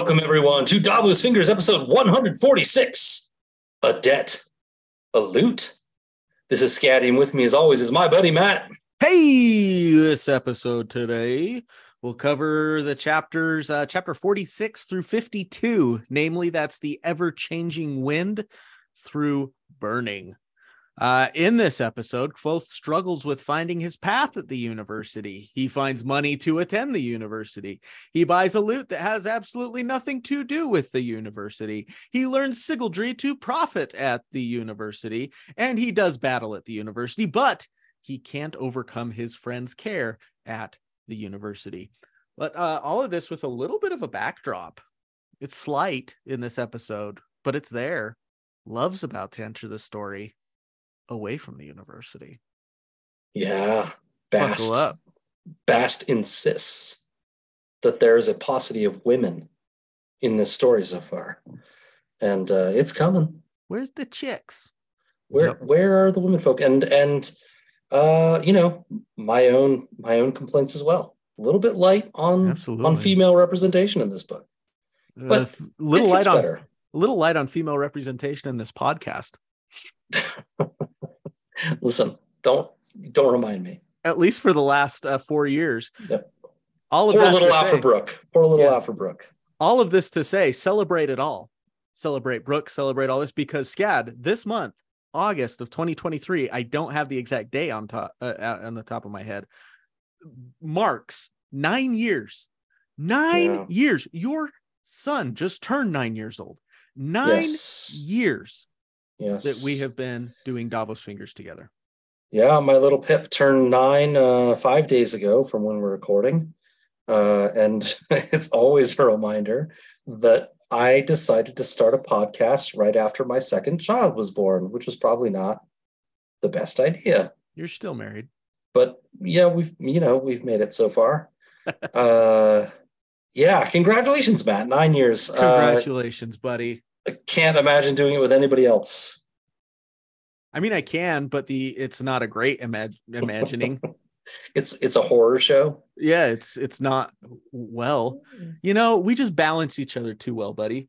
Welcome, everyone, to Davos Fingers, episode 146 A Debt, a Lute. This is Scatty, and with me, as always, is my buddy Matt. Hey, this episode today we'll cover the chapters, uh, chapter 46 through 52. Namely, that's the ever changing wind through burning. Uh, in this episode, Kvothe struggles with finding his path at the university. He finds money to attend the university. He buys a lute that has absolutely nothing to do with the university. He learns sygaldry to profit at the university, and he does battle at the university, but he can't overcome his friend's care at the university. But uh, all of this with a little bit of a backdrop. It's slight in this episode, but it's there. Love's about to enter the story away from the university. Yeah, Bast, up. Bast insists that there is a paucity of women in this story so far, and uh, it's coming. Where's the chicks? Where Yep. where are the women folk? And and uh, you know, my own my own complaints as well. A little bit light on Absolutely. on female representation in this book. But Uh, f- little light gets on better. little light on female representation in this podcast. Listen, don't don't remind me. At least for the last uh, four years. Yep. All of Poor that little Alfred say- Brooke. Poor little Yeah. Alfred Brooke. all of this to say, celebrate it all. Celebrate Brooke, celebrate all this because SCAD this month, August of 2023, I don't have the exact day on top uh, uh, on the top of my head. Marks nine years, nine Yeah. years. Your son just turned nine years old. Nine Yes. years Yes. that we have been doing Davos fingers together. Yeah, my little Pip turned nine uh, five days ago from when we're recording. Uh, and it's always a reminder that I decided to start a podcast right after my second child was born, which was probably not the best idea. You're still married. But yeah, we've you know we've made it so far. uh, yeah, congratulations, Matt. Nine years. Uh, Congratulations, buddy. I can't imagine doing it with anybody else. I mean, I can, but the it's not a great imag- imagining. It's it's a horror show. yeah it's it's not well you know we just balance each other too well buddy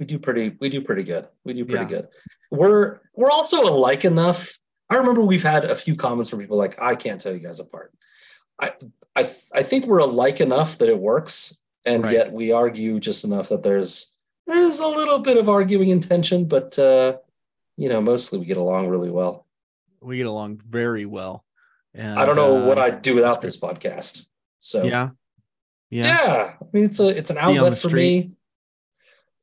we do pretty we do pretty good we do pretty Yeah. good we're we're also alike enough i remember we've had a few comments from people like i can't tell you guys apart i i i think we're alike enough that it works and Right. yet we argue just enough that there's there's a little bit of arguing intention but uh you know mostly we get along really well we get along very well and, i don't know what uh, i'd do without this podcast so yeah yeah yeah i mean it's a it's an outlet for me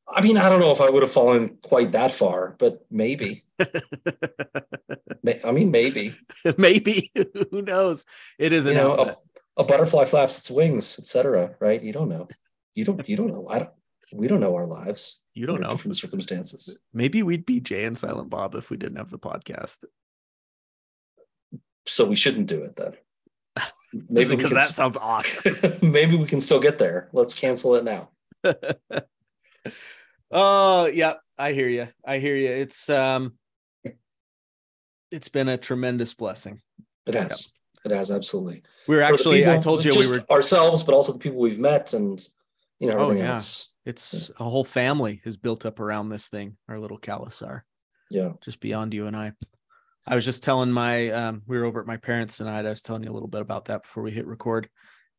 i mean i don't know if i would have fallen quite that far but maybe I mean, maybe maybe who knows it is you an know, a, a butterfly flaps its wings, etc. Right? You don't know. You don't. You don't know. I don't. We don't know our lives. you don't know different circumstances. maybe we'd be jay and silent bob if we didn't have the podcast So we shouldn't do it then. Maybe because that s- sounds awesome maybe we can still get there. Let's cancel it now. oh yeah i hear you i hear you it's um it's been a tremendous blessing It has. It has absolutely. we were the actually i told you we were ourselves, but also the people we've met, and you know Oh, yeah. else. It's a whole family is built up around this thing, our little khalasar, Yeah. just beyond you and I. I was just telling my um we were over at my parents tonight. I was telling you a little bit about that before we hit record.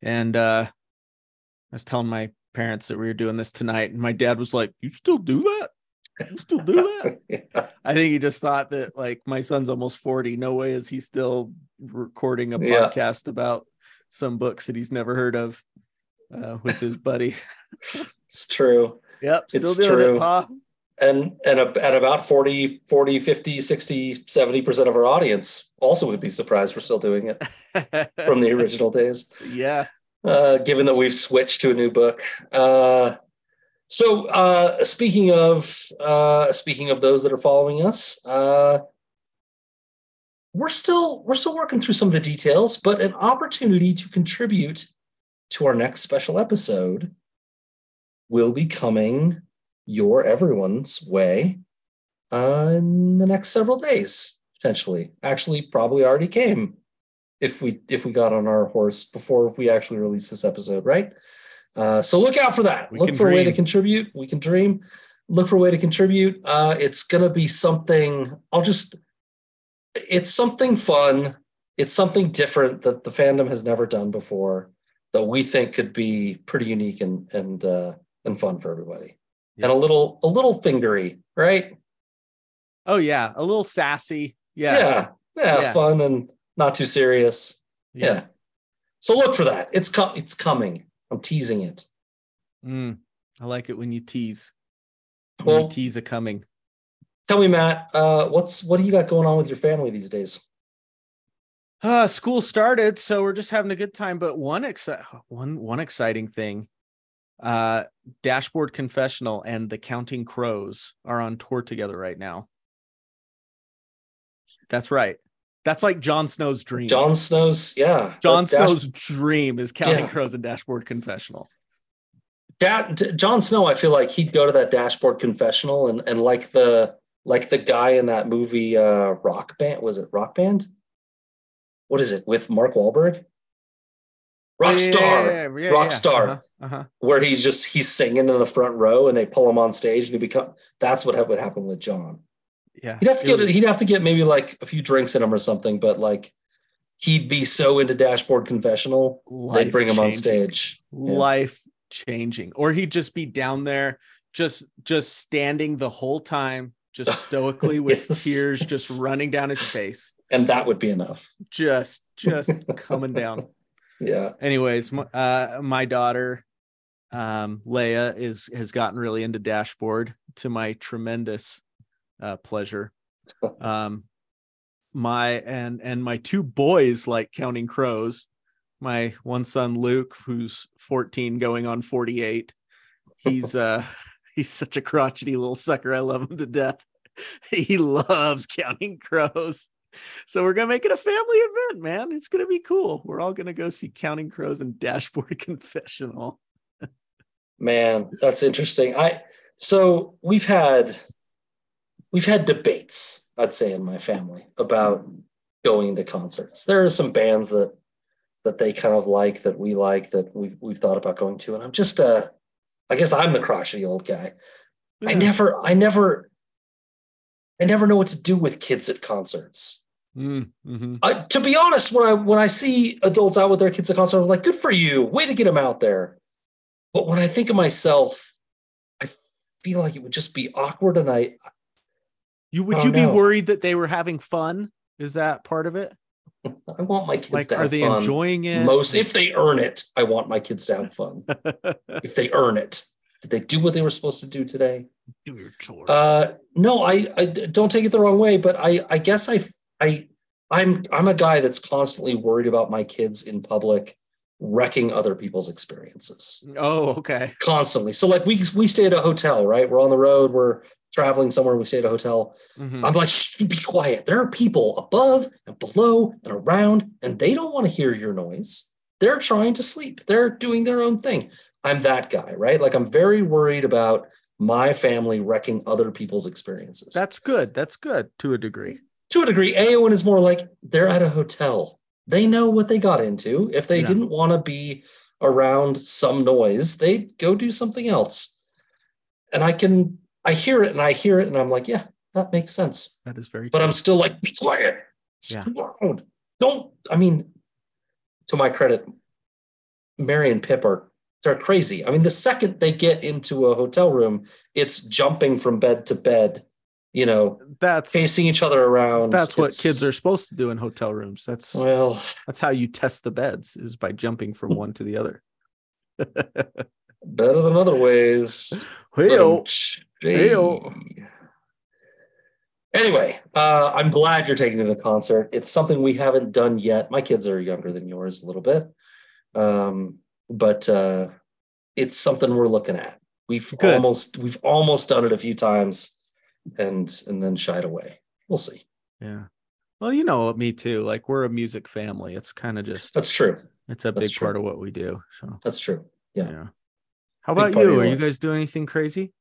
And uh I was telling my parents that we were doing this tonight, and my dad was like, You still do that? You still do that? yeah. I think he just thought that like my son's almost 40. No way is he still recording a Yeah. podcast about some books that he's never heard of uh, with his buddy. It's true. Yep, still It's doing true. it, Pa. and and a, at about 40 40 50 60 70% of our audience also would be surprised we're still doing it from the original days yeah. uh, given that we've switched to a new book uh, so uh, speaking of uh, speaking of those that are following us uh, we're still we're still working through some of the details but an opportunity to contribute to our next special episode will be coming your everyone's way uh, in the next several days potentially actually probably already came if we if we got on our horse before we actually release this episode right Uh, so look out for that. We look for a way to contribute. We can dream. Look for a way to contribute. Uh, it's gonna be something. I'll just. It's something fun. It's something different that the fandom has never done before. That we think could be pretty unique and and uh, and fun for everybody. Yeah. And a little a little fingery, right? Oh yeah, a little sassy. Yeah. yeah, yeah, Yeah. fun and not too serious. Yeah. So look for that. It's co- it's coming. I'm teasing it. Mm, I like it when you tease. When Well- you tease a coming. Tell me, Matt, uh, what's what do you got going on with your family these days? Uh, school started, so we're just having a good time. But one exci- one one exciting thing, uh, Dashboard Confessional and the Counting Crows are on tour together right now. That's right. That's like Jon Snow's dream. Jon Snow's, yeah. Jon Dash- Snow's dream is Counting Yeah. Crows and Dashboard Confessional. Da- Jon Snow. I feel like he'd go to that dashboard confessional and and like the like the guy in that movie, uh, Rock Band. Was it Rock Band? What is it with Mark Wahlberg? Rockstar. Rockstar. Uh-huh, uh-huh. where he's just he's singing in the front row and they pull him on stage and he become that's what would happen with Jon. Yeah. He'd have to get he'd have to get maybe like a few drinks in him or something, but like he'd be so into dashboard confessional they'd bring him on stage. Yeah. life changing or he'd just be down there just just standing the whole time just stoically with Yes, tears just running down his face And that would be enough. just just coming down. Yeah. anyways my, uh my daughter um leia is has gotten really into dashboard to my tremendous uh pleasure. Um my and and my two boys like counting crows. My one son luke who's 14 going on 48 he's uh he's such a crotchety little sucker. I love him to death. He loves counting crows so we're gonna make it a family event man it's gonna be cool we're all gonna go see counting crows and dashboard confessional Man, that's interesting. I so we've had we've had debates, I'd say, in my family about going to concerts. There are some bands that that they kind of like that we like that we've we've thought about going to. And I'm just uh I guess I'm the crotchety old guy. I never I never I never know what to do with kids at concerts. Mm, mhm. I, to be honest, when I when I see adults out with their kids at concerts, I'm like, good for you, way to get them out there. But when I think of myself, I feel like it would just be awkward, and I you would Oh, you be worried that they were having fun is that part of it I want my kids like to are they fun. enjoying it Most if they earn it, I want my kids to have fun. if they earn it, did they do what they were supposed to do today? do your chores Uh, no, I, I don't take it the wrong way, but I, I guess I, I, I'm, I'm a guy that's constantly worried about my kids in public wrecking other people's experiences oh okay constantly. So like we, we stay at a hotel, right? We're on the road, we're traveling somewhere, we stay at a hotel. Mhm. I'm like, be quiet. There are people above and below and around, and they don't want to hear your noise. They're trying to sleep. They're doing their own thing. I'm that guy, right? Like I'm very worried about my family wrecking other people's experiences. that's good that's good to a degree to a degree. Aowen is more like they're at a hotel. They know what they got into. If they Yeah. didn't want to be around some noise, they'd go do something else. And I can, I hear it and I hear it and I'm like, yeah, that makes sense. that is very But true. I'm still like, be quiet. Yeah. loud. Don't, I mean, to my credit, Mary and Pip are they're crazy. I mean, the second they get into a hotel room, it's jumping from bed to bed, you know, that's chasing each other around. that's what It's- kids are supposed to do in hotel rooms that's Well, that's how you test the beds is by jumping from one to the other better than other ways. Hey-o. Hey. Hey-o. Anyway, uh, I'm glad you're taking to the concert. It's something we haven't done yet. My kids are younger than yours a little bit, um, but uh, it's something we're looking at. We've Good. almost we've almost done it a few times, and and then shied away. We'll see. yeah well you know me too like we're a music family it's kind of just That's true. it's a that's big part of what we do so That's true. Yeah. yeah how Big about you are you guys doing anything crazy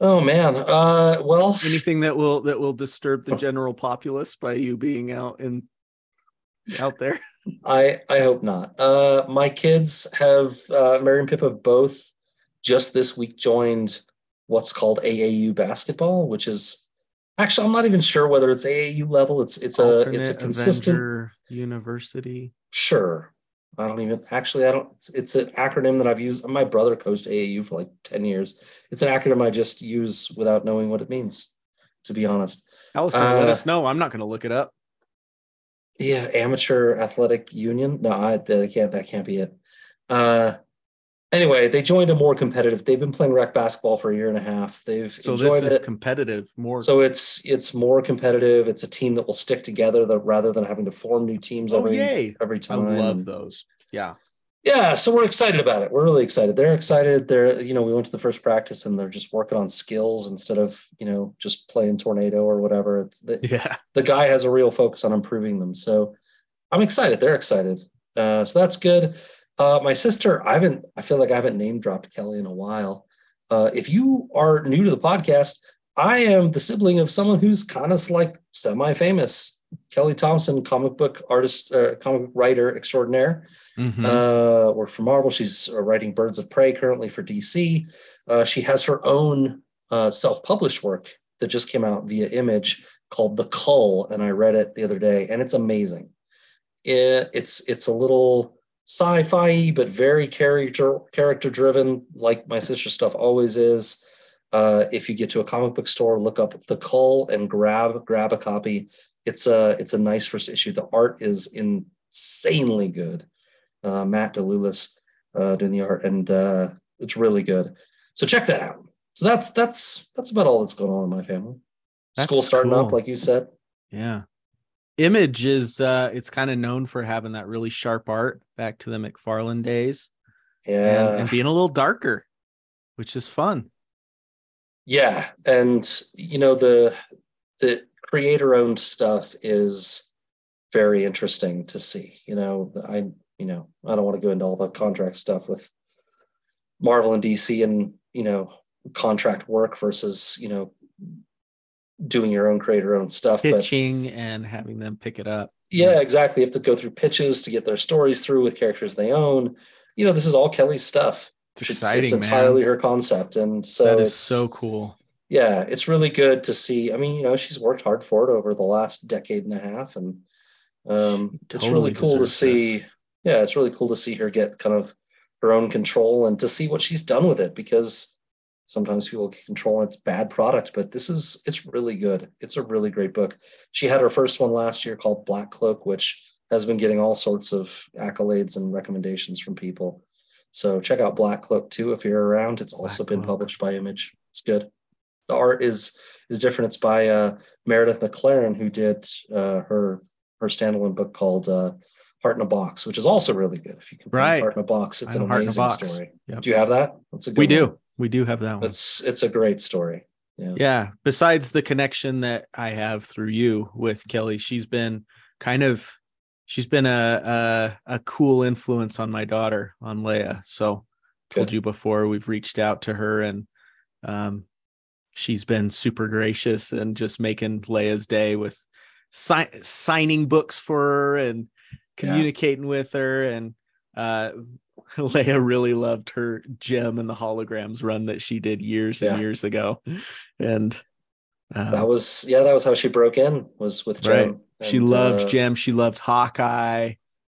Oh man. Uh, well, anything that will that will disturb the general populace by you being out in out there I I hope not. Uh, my kids have uh, Mary and Pip have both just this week joined what's called AAU basketball, which is actually I'm not even sure whether it's AAU level. It's it's Alternate a it's a consistent Avenger University. sure. I don't even actually I don't it's, it's an acronym that I've used. My brother coached AAU for like 10 years. It's an acronym I just use without knowing what it means, to be honest. Allison, let Uh, us know. I'm not going to look it up. Yeah, amateur athletic union. No, I that can't that can't be it. Uh anyway, they joined a more competitive. They've been playing rec basketball for a year and a half. They've So enjoyed this is it. competitive. More. so it's it's more competitive. It's a team that will stick together that rather than having to form new teams oh every yay! every I time. love those. Yeah. Yeah, so we're excited about it. We're really excited. They're excited. They're, you know, we went to the first practice and they're just working on skills instead of, you know, just playing tornado or whatever. It's the, Yeah. the guy has a real focus on improving them. So I'm excited. They're excited. Uh, so that's good. Uh, my sister, I haven't, I feel like I haven't name dropped Kelly in a while. Uh, if you are new to the podcast, I am the sibling of someone who's kind of like semi famous. Kelly Thompson, comic book artist, uh, comic book writer extraordinaire Mhm. uh, worked for Marvel. She's uh, writing Birds of Prey currently for DC. Uh, she has her own uh, self-published work that just came out via Image called The Cull, and I read it the other day, and it's amazing. It, it's it's a little sci-fi, but very character character driven, like my sister's stuff always is. Uh, if you get to a comic book store, look up The Cull and grab grab a copy. It's a it's a nice first issue. The art is insanely good uh, Matt De Iulis uh, doing the art, and uh, it's really good. So check that out. So that's that's that's about all that's going on in my family. That's School starting up, like you said. Yeah. Image is uh it's kind of known for having that really sharp art back to the McFarlane days Yeah, and, and being a little darker, which is fun. yeah, and you know the the creator owned stuff is very interesting to see. You know, I you know I don't want to go into all the contract stuff with Marvel and DC and you know contract work versus you know doing your own creator own stuff, but Pitching and having them pick it up. Yeah, exactly. You have to go through pitches to get their stories through with characters they own. You know, this is all Kelly's stuff. It's exciting, it's man. entirely her concept, and so that is it's so cool. yeah, it's really good to see. I mean, you know, she's worked hard for it over the last decade and a half, and um, it's really cool to see. Yeah, it's really cool to see her get kind of her own control and to see what she's done with it because sometimes people control it's bad product, but this is it's really good. It's a really great book. She had her first one last year called Black Cloak, which has been getting all sorts of accolades and recommendations from people. So check out Black Cloak too if you're around. It's also Black been Cloak. published by Image. It's good. The art is is different. It's by uh, Meredith McClaren, who did uh, her her standalone book called uh, Heart in a Box, which is also really good. If you can Right. Heart in a Box, it's an know Heart in a amazing story. Yep. Do you have that? That's a good We one. do. We do have that one. It's it's a great story. Yeah. yeah besides the connection that i have through you with kelly she's been kind of she's been a a, a cool influence on my daughter on leia so told Good. you before we've reached out to her and um she's been super gracious and just making leia's day with si- signing books for her and communicating with her and uh Leia really loved her Jem and the holograms run that she did years and Yeah. years ago. And um, That was yeah, that was how she broke in was with Jem. Right. she And, loved uh, Jem. She loved Hawkeye.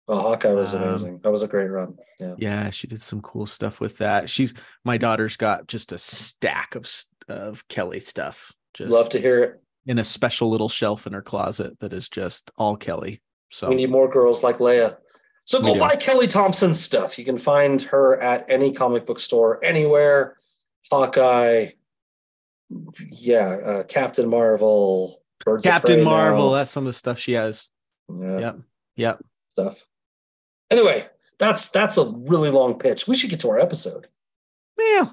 Well, Hawkeye was Um, amazing. That was a great run. Yeah. Yeah, she did some cool stuff with that. She's my daughter's got just a stack of of Kelly stuff. Just Love to hear it. in a special little shelf in her closet that is just all Kelly. So We need more girls like Leia. So go buy Kelly Thompson's stuff. You can find her at any comic book store anywhere. Hawkeye, yeah, uh, Captain Marvel, Birds Captain Marvel, now. that's some of the stuff she has. Yeah, Yep. Yep. stuff. Anyway, that's that's a really long pitch. We should get to our episode. Yeah.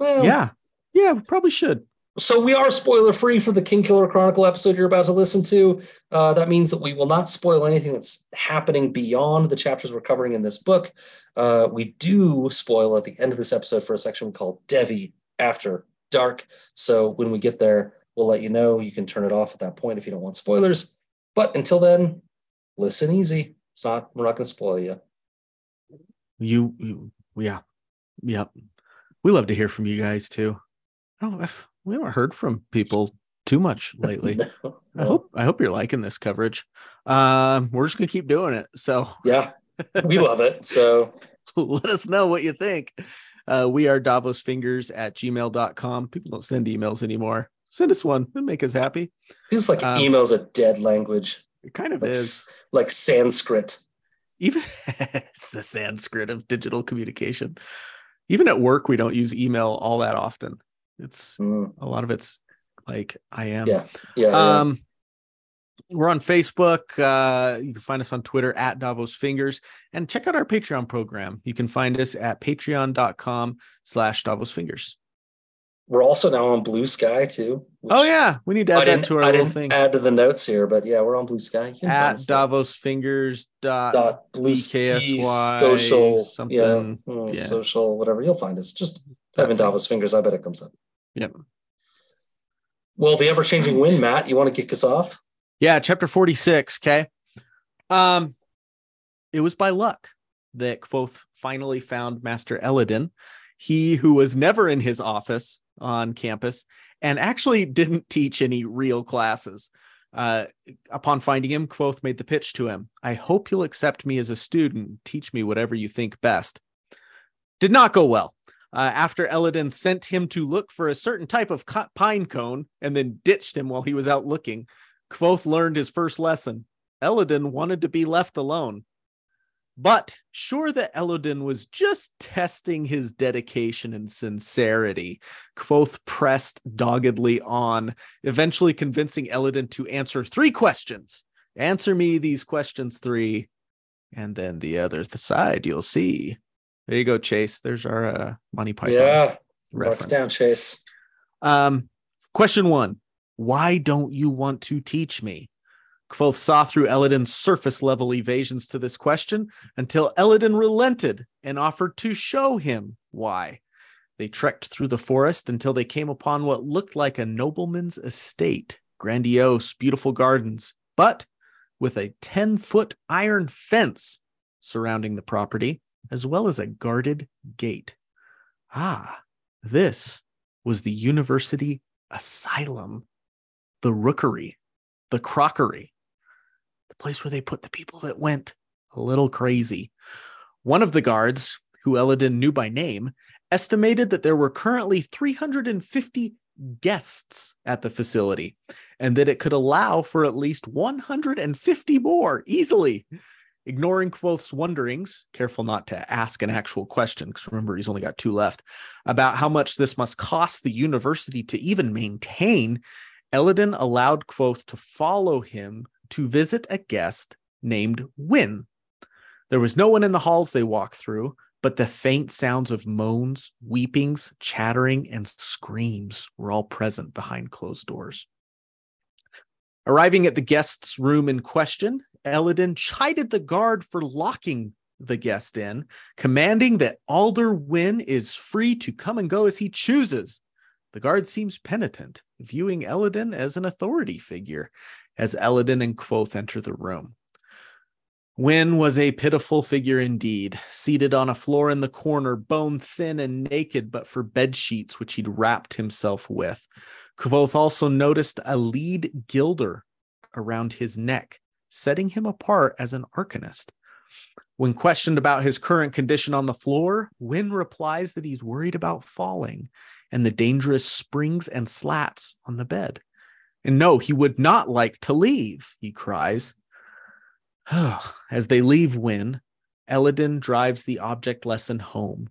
Well, Yeah. Yeah, we probably should. So we are spoiler free for the Kingkiller Chronicle episode you're about to listen to. Uh, that means that we will not spoil anything that's happening beyond the chapters we're covering in this book. Uh, we do spoil at the end of this episode for a section called Devi After Dark. So when we get there, we'll let you know. You can turn it off at that point if you don't want spoilers. But until then, listen easy. It's not. We're not going to spoil you. You, you, yeah, yep. We love to hear from you guys too. I don't. If we haven't heard from people too much lately. No, I hope I hope you're liking this coverage. Um, we're just gonna keep doing it. So Yeah, we love it. So let us know what you think. Uh, we are davosfingers at gmail.com. People don't send emails anymore. Send us one and make us happy. feels like Um, email's a dead language, It kind of like, is. like Sanskrit. Even it's the Sanskrit of digital communication. Even at work, we don't use email all that often. It's Mm, a lot of it's like I am. Yeah, yeah, yeah. Um, we're on Facebook. Uh, you can find us on Twitter at Davos Fingers and check out our Patreon program. You can find us at patreon.com slash Davos Fingers. We're also now on Bluesky too. Oh, yeah. We need to add that to our I little thing add to the notes here, but yeah, we're on Bluesky. At. Davos Fingers. Dot, dot blue BKSY, social something, yeah, mm, yeah. social whatever you'll find us just Evan thing. Davos fingers I bet it comes up Yep. well the ever-changing wind Matt you want to kick us off Yeah, chapter 46. Okay. Um, it was by luck that Kvothe finally found Master Elodin, he who was never in his office on campus and actually didn't teach any real classes. Uh, upon finding him, Kvothe made the pitch to him. I hope you'll accept me as a student, teach me whatever you think best. Did not go well. Uh, after Elodin sent him to look for a certain type of co- pine cone and then ditched him while he was out looking, Kvothe learned his first lesson. Elodin wanted to be left alone. But sure that Elodin was just testing his dedication and sincerity, Kvothe pressed doggedly on, eventually convincing Elodin to answer three questions. Answer me these questions three, and then the other side you'll see. There you go, Chase. There's our uh, Monty Python yeah reference. down Chase Um, question one Why don't you want to teach me? Kvothe saw through Elodin's surface level evasions to this question until Elodin relented and offered to show him why. They trekked through the forest until they came upon what looked like a nobleman's estate, grandiose, beautiful gardens, but with a 10 foot iron fence surrounding the property, as well as a guarded gate. Ah, this was the university asylum, the rookery, the crockery, the place where they put the people that went a little crazy. One of the guards, who Elodin knew by name, estimated that there were currently 350 guests at the facility and that it could allow for at least 150 more easily. Ignoring Kvothe's wonderings, careful not to ask an actual question, because remember, he's only got two left, about how much this must cost the university to even maintain, Elodin allowed Kvothe to follow him to visit a guest named Whin. There was no one in the halls they walked through, but the faint sounds of moans, weepings, chattering, and screams were all present behind closed doors. Arriving at the guest's room in question, Elodin chided the guard for locking the guest in, commanding that Alder Whin is free to come and go as he chooses. The guard seems penitent, viewing Elodin as an authority figure, as Elodin and Kvothe enter the room. Whin was a pitiful figure indeed, seated on a floor in the corner, bone thin and naked, but for bed sheets which he'd wrapped himself with. Kvothe also noticed a lead guilder around his neck, setting him apart as an arcanist. When questioned about his current condition on the floor, Whin replies that he's worried about falling and the dangerous springs and slats on the bed. And no, he would not like to leave, he cries. As they leave Whin, Elodin drives the object lesson home.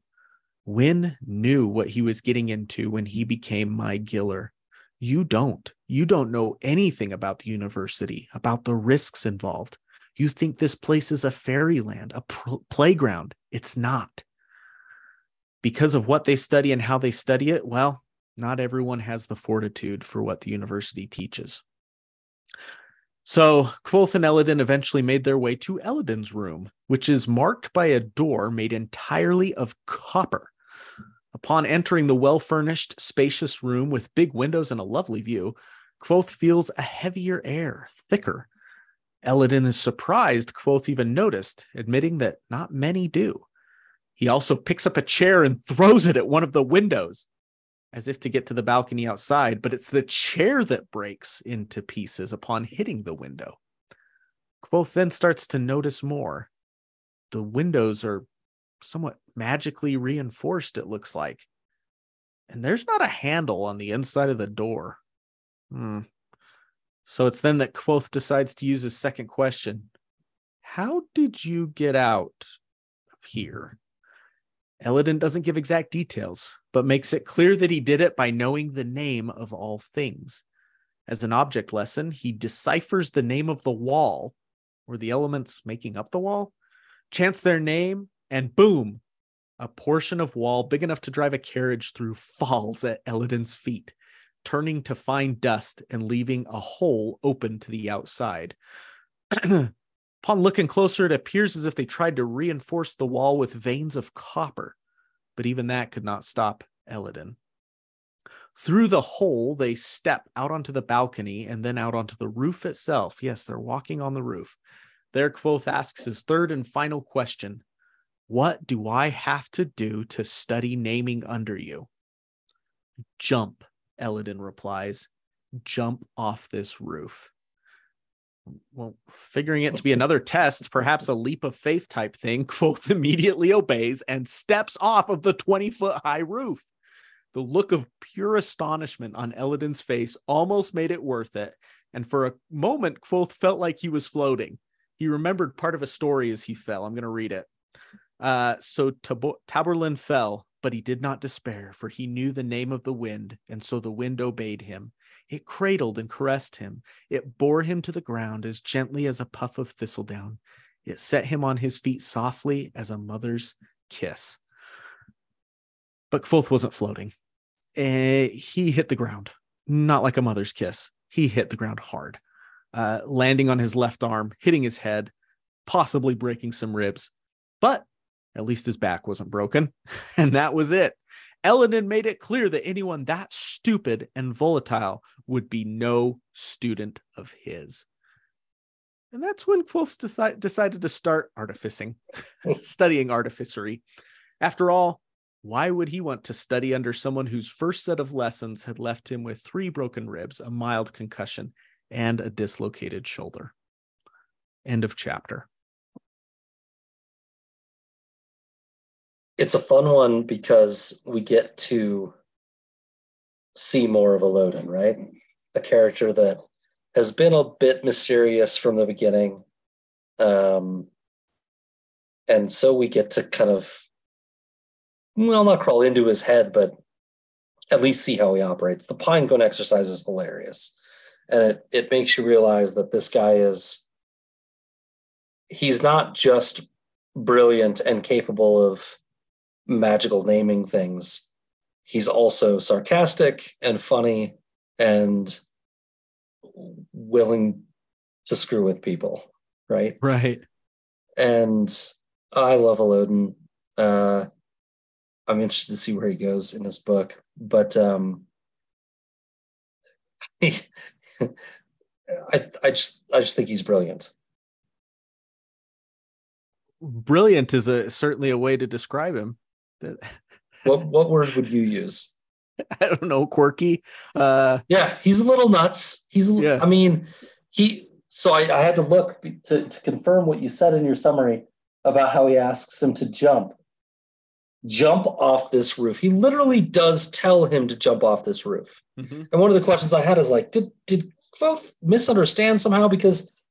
Whin knew what he was getting into when he became my Giller. You don't. You don't know anything about the university, about the risks involved. You think this place is a fairyland, a playground. It's not. Because of what they study and how they study it, well, not everyone has the fortitude for what the university teaches. So Kvothe and Elodin eventually made their way to Elodin's room, which is marked by a door made entirely of copper. Upon entering the well furnished, spacious room with big windows and a lovely view, Kvothe feels a heavier air, thicker, Elodin is surprised Kvothe even noticed, admitting that not many do. He also picks up a chair and throws it at one of the windows, as if to get to the balcony outside, but it's the chair that breaks into pieces upon hitting the window. Kvothe then starts to notice more. The windows are somewhat magically reinforced, it looks like. And there's not a handle on the inside of the door. Hmm. So it's then that Kvothe decides to use his second question. How did you get out of here? Elodin doesn't give exact details, but makes it clear that he did it by knowing the name of all things. As an object lesson, he deciphers the name of the wall, or the elements making up the wall, chants their name, and boom, a portion of wall big enough to drive a carriage through falls at Elodin's feet turning to fine dust and leaving a hole open to the outside. Upon looking closer, it appears as if they tried to reinforce the wall with veins of copper, but even that could not stop Elodin. Through the hole, they step out onto the balcony and then out onto the roof itself. Yes, they're walking on the roof. There, Kvothe asks his third and final question What do I have to do to study naming under you? Jump, Elodin replies, jump off this roof. Well, figuring it to be another test, perhaps a leap of faith type thing, Kvothe immediately obeys and steps off of the 20 foot high roof. The look of pure astonishment on Elodin's face almost made it worth it. And for a moment, Kvothe felt like he was floating. He remembered part of a story as he fell. I'm going to read it. Uh, so Tab- Taborlin fell, but he did not despair, for he knew the name of the wind, and so the wind obeyed him. It cradled and caressed him. It bore him to the ground as gently as a puff of thistledown. It set him on his feet softly as a mother's kiss. But Kvothe wasn't floating. Uh, he hit the ground, not like a mother's kiss. He hit the ground hard, uh, landing on his left arm, hitting his head, possibly breaking some ribs. But at least his back wasn't broken. And that was it. Elodin made it clear that anyone that stupid and volatile would be no student of his. And that's when Kvothe deci- decided to start artificing, studying artificery. After all, why would he want to study under someone whose first set of lessons had left him with three broken ribs, a mild concussion, and a dislocated shoulder? End of chapter. It's a fun one because we get to see more of Elodin, right? A character that has been a bit mysterious from the beginning. Um, and so we get to kind of, well, not crawl into his head, but at least see how he operates. The pine Pinecone exercise is hilarious. And it, it makes you realize that this guy is, he's not just brilliant and capable of magical naming things. He's also sarcastic and funny and willing to screw with people, right? Right. And I love Elodin. Uh, I'm interested to see where he goes in this book, but um, I I just I just think he's brilliant. Brilliant is a certainly a way to describe him what what word would you use? I don't know, quirky. Uh, yeah, he's a little nuts. He's, a, yeah. I mean, he. So I, I had to look to, to confirm what you said in your summary about how he asks him to jump, jump off this roof. He literally does tell him to jump off this roof. Mm-hmm. And one of the questions I had is like, did did Kvothe misunderstand somehow? Because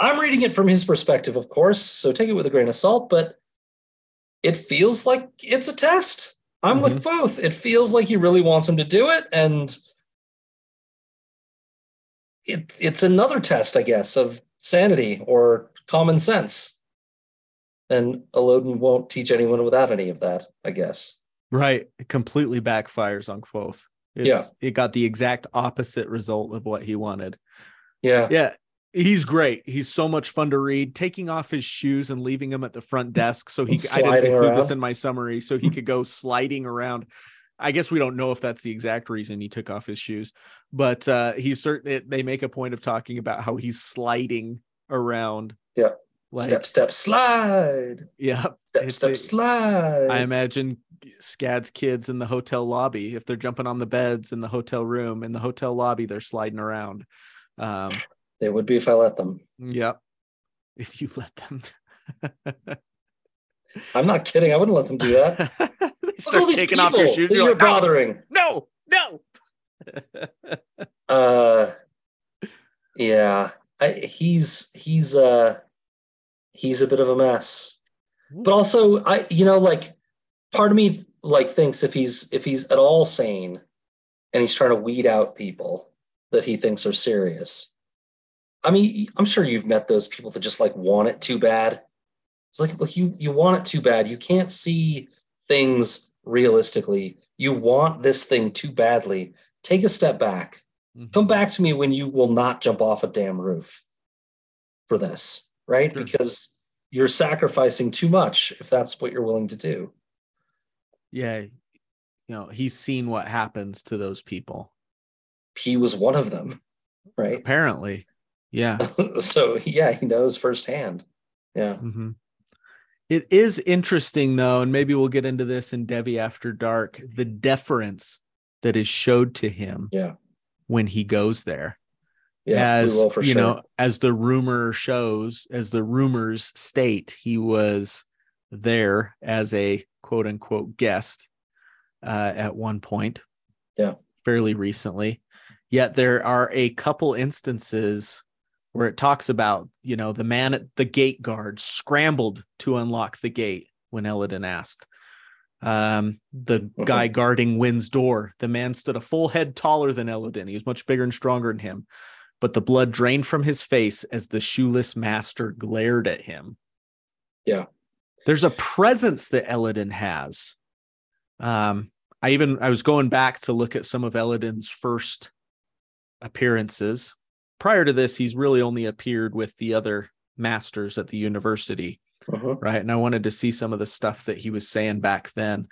I'm reading it from his perspective, of course. So take it with a grain of salt. But it feels like it's a test. I'm mm-hmm. with both. It feels like he really wants him to do it, and it, it's another test, I guess, of sanity or common sense. And Elodin won't teach anyone without any of that, I guess. Right. It completely backfires on Kvothe. It's, yeah. It got the exact opposite result of what he wanted. Yeah. Yeah. He's great. He's so much fun to read. Taking off his shoes and leaving them at the front desk, so he I didn't include around. this in my summary, so he could go sliding around. I guess we don't know if that's the exact reason he took off his shoes, but uh, he's certain they make a point of talking about how he's sliding around. Yeah. Like, step, step, slide. yeah. Step, step, a- slide. I imagine Scad's kids in the hotel lobby, if they're jumping on the beds in the hotel room, in the hotel lobby, they're sliding around. Um, they would be if I let them. Yeah. If you let them. I'm not kidding. I wouldn't let them do that. they Look at start all these taking people off your shoes. You're you're like, bothering. no, no. Uh, yeah, I, he's he's uh he's a bit of a mess. But also, I you know like part of me like thinks if he's if he's at all sane, and he's trying to weed out people that he thinks are serious. I mean, I'm sure you've met those people that just like want it too bad. It's like, look, you you want it too bad. You can't see things realistically. You want this thing too badly. Take a step back. Mhm. Come back to me when you will not jump off a damn roof for this, right? Sure. Because you're sacrificing too much if that's what you're willing to do. Yeah. You know, he's seen what happens to those people. He was one of them, right? Apparently. Yeah. so yeah, he knows firsthand. Yeah. Mhm. It is interesting though, and maybe we'll get into this in Devi After Dark, the deference that is showed to him Yeah. when he goes there. Yeah. as we will for you sure. know, as the rumor shows, as the rumors state, he was there as a quote unquote guest uh, at one point. Yeah. Fairly recently. Yet there are a couple instances where it talks about, you know, the man at the gate guard scrambled to unlock the gate when Elodin asked. Um, the Mhm. guy guarding Whin's door, the man stood a full head taller than Elodin. He was much bigger and stronger than him but the blood drained from his face as the shoeless master glared at him. Yeah. There's a presence that Elodin has. Um, I even I was going back to look at some of Elodin's first appearances. Prior to this, he's really only appeared with the other masters at the university Mhm. right and i wanted to see some of the stuff that he was saying back then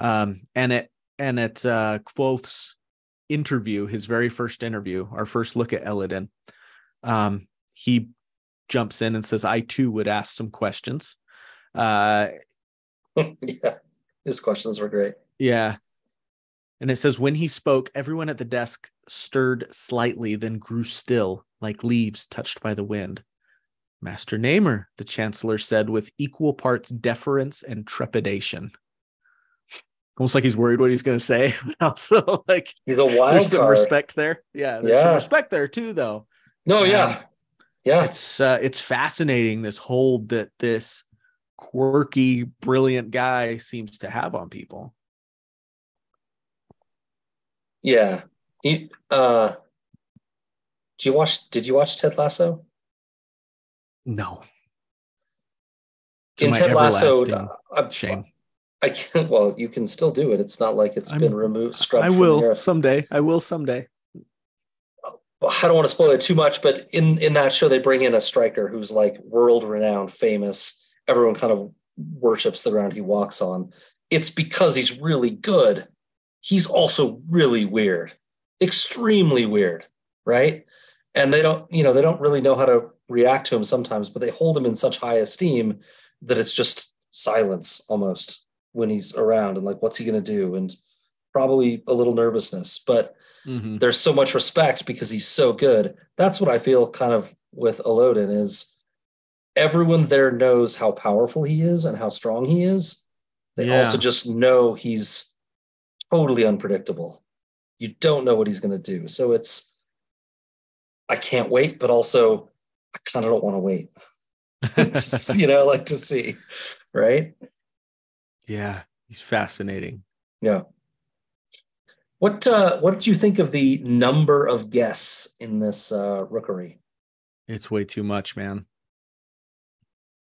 um and it and at uh Kvothe's interview his very first interview our first look at Elodin um he jumps in and says i too would ask some questions uh yeah. His questions were great. yeah and it says when he spoke everyone at the desk stirred slightly then grew still like leaves touched by the wind Master Namer, the Chancellor said with equal parts deference and trepidation. Almost like he's worried what he's going to say, but also like He's a wild there's some card. respect there. Yeah, there's some respect there too, though. No, yeah. And Yeah. It's uh, it's fascinating this hold that this quirky, brilliant guy seems to have on people. Yeah. He, uh, do you watch, did you watch Ted Lasso? No. To In Ted Lasso, uh, I, shame. I can't, well, you can still do it. It's not like it's I'm- been removed, scrubbed I will someday. I will someday. I don't want to spoil it too much, but in in that show, they bring in a striker who's like world renowned, famous. Everyone kind of worships the ground he walks on. It's because he's really good. He's also really weird, extremely weird, right? And they don't, you know, they don't really know how to react to him sometimes, but they hold him in such high esteem that it's just silence almost when he's around and like, what's he going to do? And probably a little nervousness, but Mhm. there's so much respect because he's so good. That's what I feel kind of with Elodin is everyone there knows how powerful he is and how strong he is. They Yeah. also just know he's totally unpredictable. You don't know what he's going to do. So it's I can't wait, but also I kind of don't want to wait. Just, you know, like to see, right? yeah, he's fascinating. Yeah. What uh what did you think of the number of guests in this uh rookery? It's way too much, man.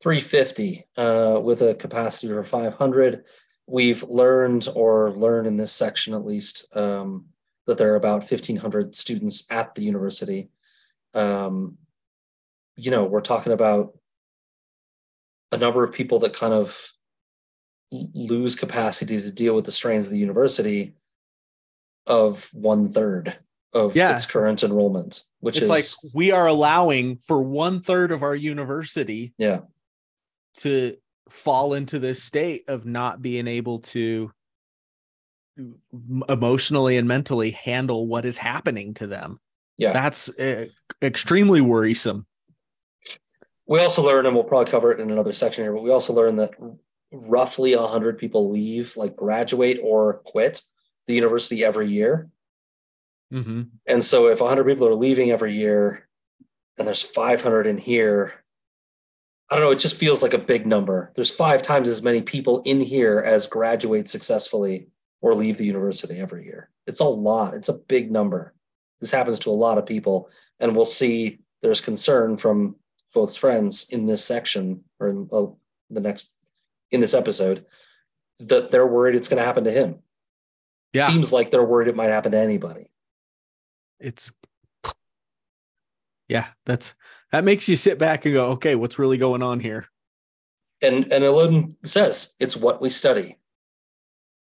350 uh, with a capacity of 500. We've learned, or learned in this section at least, um, that there are about 1,500 students at the university. Um, you know, we're talking about a number of people that kind of lose capacity to deal with the strains of the university of one third, of Yeah. its current enrollment, which it's is like we are allowing for one third of our university yeah, to fall into this state of not being able to emotionally and mentally handle what is happening to them. Yeah. That's uh, extremely worrisome. we also learn, and we'll probably cover it in another section here, but we also learn that roughly 100 people leave, like graduate or quit the university every year. Mm-hmm. And so if 100 people are leaving every year and there's 500 in here, I don't know, it just feels like a big number. There's five times as many people in here as graduate successfully or leave the university every year. It's a lot. It's a big number. This happens to a lot of people. And we'll see there's concern from Kvothe's friends in this section or in uh, the next, in this episode, that they're worried it's going to happen to him. Yeah. Seems like they're worried it might happen to anybody. It's yeah, that's that makes you sit back and go, okay, what's really going on here? and and Elodin says it's what we study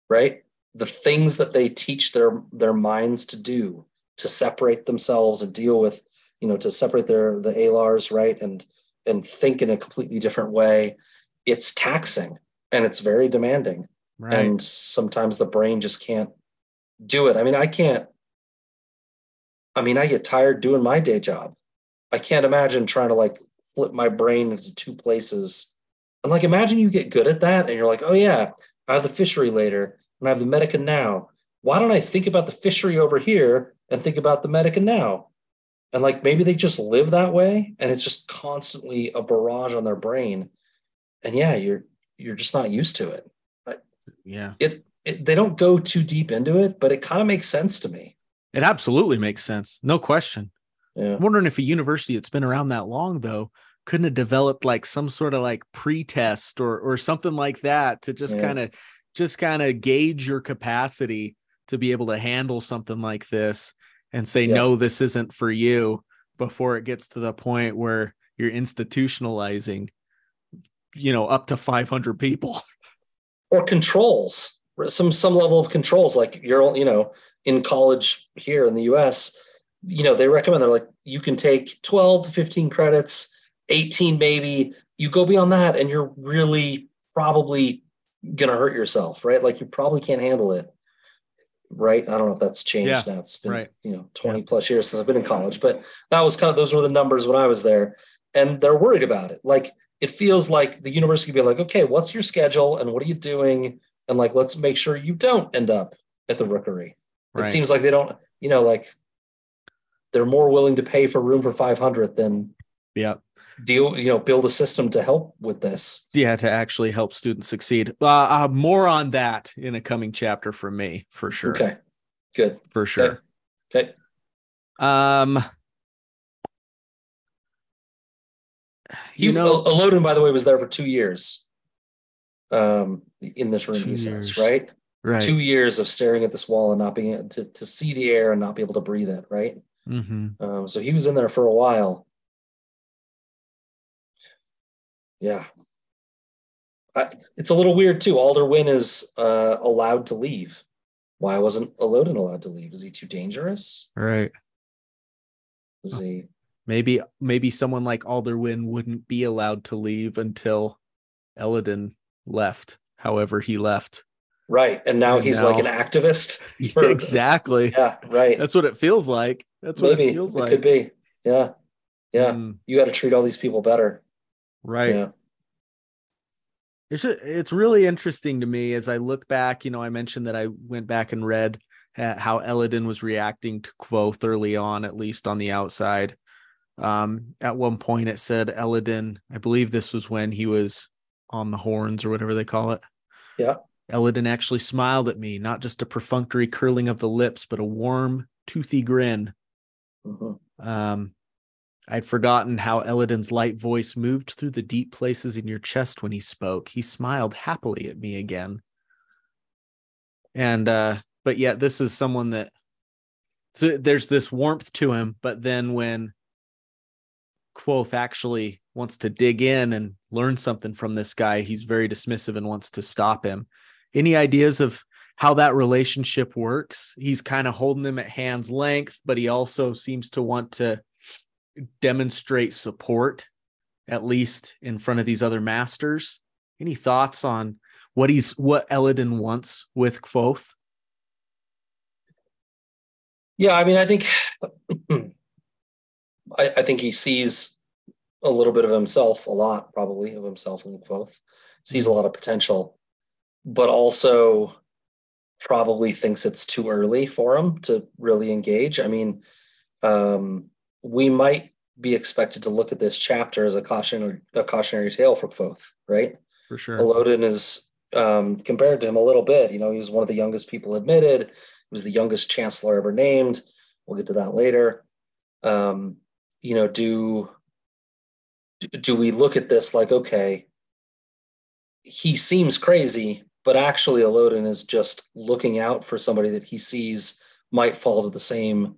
right? The things that they teach their their minds to do to separate themselves and deal with you know to separate their the alars right? And and think in a completely different way. It's taxing and it's very demanding. Right. and sometimes the brain just can't do it. I mean i can't i mean i get tired doing my day job i can't imagine trying to like flip my brain into two places and like imagine you get good at that and you're like oh yeah i have the fishery later and i have the medica now why don't i think about the fishery over here and think about the medica now and like maybe they just live that way and it's just constantly a barrage on their brain and yeah you're you're just not used to it yeah. it, it they don't go too deep into it, but it kind of makes sense to me. It absolutely makes sense. No question. Yeah. I'm wondering if a university that's been around that long though couldn't have developed like some sort of like pre-test or or something like that to just Yeah. kind of just kind of gauge your capacity to be able to handle something like this and say Yeah. no this isn't for you before it gets to the point where you're institutionalizing you know up to 500 people Or controls, some some level of controls. Like you're, you know, in college here in the U.S., you know, they recommend they're like you can take 12 to 15 credits, 18 maybe. You go beyond that, and you're really probably gonna hurt yourself, right? Like you probably can't handle it. Right. I don't know if that's changed now. It's been, right. you know, 20 plus years since I've been in college, but that was kind of those were the numbers when I was there. And they're worried about it. Like it feels like the university could be like, okay, what's your schedule and what are you doing? And like, let's make sure you don't end up at the rookery. right It seems like they don't, you know, like they're more willing to pay for room for 500 than yeah deal, you know, build a system to help with this. yeah to actually help students succeed uh, uh more on that in a coming chapter for me for sure Okay. Good. for sure Okay. um you You know Elodin, by the way, was there for two years. Um, in this room, he says, right? right Two years of staring at this wall and not being able to, to see the air and not be able to breathe it, right? Hmm Um, so he was in there for a while. Yeah. I, it's a little weird too. Alder Whin is uh, allowed to leave. Why wasn't Elodin allowed to leave? Is he too dangerous? right Is he? maybe maybe someone like Alder Whin wouldn't be allowed to leave until Elodin left however he left Right. And now And he's like an activist. for- exactly Yeah, right. that's what it feels like that's what Maybe it feels it could be. Yeah. Yeah. Mm, You got to treat all these people better. right Yeah. It's it's really interesting to me as I look back. You know, I mentioned that I went back and read uh, how Elodin was reacting to Kvothe early on, at least on the outside. Um, at one point, it said Elodin. I believe this was when he was on the horns or whatever they call it. Yeah. Elodin actually smiled at me, not just a perfunctory curling of the lips, but a warm, toothy grin. Mhm. Um, I'd forgotten how Elodin's light voice moved through the deep places in your chest when he spoke. He smiled happily at me again. And uh, but yet this is someone that so there's this warmth to him, but then when Kvothe actually wants to dig in and learn something from this guy, he's very dismissive and wants to stop him. Any ideas of how that relationship works. He's kind of holding them at hand's length, but he also seems to want to demonstrate support, at least in front of these other masters. Any thoughts on what he's what Elodin wants with Kvothe? Yeah, I mean, I think I, I, think he sees a little bit of himself, a lot probably of himself in Kvothe, sees a mm-hmm. lot of potential, but also probably thinks it's too early for him to really engage. I mean, um, we might be expected to look at this chapter as a cautionary a cautionary tale for Kvothe, right? For sure. Elodin is um, compared to him a little bit. You know, he was one of the youngest people admitted He was the youngest chancellor ever named. We'll get to that later. Um, you know, do do we look at this like, okay, he seems crazy, but actually Elodin is just looking out for somebody that he sees might fall to the same,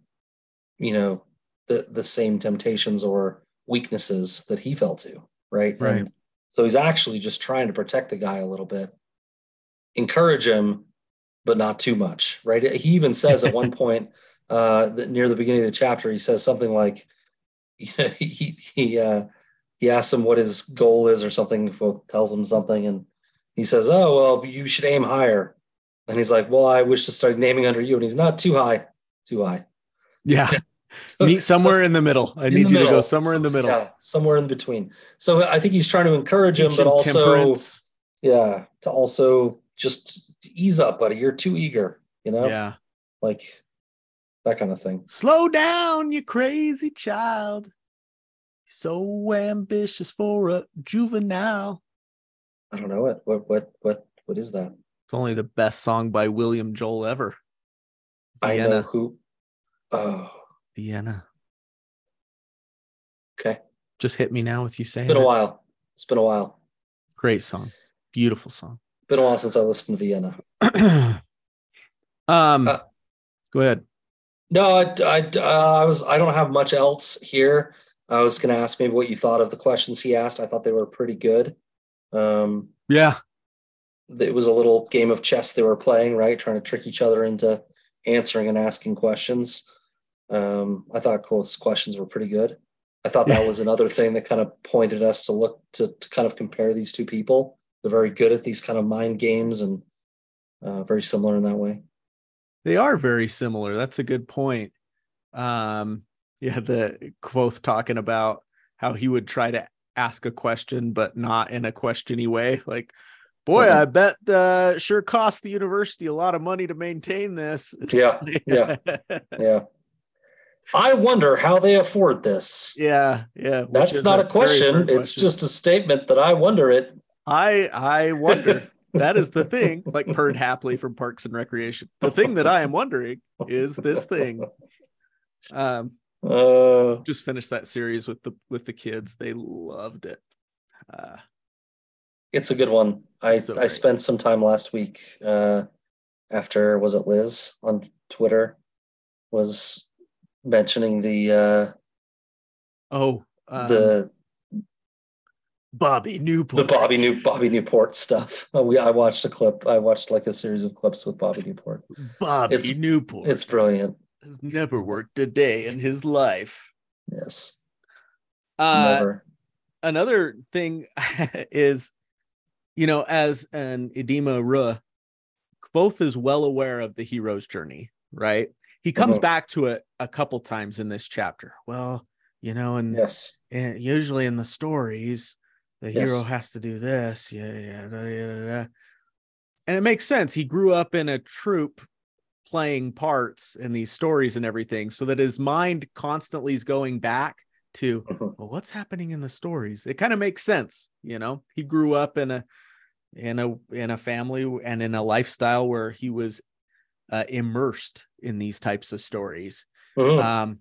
you know, the the same temptations or weaknesses that he fell to, right? Right. And so he's actually just trying to protect the guy a little bit, encourage him, but not too much, right? He even says at one point uh, that near the beginning of the chapter, he says something like, he he uh, he asks him what his goal is or something. Tells him something, and he says, "Oh well, you should aim higher." And he's like, "Well, I wish to start naming under you." And he's not too high, too high. Yeah. so, Meet somewhere so, in the middle. I need you middle. to go somewhere in the middle. Yeah, somewhere in between. So I think he's trying to encourage Teach him, but also, temperance. yeah, to also just ease up, buddy. You're too eager, you know? Yeah. Like that kind of thing. Slow down, you crazy child. So ambitious for a juvenile. I don't know it. What what what what is that? It's only the best song by William Joel ever. Vienna. I know who. Oh. Vienna. Okay. Just hit me now with you saying. It's been a while. It's been a while. Great song. Beautiful song. Been a while since I listened to Vienna. um, uh, go ahead. No, I, I, uh, I was. I don't have much else here. I was going to ask maybe what you thought of the questions he asked. I thought they were pretty good. Um, yeah, it was a little game of chess they were playing, right? Trying to trick each other into answering and asking questions. Um, I thought Kvothe's questions were pretty good. I thought that was another thing that kind of pointed us to look to, to kind of compare these two people they're very good at these kind of mind games and uh, very similar in that way. They are very similar. That's a good point. Um, yeah, the Kvothe talking about how he would try to ask a question, but not in a questiony way. Like, boy, I bet uh, sure cost the university a lot of money to maintain this. Yeah, yeah, yeah. I wonder how they afford this. Yeah, yeah. That's not a question. It's just a statement that I wonder it. I I wonder. that is the thing, like Perd Hapley from Parks and Recreation. The thing that I am wondering is this thing. Um, uh, just finished that series with the with the kids. They loved it. Uh, it's a good one. I so I spent some time last week uh, after was it Liz on Twitter was mentioning the uh, oh um, the Bobby Newport. The Bobby New Bobby Newport stuff. We I watched a clip. I watched like a series of clips with Bobby Newport. Bobby it's, Newport. It's brilliant. Has never worked a day in his life. Yes. Uh, never. Another thing is, you know, as an Edema Ruh, Kvothe is well aware of the hero's journey, right? He comes uh-huh. back to it a couple times in this chapter. Well, you know, and yes, and usually in the stories, the yes. hero has to do this. Yeah, yeah, yeah, yeah. And it makes sense. He grew up in a troupe playing parts in these stories and everything, so that his mind constantly is going back to mm-hmm. well, what's happening in the stories. It kind of makes sense, you know. He grew up in a in a in a family and in a lifestyle where he was uh, immersed in these types of stories. Mm-hmm. Um,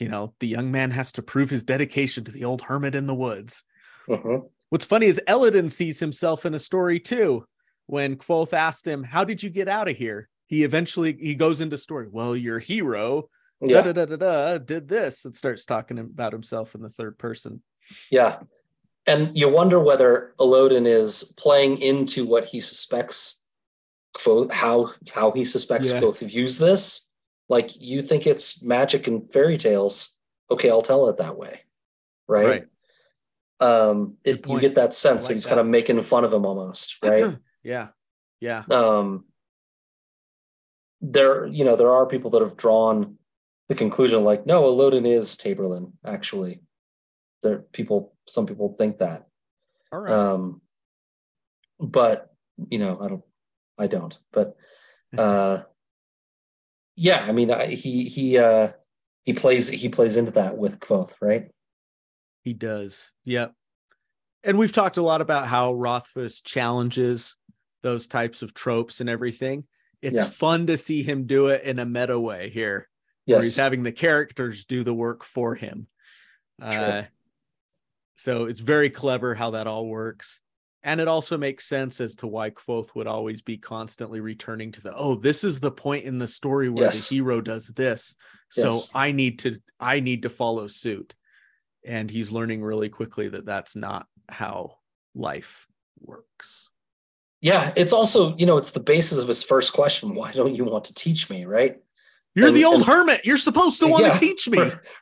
you know, the young man has to prove his dedication to the old hermit in the woods. Uh-huh. What's funny is Elodin sees himself in a story too. When Kvothe asked him, "How did you get out of here?" He eventually he goes into story. Well, your hero yeah. da, da, da, da, did this and starts talking about himself in the third person. Yeah, and you wonder whether Elodin is playing into what he suspects Kvothe, how how he suspects Yeah. Kvothe views this. Like you think it's magic and fairy tales. Okay, I'll tell it that way. Right. Um it, you get that sense I that he's kind of making fun of him almost, right? Yeah. Yeah. um there you know there are people that have drawn the conclusion like no Elodin is Taborlin actually there people some people think that All right. um but you know I don't I don't but uh yeah I mean I, he he uh he plays he plays into that with Kvothe right He does. Yep. And we've talked a lot about how Rothfuss challenges those types of tropes and everything. It's Yeah. fun to see him do it in a meta way here, where he's having the characters do the work for him. Uh, so it's very clever how that all works. And it also makes sense as to why Kvothe would always be constantly returning to the, oh, this is the point in the story where Yes. the hero does this. So Yes. I need to, I need to follow suit. And he's learning really quickly that that's not how life works. Yeah it's also you know it's the basis of his first question why don't you want to teach me right You're And- the old and- hermit. You're supposed to want Yeah, to teach me.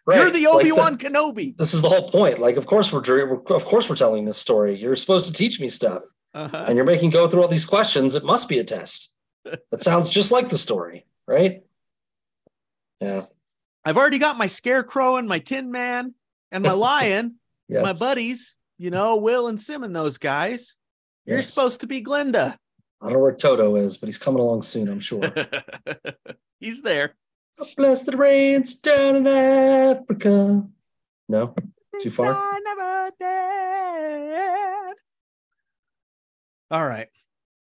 right You're the Obi Wan Kenobi. this is the whole point. Like, of course we're, we're of course we're telling this story. You're supposed to teach me stuff, Uh-huh. and you're making go through all these questions. It must be a test. That sounds just like the story, right? Yeah. I've already got my scarecrow and my tin man and my lion. Yes. my buddies, you know, Will and Sim and those guys. You're Yes. supposed to be Glinda. I don't know where Toto is, but he's coming along soon. I'm sure. He's there. Bless the rains down in Africa. No, Too far? I never did. All right.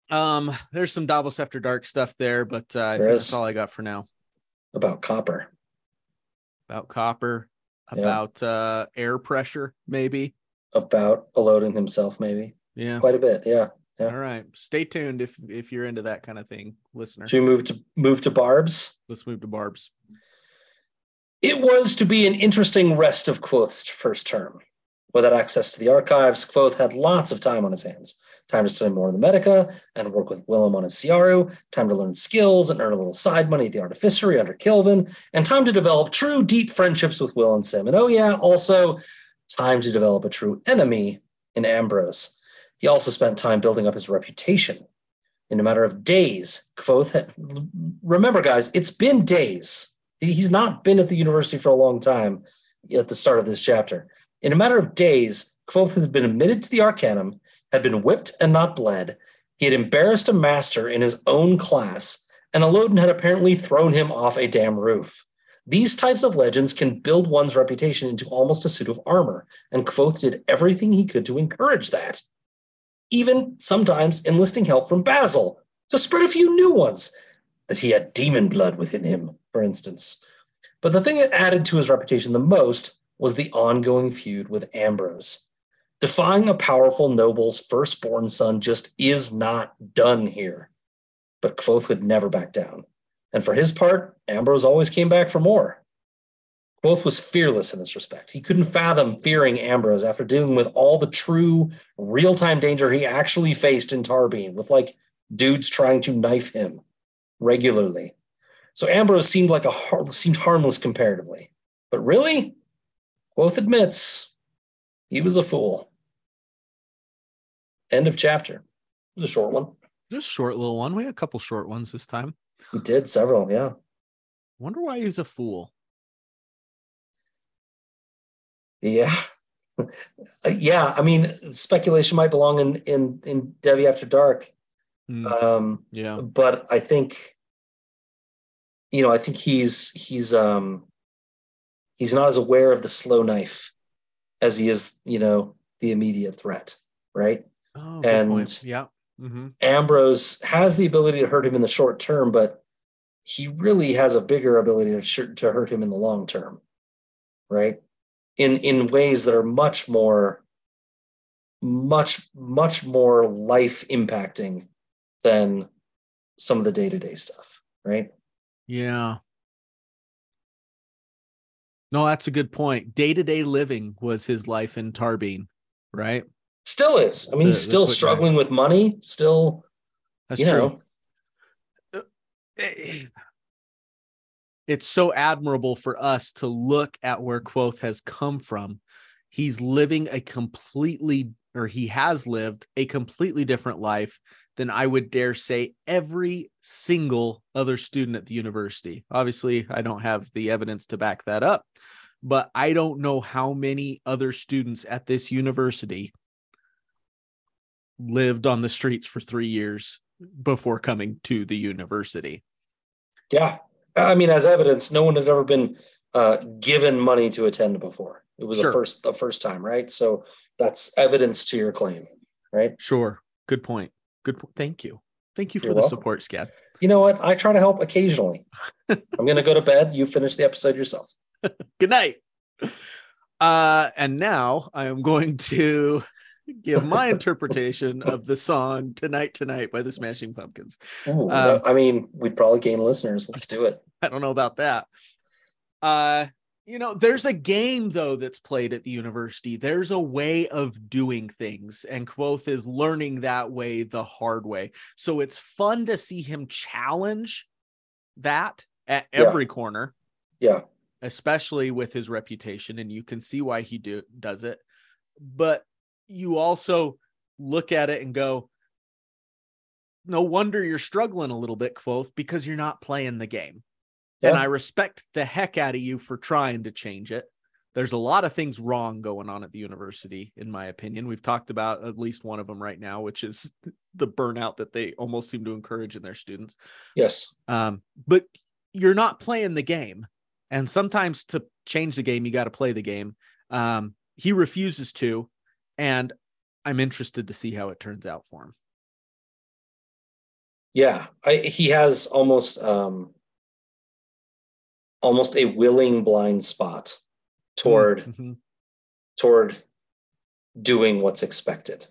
Um, there's some Davos after dark stuff there, but uh, I There think is. that's all I got for now. about copper. About copper, Yeah. about uh air pressure, maybe. About Elodin himself, maybe Yeah. quite a bit. Yeah. yeah. All right. Stay tuned if if you're into that kind of thing, listener. Should we move to move to Barb's? Let's move to Barb's. It was to be an interesting rest of Kvothe's first term. Without access to the archives, Kvothe had lots of time on his hands. Time to study more of the Medica and work with Willem on his Siaru, time to learn skills and earn a little side money at the Artificery under Kilvin, and time to develop true deep friendships with Will and Sim. And oh yeah, also time to develop a true enemy in Ambrose. He also spent time building up his reputation. In a matter of days, Kvothe had remember, guys, it's been days. He's not been at the university for a long time at the start of this chapter. In a matter of days, Kvothe has been admitted to the Arcanum, had been whipped and not bled. He had embarrassed a master in his own class, and Elodin had apparently thrown him off a damn roof. These types of legends can build one's reputation into almost a suit of armor, and Kvothe did everything he could to encourage that. Even sometimes enlisting help from Basil to spread a few new ones that he had demon blood within him, for instance. But the thing that added to his reputation the most was the ongoing feud with Ambrose. Defying a powerful noble's firstborn son just is not done here. But Kvothe would never back down. And for his part, Ambrose always came back for more. Kvothe was fearless in this respect. He couldn't fathom fearing Ambrose after dealing with all the true real time danger he actually faced in Tarbean, with like dudes trying to knife him regularly. So Ambrose seemed like a har- seemed harmless comparatively, but really, Kvothe admits he was a fool. End of chapter. It was a short one. Just short little one. We had a couple short ones this time. We did several, yeah. Wonder why he's a fool. Yeah. Uh, yeah, I mean, speculation might belong in in in Devi After Dark, Hmm, um, yeah. but I think, you know, I think he's he's um he's not as aware of the slow knife as he is, you know, the immediate threat, right? Oh, good and- point. Yeah. hmm Ambrose has the ability to hurt him in the short term, but he really has a bigger ability to, sh- to hurt him in the long term, right? In in ways that are much more, much much more life impacting than some of the day to day stuff, right? Yeah. No, that's a good point. Day to day living was his life in Tarbean, right? Still is. I mean, The- he's still struggling with money. Still, That's you true. know, it's so admirable for us to look at where Kvothe has come from. He's living a completely, or he has lived a completely different life than I would dare say every single other student at the university. Obviously, I don't have the evidence to back that up, but I don't know how many other students at this university lived on the streets for three years before coming to the university. Yeah. I mean, as evidence, no one had ever been uh, given money to attend before. It was sure. the first the first time, right? So that's evidence to your claim, right? Sure. Good point. Good. Po- Thank you. Thank you for You're the welcome. support, Scad. You know what? I try to help occasionally. I'm going to go to bed. You finish the episode yourself. Good night. Uh, and now I am going to give my interpretation of the song "Tonight Tonight" by the Smashing Pumpkins. Ooh, um, I mean, we'd probably gain listeners. Let's do it. I don't know about that. Uh, you know, there's a game though that's played at the university. There's a way of doing things, and Kvothe is learning that way the hard way. So it's fun to see him challenge that at every yeah. corner. Yeah. Especially with his reputation, and you can see why he do does it. But you also look at it and go, no wonder you're struggling a little bit, Kvothe, because you're not playing the game. Yeah. And I respect the heck out of you for trying to change it. There's a lot of things wrong going on at the university, in my opinion. We've talked about at least one of them right now, which is the burnout that they almost seem to encourage in their students. Yes. Um, but you're not playing the game. And sometimes to change the game, you got to play the game. Um, he refuses to and I'm interested to see how it turns out for him. Yeah, I, he has almost um, almost a willing blind spot toward mm-hmm. toward doing what's expected.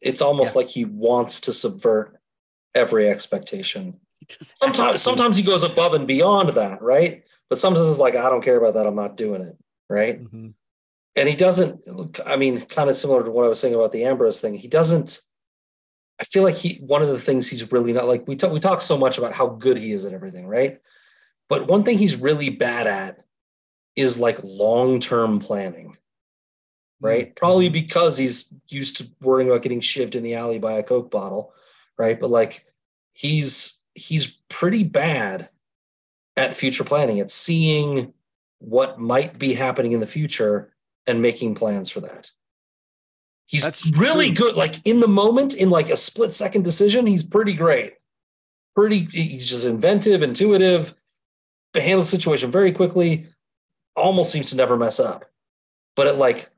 It's almost yeah. like he wants to subvert every expectation. Sometimes sometimes he goes above and beyond that, right? But sometimes it's like I don't care about that. I'm not doing it, right? Mm-hmm and he doesn't i mean kind of similar to what i was saying about the ambrose thing he doesn't i feel like he one of the things he's really not like we talk we talk so much about how good he is at everything right but one thing he's really bad at is like long-term planning right mm-hmm. probably because he's used to worrying about getting shivved in the alley by a coke bottle right but like he's he's pretty bad at future planning at seeing what might be happening in the future and making plans for that. He's That's really true. good. Like in the moment, in like a split second decision, he's pretty great. Pretty, he's just inventive, intuitive, handles the situation very quickly, almost seems to never mess up. But it like,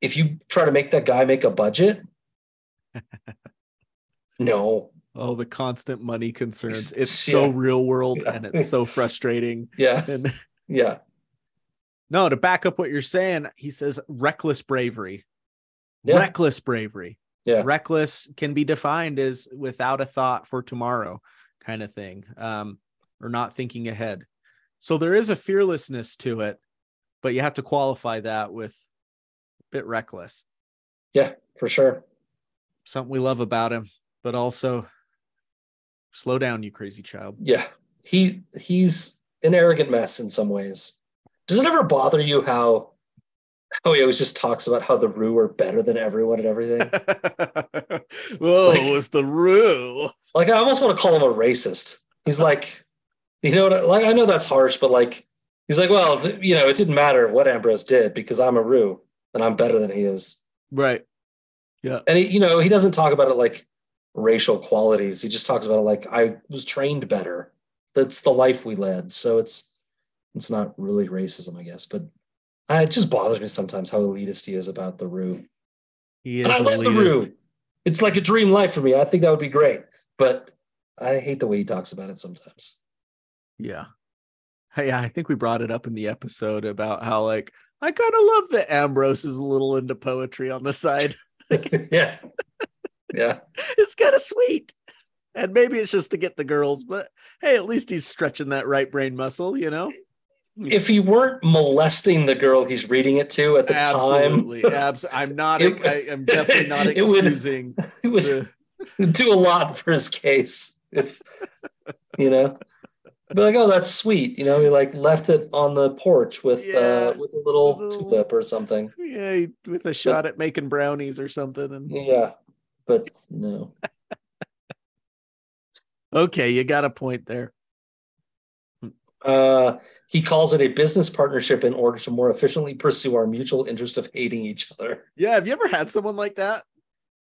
if you try to make that guy make a budget, no. Oh, the constant money concerns. It's so real world yeah. and it's so frustrating. Yeah. And yeah. No, to back up what you're saying, he says reckless bravery. Yeah. Reckless bravery. Yeah. Reckless can be defined as without a thought for tomorrow kind of thing. Um, or not thinking ahead. So there is a fearlessness to it, but you have to qualify that with a bit reckless. Yeah, for sure. Something we love about him, but also slow down, you crazy child. Yeah. He he's an arrogant mess in some ways. Does it ever bother you how how he always just talks about how the Ruh are better than everyone and everything? Whoa, like, it's the Ruh. Like I almost want to call him a racist. He's like, you know what? Like I know that's harsh, but like he's like, well, you know, it didn't matter what Ambrose did because I'm a Ruh and I'm better than he is. Right. Yeah. And he, you know, he doesn't talk about it like racial qualities. He just talks about it like I was trained better. That's the life we led. So it's it's not really racism, I guess, but uh, it just bothers me sometimes how elitist he is about the Ruh. He is and I love the Ruh. It's like a dream life for me. I think that would be great, but I hate the way he talks about it sometimes. Yeah. Yeah, I think we brought it up in the episode about how like I kind of love that Ambrose is a little into poetry on the side. yeah. Yeah. It's kind of sweet. And maybe it's just to get the girls, but hey, at least he's stretching that right brain muscle, you know? if he weren't molesting the girl he's reading it to at the Absolutely. time, Abs- I'm not. It, I am definitely not excusing. It would, the... it would do a lot for his case. If, you know. Be like, oh, that's sweet. You know, he like left it on the porch with Yeah. uh with a little little- tulip or something. Yeah, with a shot at making brownies or something. And Yeah. But no. okay, you got a point there. Uh he calls it a business partnership in order to more efficiently pursue our mutual interest of hating each other. Yeah, have you ever had someone like that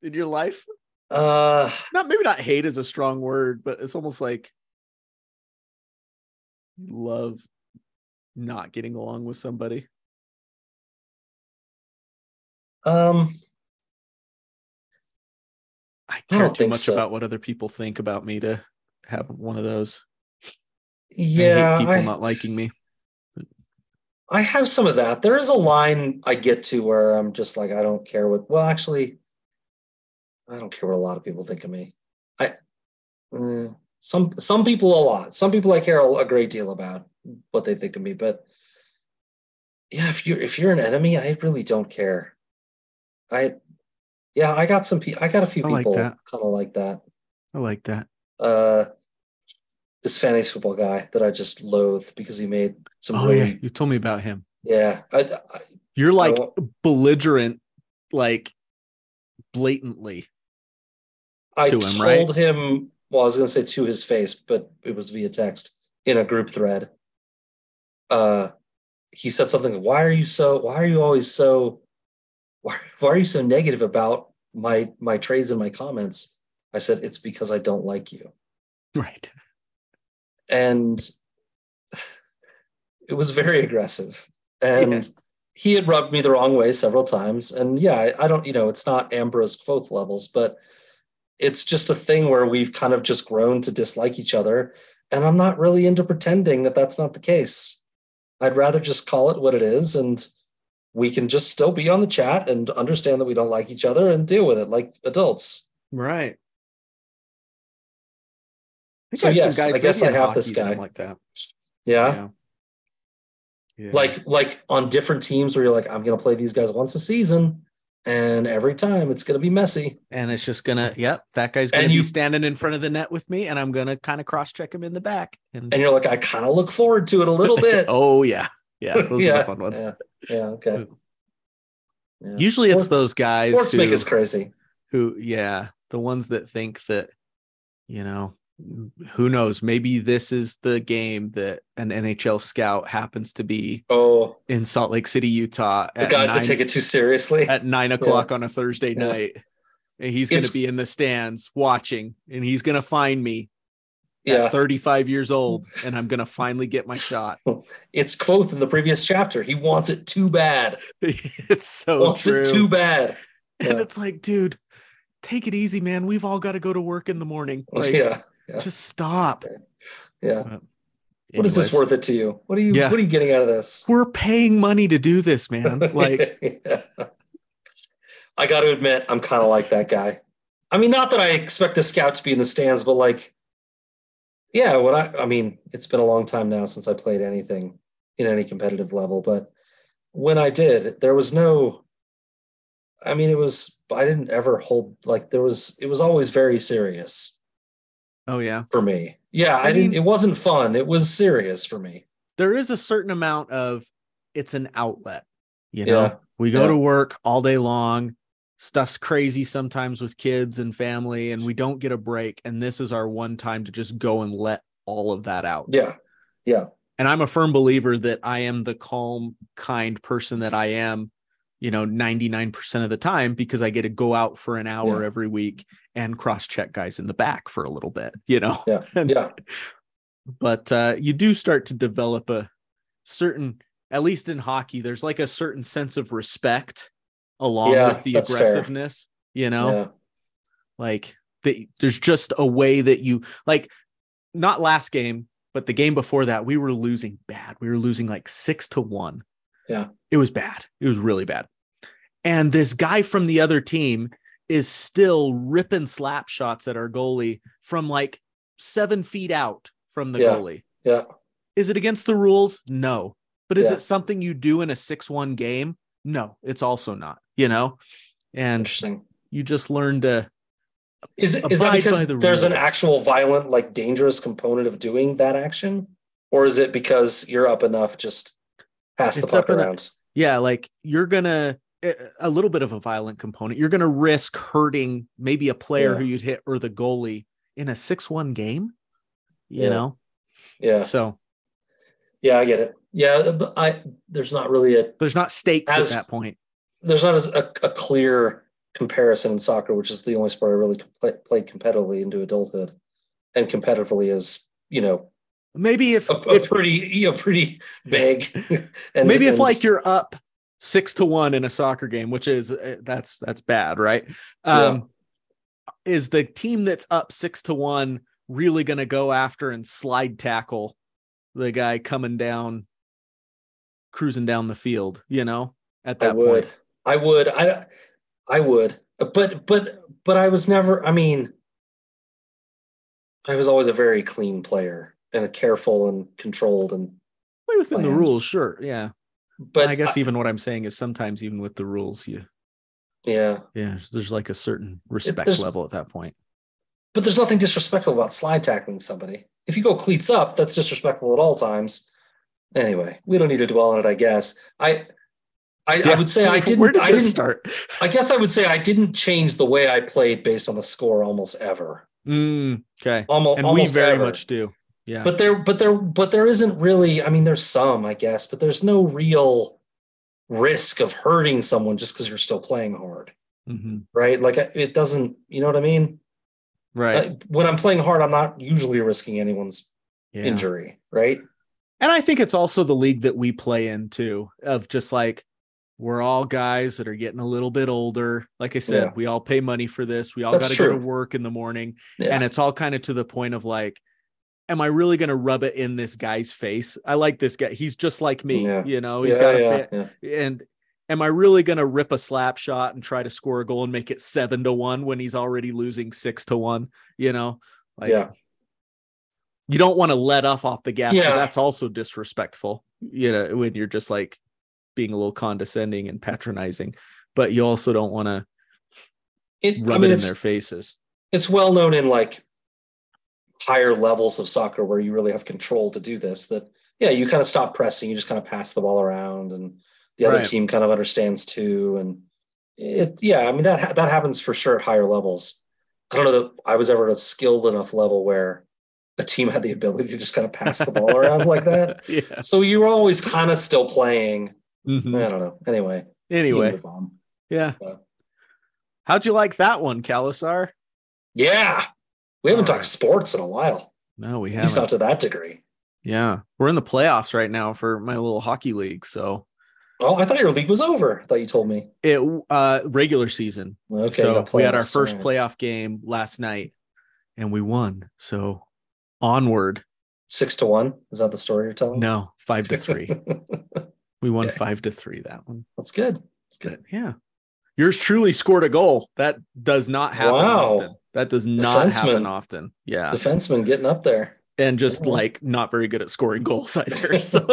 in your life? Uh Not maybe not hate is a strong word, but it's almost like you love not getting along with somebody. um I I care don't too much so. about what other people think about me to have one of those. yeah, I people I- not liking me. I have some of that. There is a line I get to where I'm just like, I don't care what. Well, actually, I don't care what a lot of people think of me. I mm, some some people a lot. Some people I care a great deal about what they think of me. But yeah, if you're if you're an enemy, I really don't care. I yeah, I got some. pe- I got a few I like people kind of like that. I like that. Uh, this fantasy football guy that I just loathe because he made some Oh really yeah, you told me about him. yeah. I, I, You're like wa- belligerent, like blatantly. I to him, told right? him, well, I was going to say to his face, but it was via text in a group thread. Uh, he said something. Why are you so? Why are you always so? Why, why are you so negative about my my trades and my comments? I said it's because I don't like you, Right. and it was very aggressive. And Yeah. he had rubbed me the wrong way several times. And yeah, I, I don't, you know, it's not Ambrose Kvothe levels, but it's just a thing where we've kind of just grown to dislike each other. And I'm not really into pretending that that's not the case. I'd rather just call it what it is. And we can just still be on the chat and understand that we don't like each other and deal with it like adults. Right. I So have some yes, I guess I have this hockey that I'm guy. like that. Yeah. Yeah. Yeah. Like, like on different teams where you're like, I'm going to play these guys once a season. And every time it's going to be messy. and it's just gonna, yep, that guy's gonna And be you- standing in front of the net with me, and I'm gonna kind of cross check him in the back. And, And you're like, I kind of look forward to it a little bit. oh yeah, yeah, those are the fun ones. Yeah. Yeah. Okay. Yeah. Usually it's those guys sports who, make us crazy. who, yeah, the ones that think that, you know, who knows, maybe this is the game that an NHL scout happens to be Oh, in Salt Lake City, Utah, the guys nine, that take it too seriously. at nine o'clock on a Thursday Yeah. night. And he's going to be in the stands watching, and he's going to find me yeah. at 35 years old, and I'm going to finally get my shot. It's Kvothe in the previous chapter. He wants it too bad. it's so wants true. it too bad. and Yeah. it's like, dude, take it easy, man. We've all got to go to work in the morning. Like, yeah. Just stop. Yeah. But What is this worth it to you? What are you Yeah. what are you getting out of this? We're paying money to do this, man. Like, Yeah. I got to admit, I'm kind of like that guy. I mean, not that I expect a scout to be in the stands, but like, yeah, what I, I mean, it's been a long time now since I played anything in any competitive level, but when I did, there was no, I mean, it was, I didn't ever hold, like, there was, it was always very serious oh yeah, for me. Yeah, I, I didn't, it wasn't fun. It was serious for me. there is a certain amount of it's an outlet. You know, Yeah. we go Yeah. to work all day long. Stuff's crazy sometimes with kids and family, and we don't get a break. And this is our one time to just go and let all of that out. Yeah. Yeah. and I'm a firm believer that I am the calm, kind person that I am, you know, 99% of the time because I get to go out for an hour Yeah. every week and cross check guys in the back for a little bit, you know. Yeah. And- Yeah. But uh, you do start to develop a certain, at least in hockey, there's like a certain sense of respect along Yeah, with the that's fair. aggressiveness, you know Yeah. like the, there's just a way that you like not last game but the game before that we were losing bad we were losing like six to one Yeah. it was bad it was really bad and this guy from the other team is still ripping slap shots at our goalie from like seven feet out from the Yeah. goalie Yeah. is it against the rules no but is Yeah. it something you do in a 6-1 game no it's also not you know and Interesting. you just learn to Is it is that because the there's an actual violent, like dangerous component of doing that action, or is it because you're up enough just pass the It's puck around? yeah, like you're gonna a- a little bit of a violent component. You're gonna risk hurting maybe a player Yeah. who you'd hit or the goalie in a six-one game. You Yeah. know, Yeah, so yeah, I get it. Yeah, but I there's not really a there's not stakes As- at that point. there's not a, a clear comparison in soccer, which is the only sport I really play, played competitively into adulthood, and competitively is you know Maybe if, a, a if pretty you know pretty vague. and maybe if and- like you're up six to one in a soccer game, which is uh, that's that's bad, right? Yeah. Um, is the team that's up six to one really going to go after and slide tackle the guy coming down, cruising down the field? You know, at I that would. point, I would. I I would. But but but I was never. I mean, I was always a very clean player and a careful and controlled and. play within the rules, sure, yeah. But I guess even what I'm saying is sometimes even with the rules, you yeah. yeah, there's like a certain respect there's- level at that point. But there's nothing disrespectful about slide tackling somebody. If you go cleats up, that's disrespectful at all times. Anyway, we don't need to dwell on it. I guess I. I, I would say I didn't. Where did I this didn't. start? I guess I would say I didn't change the way I played based on the score almost ever. Mm, okay, Almost, and we very ever. much do. Yeah, but there but there but there isn't really i mean there's some i guess but there's no real risk of hurting someone just because you're still playing hard Mhm. right like it doesn't you know what i mean right. Like, when i'm playing hard i'm not usually risking anyone's Yeah. injury right And I think it's also the league that we play in too, of just like we're all guys that are getting a little bit older. Like I said, Yeah. we all pay money for this. We all got to go to work in the morning. yeah And it's all kind of to the point of like, am I really going to rub it in this guy's face? I like this guy. He's just like me. Yeah. You know, he's yeah, got a yeah, fit. yeah. And am I really going to rip a slap shot and try to score a goal and make it seven to one when he's already losing six to one? You know, like Yeah. you don't want to let off off the gas because Yeah. that's also disrespectful. You know, when you're just like being a little condescending and patronizing, but you also don't want to It, rub I mean, it in their faces. it's well known in like higher levels of soccer where you really have control to do this that yeah you kind of stop pressing you just kind of pass the ball around and the other Right. team kind of understands too and it yeah i mean that that happens for sure at higher levels i don't know that i was ever at a skilled enough level where a team had the ability to just kind of pass the ball around like that yeah. so you were always kind of still playing Mhm. i don't know anyway Anyway, yeah. Yeah. How'd you like that one, Khalasar? yeah we haven't talked sports in a while No, we have. at least not to that degree Yeah, we're in the playoffs right now for my little hockey league. So oh i thought your league was over i thought you told me it uh regular season. Okay. so we had our first right. playoff game last night, and we won. So onward. Six to one. Is that the story you're telling? No, five to three. We won Okay. five to three that one. That's good. That's good. But yeah. Yours truly scored a goal. That does not happen Wow. often. That does not happen often. Yeah. Defenseman getting up there. and just Yeah. like not very good at scoring goals either. So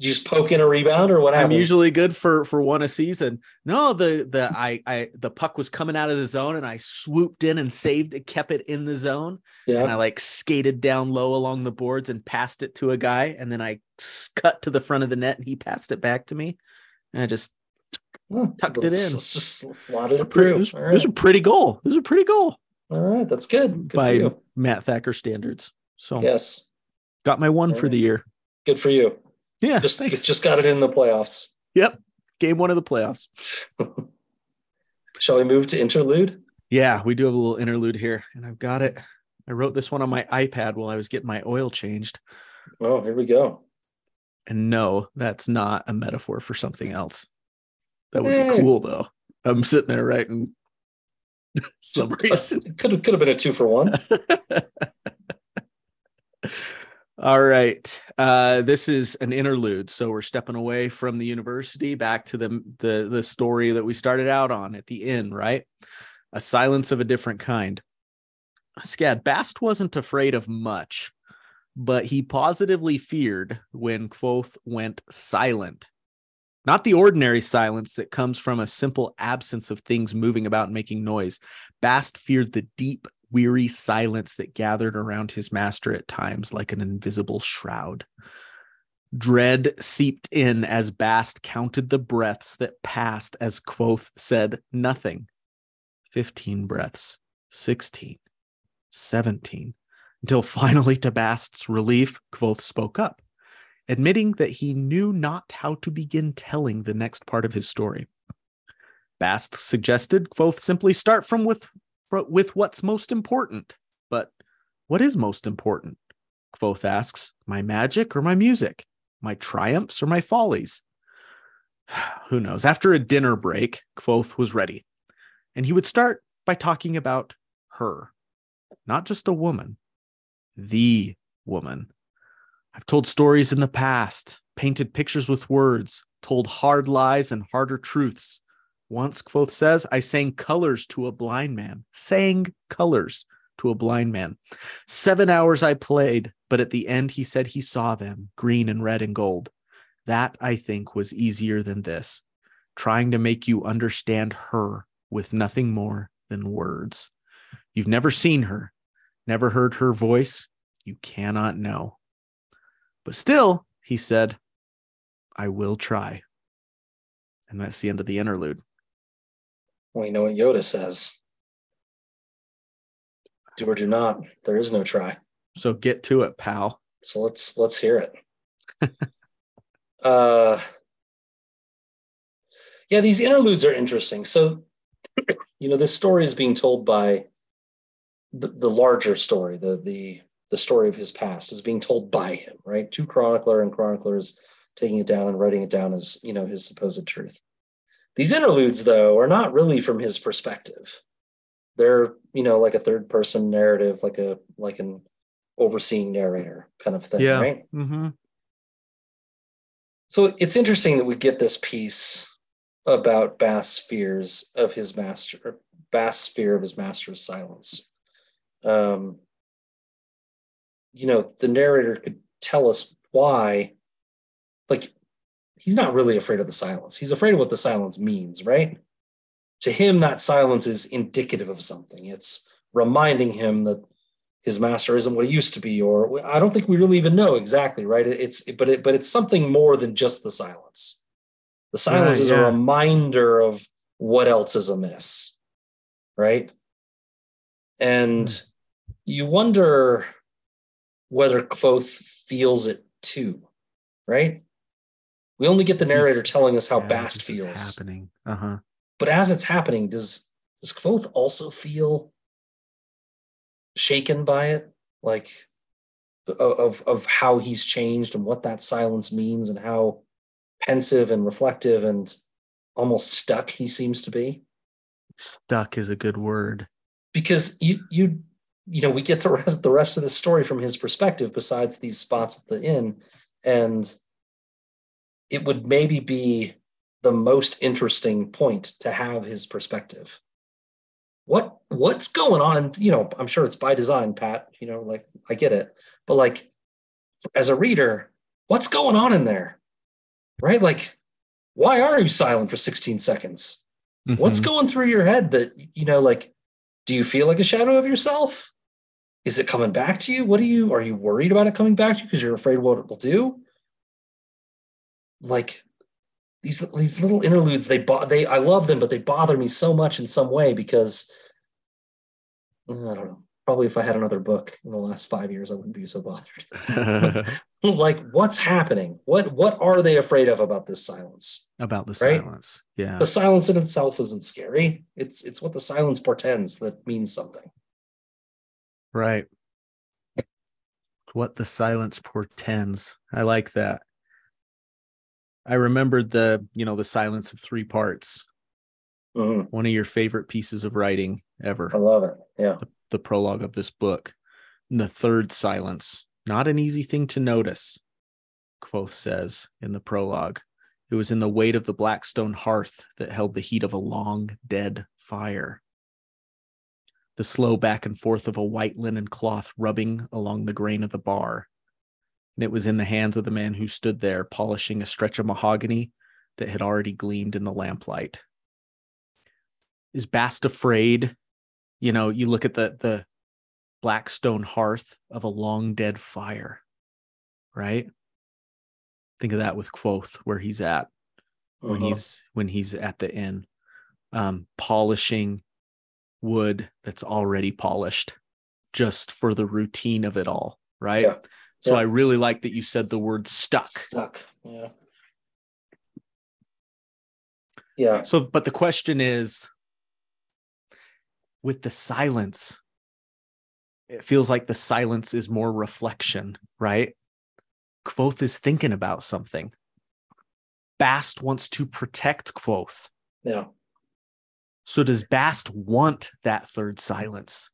just poke in a rebound or what I'm usually good for for one a season. No, the the I I the puck was coming out of the zone and I swooped in and saved it, kept it in the zone, Yeah. and. I like skated down low along the boards and passed it to a guy, and then I cut to the front of the net and he passed it back to me, and I just Oh, tucked it in. let's just slotted it it was, through. it was a pretty goal. It was a pretty goal All right. That's good. Good by for you. Matt Thacker standards. So Yes. got my one for the year. Good for you. Yeah, Just thanks. just got it in the playoffs. Yep, game one of the playoffs. Shall we move to interlude? Yeah, we do have a little interlude here, and I've got it. I wrote this one on my iPad while I was getting my oil changed. Oh, here we go. And no, that's not a metaphor for something else. That would Eh. be cool though. I'm sitting there writing summaries. Could have could have been a two for one. All right. Uh, this is an interlude. So we're stepping away from the university back to the, the the story that we started out on at the inn, right? A silence of a different kind. Scad Bast wasn't afraid of much, but he positively feared when Kvothe went silent. not the ordinary silence that comes from a simple absence of things moving about and making noise. Bast feared the deep, weary silence that gathered around his master at times like an invisible shroud. Dread seeped in as Bast counted the breaths that passed as Kvothe said nothing. Fifteen breaths, sixteen, seventeen, until finally, to Bast's relief, Kvothe spoke up admitting that he knew not how to begin telling the next part of his story. Bast suggested Kvothe simply start from with with what's most important. But what is most important? Kvothe asks, my magic or my music? My triumphs or my follies? Who knows? After a dinner break, Kvothe was ready. And he would start by talking about her. Not just a woman, the woman I've told stories in the past, painted pictures with words, told hard lies and harder truths. Once, Kvothe says, I sang colors to a blind man, sang colors to a blind man. Seven hours I played, but at the end he said he saw them, green and red and gold. That, I think, was easier than this, trying to make you understand her with nothing more than words. You've never seen her, never heard her voice. You cannot know. But still, he said, I will try. And that's the end of the interlude. We know what Yoda says. Do or do not. There is no try. So get to it, pal. So let's let's hear it. uh yeah, these interludes are interesting. So you know, this story is being told by the, the larger story, the the the story of his past is being told by him, right? To chronicler and chronicler is taking it down and writing it down as, you know, his supposed truth. These interludes, though, are not really from his perspective. They're, you know, like a third person narrative, like a like an overseeing narrator kind of thing, yeah. right? Mm-hmm. So it's interesting that we get this piece about Bast's fears of his master, Bast's fear of his master's silence. Um, you know, the narrator could tell us why, like, he's not really afraid of the silence. He's afraid of what the silence means, right? To him, that silence is indicative of something. It's reminding him that his master isn't what he used to be, or I don't think we really even know exactly, right? It's but it but it's something more than just the silence. The silence right, is yeah. a reminder of what else is amiss, right? And mm. You wonder whether Kvothe feels it too, right? We only get the narrator He's, telling us how yeah, Bast feels. Happening. Uh-huh. But as it's happening, does does Kvothe also feel shaken by it? Like of of how he's changed and what that silence means and how pensive and reflective and almost stuck he seems to be. Stuck is a good word. Because you you you know, we get the rest the rest of the story from his perspective, besides these spots at the inn, and it would maybe be the most interesting point to have his perspective. What what's going on? You know, I'm sure it's by design, Pat. You know, like I get it, but like as a reader, what's going on in there? Right? Like, why are you silent for 16 seconds? Mm-hmm. What's going through your head that you know, like do you feel like a shadow of yourself? Is it coming back to you? What are you are you worried about it coming back to you because you're afraid what it will do? Like these these little interludes, they bo- they I love them, but they bother me so much in some way because mm, I don't know. Probably if I had another book in the last five years, I wouldn't be so bothered. like, what's happening? What what are they afraid of about this silence? About the right? silence. Yeah. The silence in itself isn't scary. It's it's what the silence portends that means something. Right. What the silence portends. I like that. I remembered the, you know, the silence of three parts. Mm-hmm. One of your favorite pieces of writing ever. I love it. Yeah. The, the prologue of this book. And the third silence. Not an easy thing to notice, Kvothe says in the prologue. It was in the weight of the black stone hearth that held the heat of a long dead fire the slow back and forth of a white linen cloth rubbing along the grain of the bar. And it was in the hands of the man who stood there polishing a stretch of mahogany that had already gleamed in the lamplight. Is Bast afraid? You know, you look at the the black stone hearth of a long dead fire, right? Think of that with Kvothe where he's at when Uh-huh. he's when he's at the inn, um, polishing wood that's already polished, just for the routine of it all, right? Yeah. So Yeah. I really like that you said the word stuck. stuck. Yeah. Yeah. So, but the question is with the silence, it feels like the silence is more reflection, right? Kvothe is thinking about something. Bast wants to protect Kvothe. Yeah. So does Bast want that third silence?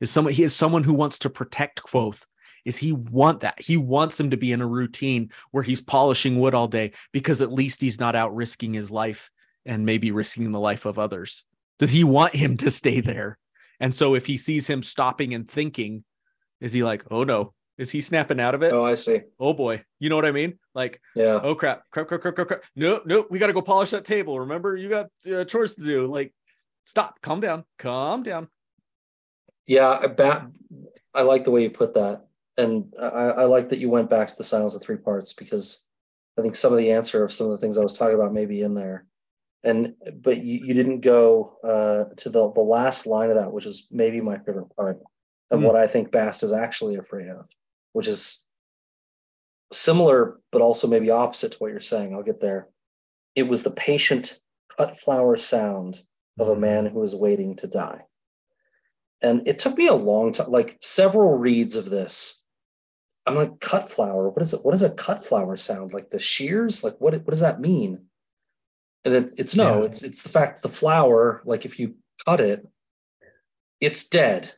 Is someone he is someone who wants to protect Kvothe? Is he want that? He wants him to be in a routine where he's polishing wood all day because at least he's not out risking his life and maybe risking the life of others. Does he want him to stay there? And so if he sees him stopping and thinking, is he like, oh no, is he snapping out of it? Oh, I see. Oh boy. You know what I mean? Like, Yeah. oh crap, crap, crap, crap, crap, crap. No, no, we got to go polish that table. Remember, you got uh, chores to do. Like, stop, calm down, calm down. Yeah. I bat. I like the way you put that, and I, I like that you went back to the silence of three parts because I think some of the answer of some of the things I was talking about may be in there, and but you, you didn't go uh, to the the last line of that, which is maybe my favorite part of Hmm. what I think Bast is actually afraid of, which is similar but also maybe opposite to what you're saying. I'll get there. It was the patient cut flower sound of a man who was waiting to die. And it took me a long time, like several reads of this. I'm like, cut flower. What is it? What does a cut flower sound like? The shears? Like what? What does that mean? And it, it's no. Yeah. It's it's the fact the flower, like if you cut it, it's dead,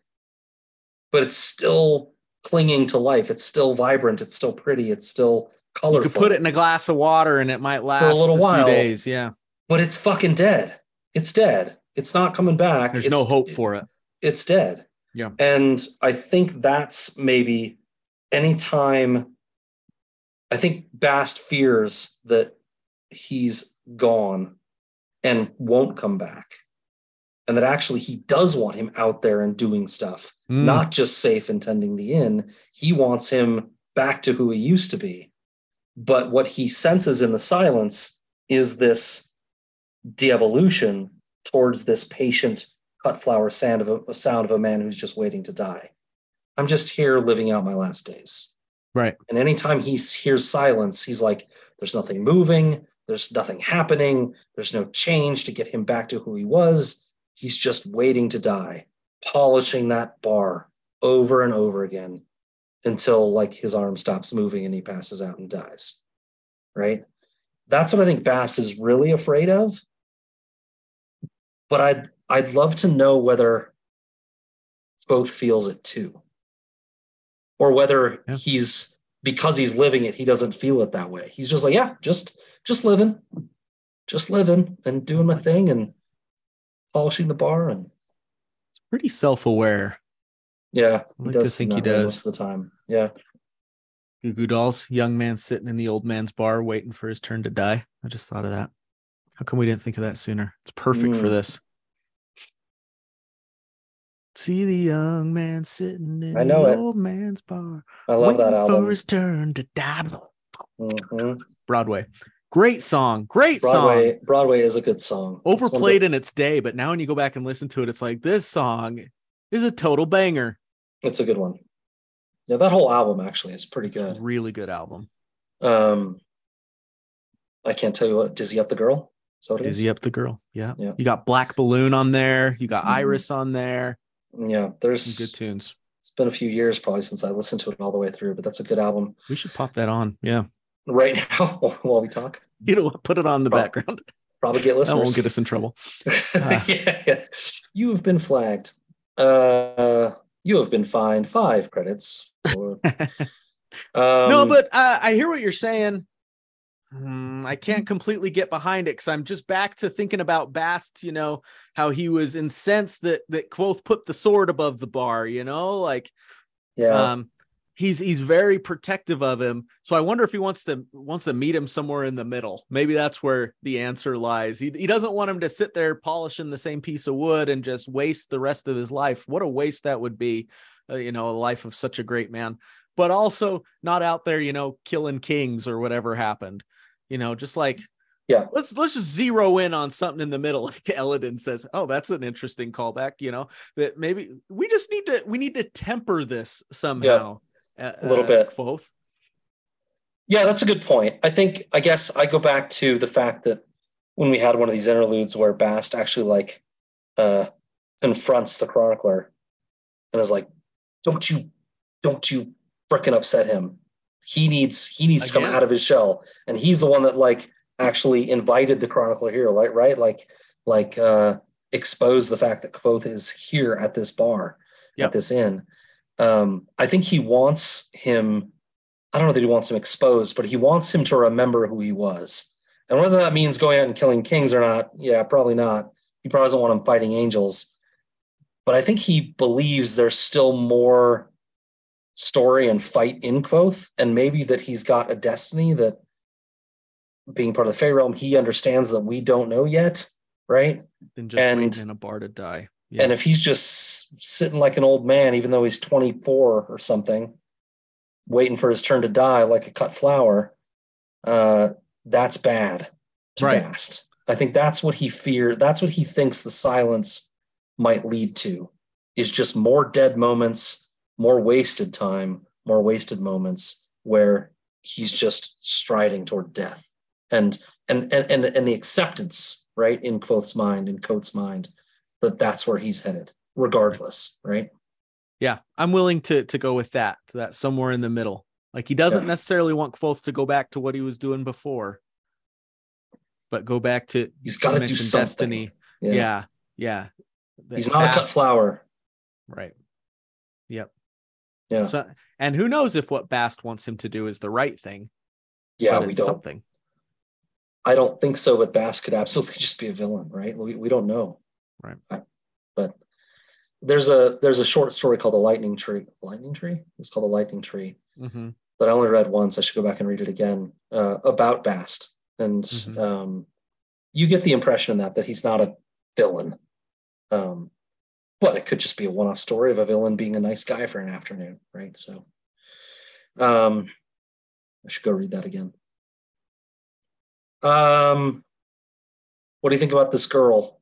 but it's still clinging to life. It's still vibrant. It's still pretty. It's still colorful. You could put it in a glass of water and it might last a little few while. days. Yeah. but it's fucking dead. It's dead. It's not coming back. There's It's- no hope for it. it's dead. Yeah. And I think that's maybe anytime I think Bast fears that he's gone and won't come back. And that actually he does want him out there and doing stuff, Mm. not just safe and tending the inn. He wants him back to who he used to be. But what he senses in the silence is this de-evolution towards this patient cut flower sound of a, a sound of a man who's just waiting to die. I'm just here living out my last days. Right. And anytime he hears silence, he's like, there's nothing moving, there's nothing happening, there's no change to get him back to who he was. He's just waiting to die, polishing that bar over and over again until like his arm stops moving and he passes out and dies. Right? That's what I think Bast is really afraid of. But I'd I'd love to know whether Kvothe feels it too. Or whether Yeah. he's because he's living it, he doesn't feel it that way. He's just like, yeah, just just living, just living and doing my thing and polishing the bar and it's Pretty self aware. yeah, I like to think he does. most of the time. Yeah, Goo Goo Dolls, young man sitting in the old man's bar waiting for his turn to die. I just thought of that. How come we didn't think of that sooner? It's perfect for Mm. this. See the young man sitting in I know the it. old man's bar, I love that album. for his turn to die. Mhm. Broadway, great song, great song. Broadway, Broadway is a good song. It's one of the- Overplayed in its day, but now when you go back and listen to it, it's like this song is a total banger. It's a good one. Yeah, that whole album actually is pretty It's good. really good album. Um, I can't tell you what Dizzy Up the Girl. Is that what it is? Dizzy up the girl. Yeah. Yeah. You got Black Balloon on there. You got Mhm. Iris on there. Yeah, there's Some good tunes. it's been a few years probably since I listened to it all the way through, but that's a good album. We should pop that on. Yeah. Right now, while we talk, You know, put it on the Prob- background. probably get listeners. That won't get us in trouble. Ah. yeah, yeah. You have been flagged. Uh, you have been fined five credits. For, um, no, but uh, I hear what you're saying. Hmm, I can't completely get behind it because I'm just back to thinking about Bast, you know, how he was incensed that that Kvothe put the sword above the bar, you know, like yeah, um he's he's very protective of him. So I wonder if he wants to wants to meet him somewhere in the middle. Maybe that's where the answer lies. He he doesn't want him to sit there polishing the same piece of wood and just waste the rest of his life. What a waste that would be. Uh, you know, a life of such a great man, but also not out there, you know, killing kings or whatever happened. You know, just like yeah. let's let's just zero in on something in the middle like Elodin says oh that's an interesting callback you know that maybe we just need to we need to temper this somehow yeah, a little uh, bit both yeah that's a good point. I think i guess i go back to the fact that when we had one of these interludes where bast actually like uh confronts the chronicler and is like don't you don't you freaking upset him he needs he needs Again? to come out of his shell and he's the one that like actually invited the chronicler here, right? Right, like like uh, expose the fact that Kvothe is here at this bar, yep. at this inn. Um, I think he wants him. I don't know that he wants him exposed, but he wants him to remember who he was. And whether that means going out and killing kings or not, yeah, probably not. He probably doesn't want him fighting angels. But I think he believes there's still more story and fight in Kvothe, and maybe that he's got a destiny that being part of the Fey realm, he understands that we don't know yet, right? Than just and, waiting in a bar to die. Yeah. And if he's just sitting like an old man, even though he's 24 or something, waiting for his turn to die like a cut flower, uh, that's bad to right. Bast. I think that's what he feared. That's what he thinks the silence might lead to is just more dead moments, more wasted time, more wasted moments where he's just striding toward death. And and and and, and the acceptance right in Kvothe's mind in Kvothe's mind that that's where he's headed regardless right? Yeah i'm willing to to go with that that somewhere in the middle. Like he doesn't yeah. necessarily want Kvothe to go back to what he was doing before but go back to he's got to do something. destiny. Yeah. Yeah, yeah. he's not a cut flower. Right. Yep yeah so, and who knows if what bast wants him to do is the right thing yeah we don't something I don't think so, but Bast could absolutely just be a villain, right? We, we don't know. Right. But there's a there's a short story called The Lightning Tree. Lightning Tree? It's called The Lightning Tree. Mm-hmm. That I only read once. I should go back and read it again uh, about Bast. And mm-hmm. um, you get the impression in that that he's not a villain. Um, but it could just be a one-off story of a villain being a nice guy for an afternoon, right? So um, I should go read that again. Um, what do you think about this girl?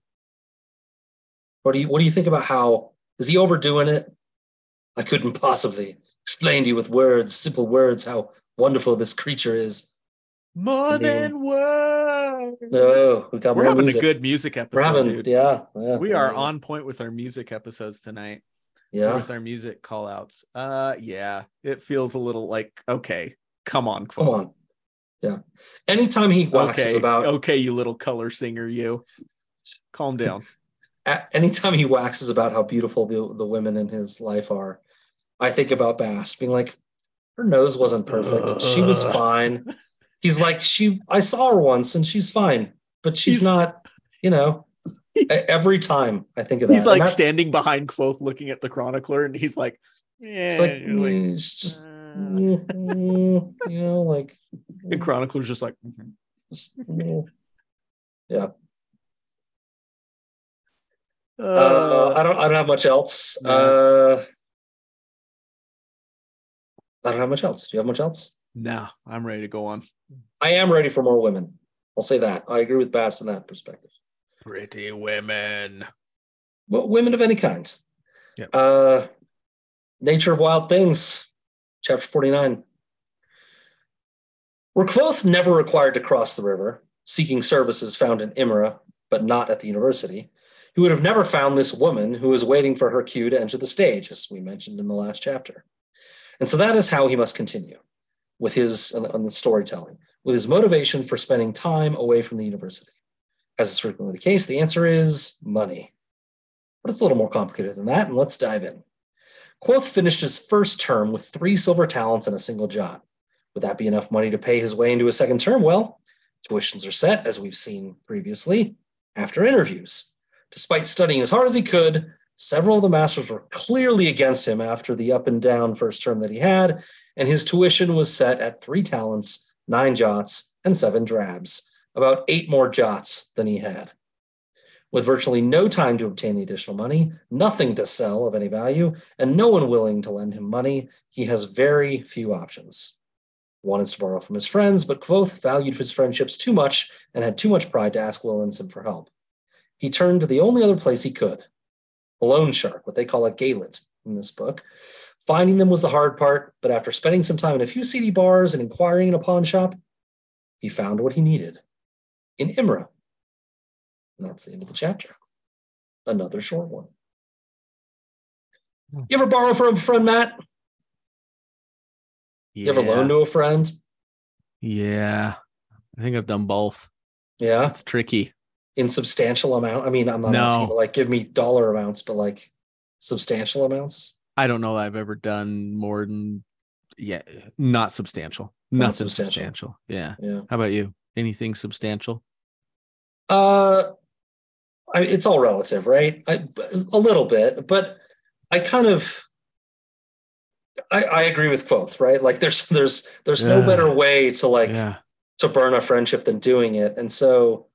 What do you What do you think about how is he overdoing it? I couldn't possibly explain to you with words, simple words, how wonderful this creature is. More than words. No, we got We're having music. a good music episode, We're having, dude. Yeah, yeah, we are on point with our music episodes tonight. Yeah, with our music call outs. Uh, yeah, it feels a little like okay, come on, Kvothe. come on. Yeah. Anytime he waxes okay. about okay, you little color singer, you calm down. anytime he waxes about how beautiful the, the women in his life are, I think about Bast being like, her nose wasn't perfect. Uh, she was fine. He's like, she I saw her once and she's fine, but she's not, you know. Every time I think of that. He's like standing behind Kvothe looking at the chronicler, and he's like, yeah, it's like, like it's just you know, like and Chronicler's just like mm-hmm. yeah. Uh, uh, I don't. I don't have much else. Uh, I don't have much else. Do you have much else? No, I'm ready to go on. I am ready for more women. I'll say that. I agree with Bast in that perspective. Pretty women. Well, women of any kind. Yep. Uh, Nature of Wild Things chapter 49. Were Kvothe never required to cross the river, seeking services found in Imre, but not at the university, he would have never found this woman who was waiting for her cue to enter the stage, as we mentioned in the last chapter. And so that is how he must continue with his on the storytelling, with his motivation for spending time away from the university. As is frequently the case, the answer is money. But it's a little more complicated than that, and let's dive in. Kvothe finished his first term with three silver talents and a single jot. Would that be enough money to pay his way into a second term? Well, tuitions are set, as we've seen previously, after interviews. Despite studying as hard as he could, Several of the masters were clearly against him after the up and down first term that he had, and his tuition was set at three talents, nine jots, and seven drabs, about eight more jots than he had. With virtually no time to obtain the additional money, nothing to sell of any value, and no one willing to lend him money, he has very few options. One is to borrow from his friends, but Kvothe valued his friendships too much and had too much pride to ask Wil and Sim for help. He turned to the only other place he could a loan shark, what they call a gaelet in this book. Finding them was the hard part, but after spending some time in a few seedy bars and inquiring in a pawn shop, he found what he needed in Imre. And that's the end of the chapter. Another short one. Hmm. You ever borrow from a friend, Matt? You ever loan to a friend? Yeah. I think I've done both. Yeah. It's tricky. In substantial amount. I mean, I'm not No. asking to like give me dollar amounts, but like substantial amounts. I don't know that I've ever done more than yeah, not substantial. Not substantial. substantial. Yeah. Yeah. How about you? Anything substantial? Uh, I, it's all relative, right? I, a little bit, but I kind of, I, I agree with both, right? Like, there's there's there's no better way to like yeah. to burn a friendship than doing it, and so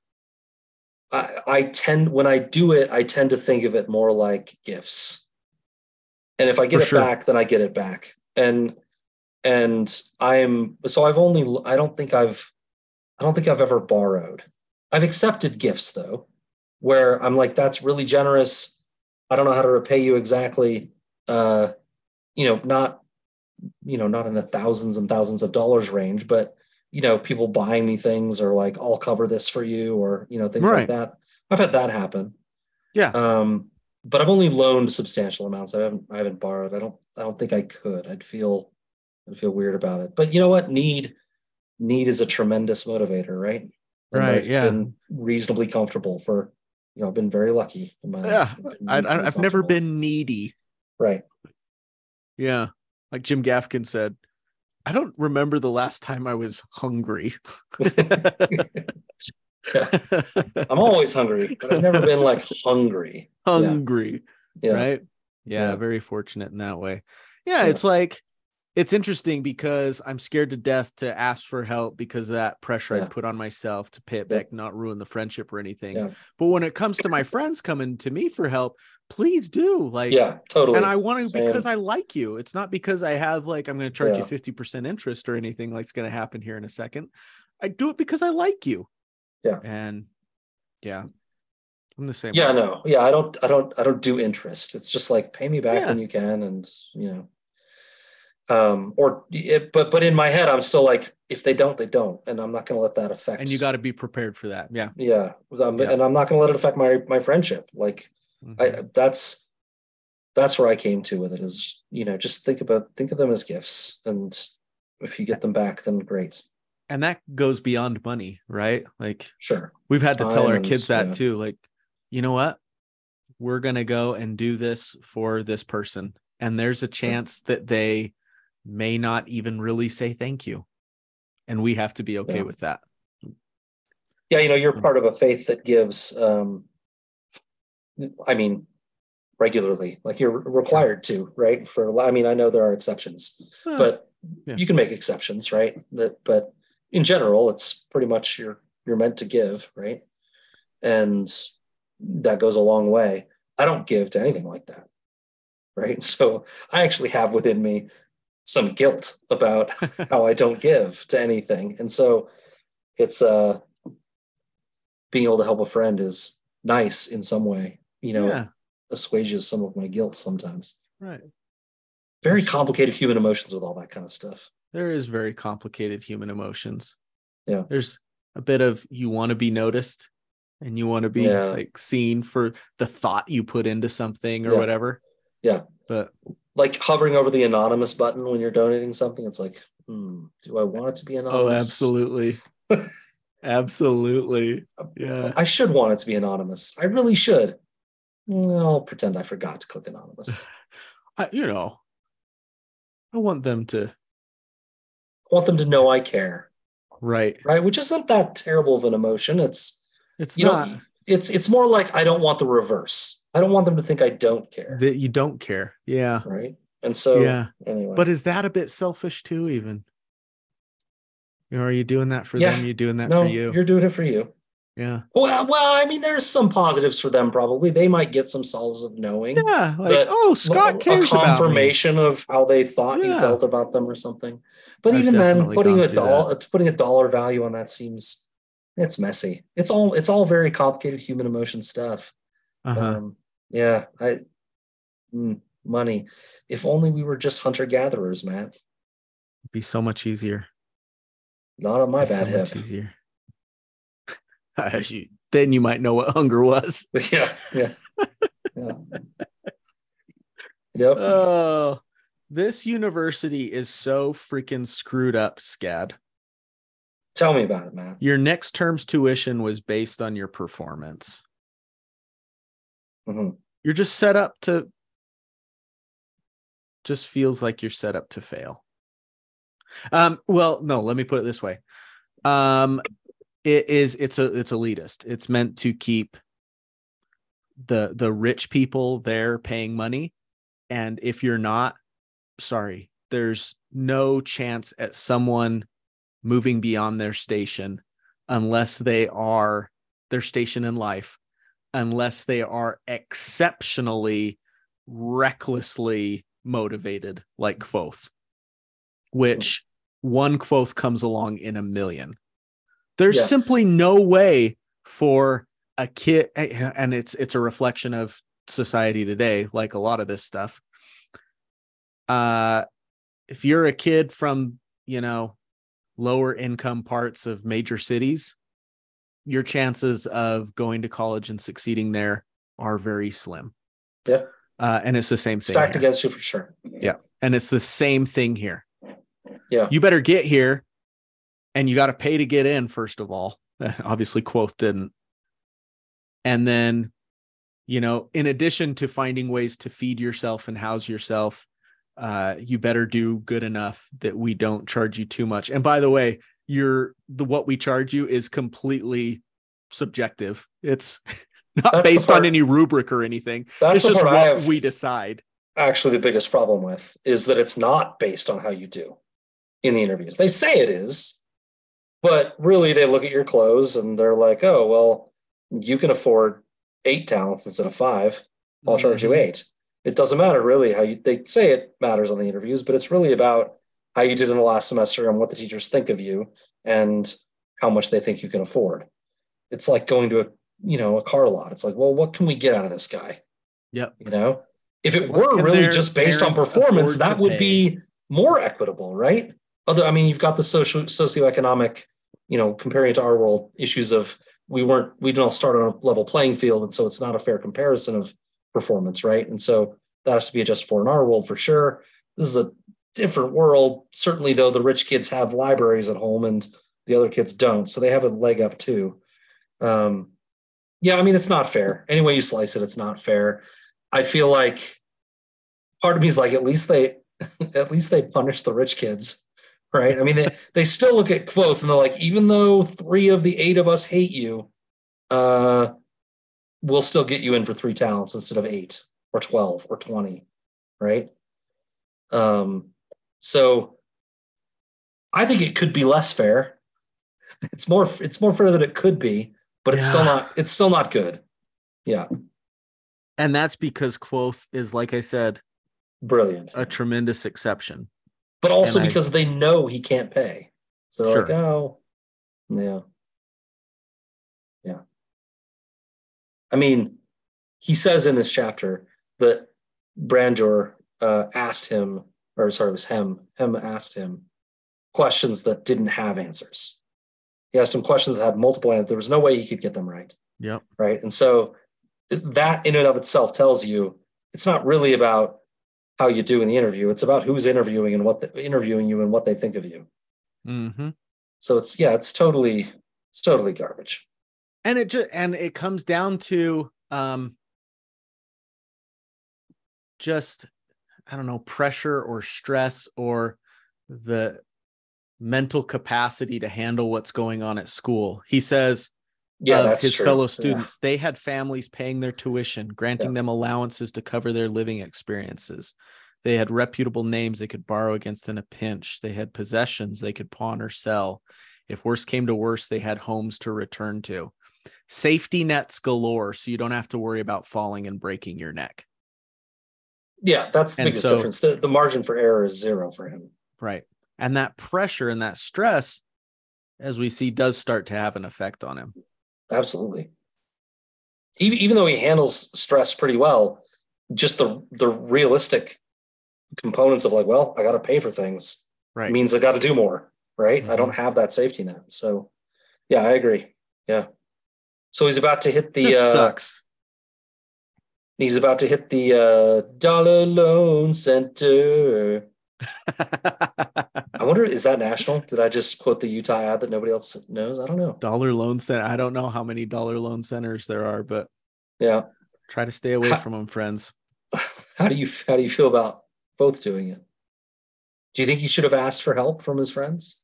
I I tend when I do it, I tend to think of it more like gifts, and if I get For it sure. back, then I get it back, and and I'm so I've only I don't think I've I don't think I've ever borrowed. I've accepted gifts though, where I'm like, that's really generous. I don't know how to repay you exactly. Uh, you know, not, you know, not in the thousands and thousands of dollars range, but you know, people buying me things or like, I'll cover this for you, or you know, things Right. like that. I've had that happen. Yeah. Um, but I've only loaned substantial amounts. I haven't I haven't borrowed. I don't I don't think I could. I'd feel I'd feel weird about it. But you know what? Need need is a tremendous motivator, right? And Right, I've yeah. Been reasonably comfortable for you know, I've been very lucky in my. Yeah. I, I've never been needy. right. Yeah. Like Jim Gaffigan said, I don't remember the last time I was hungry. I'm always hungry, but I've never been like hungry. hungry. Yeah. Right. Yeah, Yeah. Very fortunate in that way. Yeah, Yeah. It's like, it's interesting because I'm scared to death to ask for help because of that pressure. I put on myself to pay it back, not ruin the friendship or anything. But when it comes to my friends coming to me for help, please do. Like, Yeah, totally. and I want to Same. because I like you. It's not because I have like I'm going to charge you 50% interest or anything like's going to happen here in a second. I do it because I like you. Yeah. And yeah. I'm the same. yeah, way. no. Yeah, I don't I don't I don't do interest. It's just like pay me back Yeah. when you can and you know. Um or it, but but in my head I'm still like if they don't they don't and I'm not going to let that affect And you got to be prepared for that. Yeah. yeah, um, Yeah. and I'm not going to let it affect my my friendship. Like Mhm. I that's that's where I came to with it is you know just think about think of them as gifts and if you get them back then great and that goes beyond money, right? Like sure we've had to tell our kids that too. Like, you know what? We're going to go and do this for this person. And there's a chance that they may not even really say thank you. And we have to be okay Yeah. with that. yeah you know you're Mm. part of a faith that gives um I mean regularly like you're required to right for I mean I know there are exceptions Huh. but Yeah. you can make exceptions right but but in general it's pretty much you're you're meant to give right? And that goes a long way. I don't give to anything like that right? So i actually have within me some guilt about how i don't give to anything. And so it's uh being able to help a friend is nice in some way you know yeah. assuages some of my guilt sometimes. Right. very complicated human emotions with all that kind of stuff There is very complicated human emotions. Yeah. There's a bit of you want to be noticed and you want to be Yeah. like seen for the thought you put into something or Yeah. whatever. Yeah. But like hovering over the anonymous button when you're donating something it's like hmm, do i want it to be anonymous oh, absolutely. absolutely. Yeah. i should want it to be anonymous i really should i'll pretend i forgot to click anonymous I, you know, I want them to, i want them to know i care right. right which isn't that terrible of an emotion it's It's you not, know it's it's more like i don't want the reverse I don't want them to think I don't care. that you don't care. Yeah. right. And so yeah. anyway. But is that a bit selfish too, even? You know, are you doing that for Yeah. them? You doing that no, for you? you're doing it for you. Yeah. Well, well, I mean, there's some positives for them. Probably they might get some solace of knowing. Yeah. Like, oh, Scott a cares about me. confirmation of how they thought you felt about them or something. But I've even then, putting a dollar putting a dollar value on that seems it's messy. It's all it's all very complicated human emotion stuff. Uh-huh. Um, yeah, I mm, money. If only we were just hunter gatherers, Matt. It'd be so much easier. Not on my Be bad so much hip. easier. You- then you might know what hunger was. yeah, yeah, yeah. Yep. Oh, this university is so freaking screwed up, Scad. Tell me about it, Matt. Your next term's tuition was based on your performance. Mhm. You're just set up to just feels like you're set up to fail. Um, well, no, let me put it this way. Um, it is it's a it's elitist. It's meant to keep the the rich people there paying money. And if you're not, sorry, there's no chance at someone moving beyond their station unless they are their station in life, unless they are exceptionally recklessly motivated like Kvothe, which one Kvothe comes along in a million. There's Yeah. simply no way for a kid and it's it's a reflection of society today like a lot of this stuff uh if you're a kid from you know lower income parts of major cities your chances of going to college and succeeding there are very slim Yeah. uh, and it's the same thing Stacked here. against you for sure. Yeah. And it's the same thing here Yeah. you better get here and you got to pay to get in first of all. Obviously Kvothe didn't. And then you know in addition to finding ways to feed yourself and house yourself uh you better do good enough that we don't charge you too much. And by the way you're the what we charge you is completely subjective. It's not That's based on any rubric or anything. That's it's just what we decide. actually the biggest problem with is that it's not based on how you do in the interviews. They say it is, but really they look at your clothes and they're like, oh, well, you can afford eight talents instead of five. I'll charge you Mhm. eight. It doesn't matter really how you, they say it matters on the interviews, but it's really about how you did in the last semester and what the teachers think of you and how much they think you can afford. It's like going to a, you know, a car lot. It's like, well, what can we get out of this guy? Yep. You know, if it were really just based on performance, that would pay? be more equitable, right? Other, I mean, you've got the social socioeconomic, you know, comparing it to our world issues of we weren't we didn't all start on a level playing field, and so it's not a fair comparison of performance, right? And so that has to be adjusted for in our world for sure. This is a different world. Certainly, though, the rich kids have libraries at home and the other kids don't, so they have a leg up too. Um, yeah, I mean, it's not fair. Any way you slice it, it's not fair. I feel like part of me is like, at least they, at least they punish the rich kids, right? I mean, they they still look at Kvothe and they're like, even though three of the eight of us hate you, uh, we'll still get you in for three talents instead of eight or twelve or twenty, right? Um, so I think it could be less fair. It's more it's more fair than it could be, but it's still not it's still not good. Yeah, and that's because Kvothe is like i said brilliant. a tremendous exception but also I- because they know he can't pay. So they're like, oh, yeah. Yeah. I mean, he says in this chapter that Brandeur uh, asked him, or sorry, it was Hem, Hem asked him questions that didn't have answers. He asked him questions that had multiple answers. There was no way he could get them right. Yeah. Right. And so that in and of itself tells you it's not really about how you do in the interview. It's about who's interviewing and what the, interviewing you and what they think of you. mm-hmm. So it's yeah, it's totally it's totally garbage. and it just and it comes down to um just i don't know pressure or stress or the mental capacity to handle what's going on at school he says Yeah, of his true. fellow Yeah. students. They had families paying their tuition, granting them allowances to cover their living experiences. They had reputable names they could borrow against in a pinch. They had possessions they could pawn or sell. If worse came to worse, they had homes to return to. Safety nets galore, so you don't have to worry about falling and breaking your neck. Yeah, that's the And biggest so- difference. The, the margin for error is zero for him. Right. And that pressure and that stress, as we see, does start to have an effect on him. Absolutely. Even, even though he handles stress pretty well, just the the realistic components of like, well, I got to pay for things Right. means I got to do more, right? I Mhm. don't have that safety net. So, yeah, I agree. Yeah. So he's about to hit the Just uh, sucks. he's about to hit the uh, dollar loan center. I wonder is that national? Did I just quote the Utah ad that nobody else knows? I don't know. dollar loan center. I don't know how many dollar loan centers there are, but Yeah. try to stay away Ha- from them, friends. How do you how do you feel about Kvothe doing it? Do you think he should have asked for help from his friends?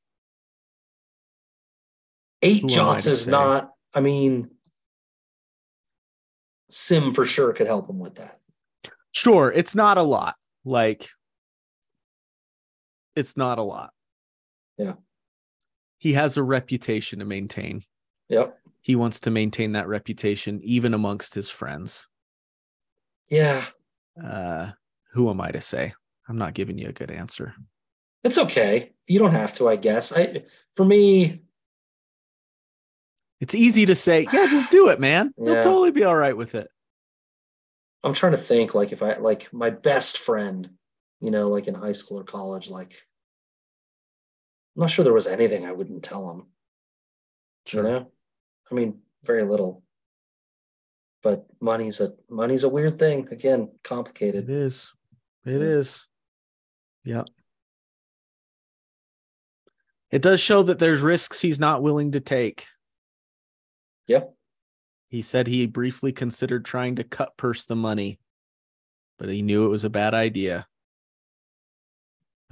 Eight Who am I jots to is say? not. I mean, Sim for sure could help him with that. Sure, it's not a lot. Like, it's not a lot. Yeah. He has a reputation to maintain. Yep. He wants to maintain that reputation even amongst his friends. Yeah, Uh, who am I to say? I'm not giving you a good answer. it's okay. You don't have to. I guess. I for me, It's easy to say, yeah, just do it, man. You'll totally be all right with it. I'm trying to think. Like if I like my best friend, you know, like in high school or college, like I'm not sure there was anything I wouldn't tell him. you know i mean very little but money's a money's a weird thing again complicated It is. It is. Yeah. It does show that there's risks he's not willing to take. Yep. He said he briefly considered trying to cut purse the money, but he knew it was a bad idea.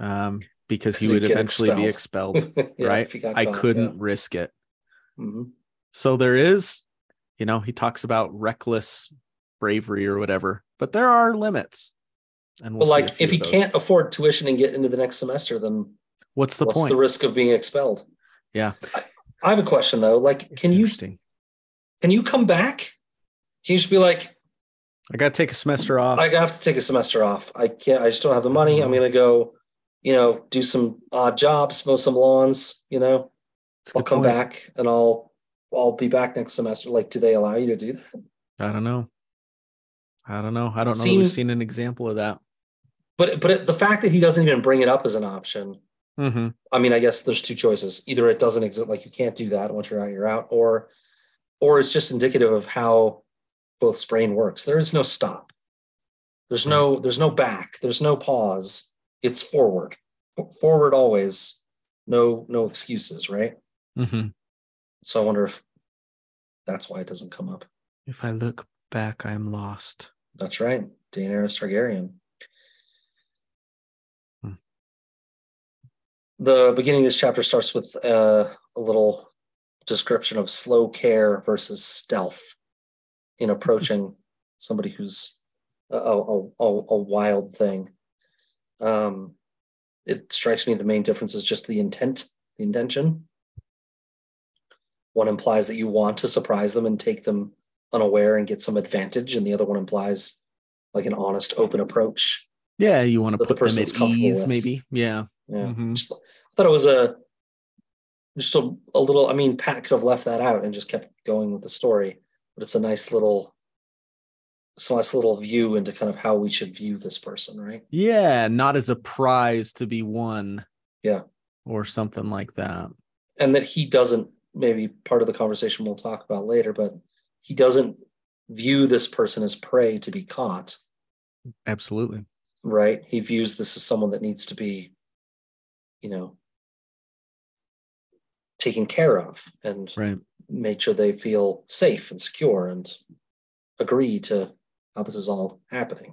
Um, because he'd would eventually be expelled, Yeah, right? he I caught, couldn't risk it. yeah. Mhm. So there is, you know, he talks about reckless bravery or whatever, but there are limits. And we'll like if he can't afford tuition and get into the next semester then what's the what's point? the risk of being expelled Yeah. I, I have a question though like It's can you can you come back can you just be like I got to take a semester off. i have to take a semester off i can't i just don't have the money i'm Mhm. gonna go you know do some odd jobs mow some lawns you know That's I'll come point. back and I'll I'll be back next semester. Like, do they allow you to do that? I don't know. I don't know. I don't know. that we've seen an example of that. But but it, the fact that he doesn't even bring it up as an option. Mm-hmm. I mean, I guess there's two choices. Either it doesn't exist, like you can't do that once you're out, you're out, or or it's just indicative of how Kvothe brain works. There is no stop. There's no there's no back. There's no pause. It's forward. Forward always. No no excuses, right? Mm-hmm. So I wonder if that's why it doesn't come up. If I look back, I am lost. That's right. Daenerys Targaryen. Hmm. The beginning of this chapter starts with uh, a little description of slow care versus stealth in approaching somebody who's a, a, a, a wild thing. Um, it strikes me the main difference is just the intent, the intention. One implies that you want to surprise them and take them unaware and get some advantage, and the other one implies like an honest, open approach. Yeah, you want to That the put them at ease, with. maybe. Yeah. Yeah, Mhm. just, I thought it was a just a, a little. I mean, Pat could have left that out and just kept going with the story, but it's a nice little, it's nice little view into kind of how we should view this person, right? Yeah, not as a prize to be won. Yeah. Or something like that. And that he doesn't. Maybe part of the conversation we'll talk about later, but he doesn't view this person as prey to be caught. Absolutely. right? He views this as someone that needs to be, you know, taken care of and Right. make sure they feel safe and secure and agree to how this is all happening.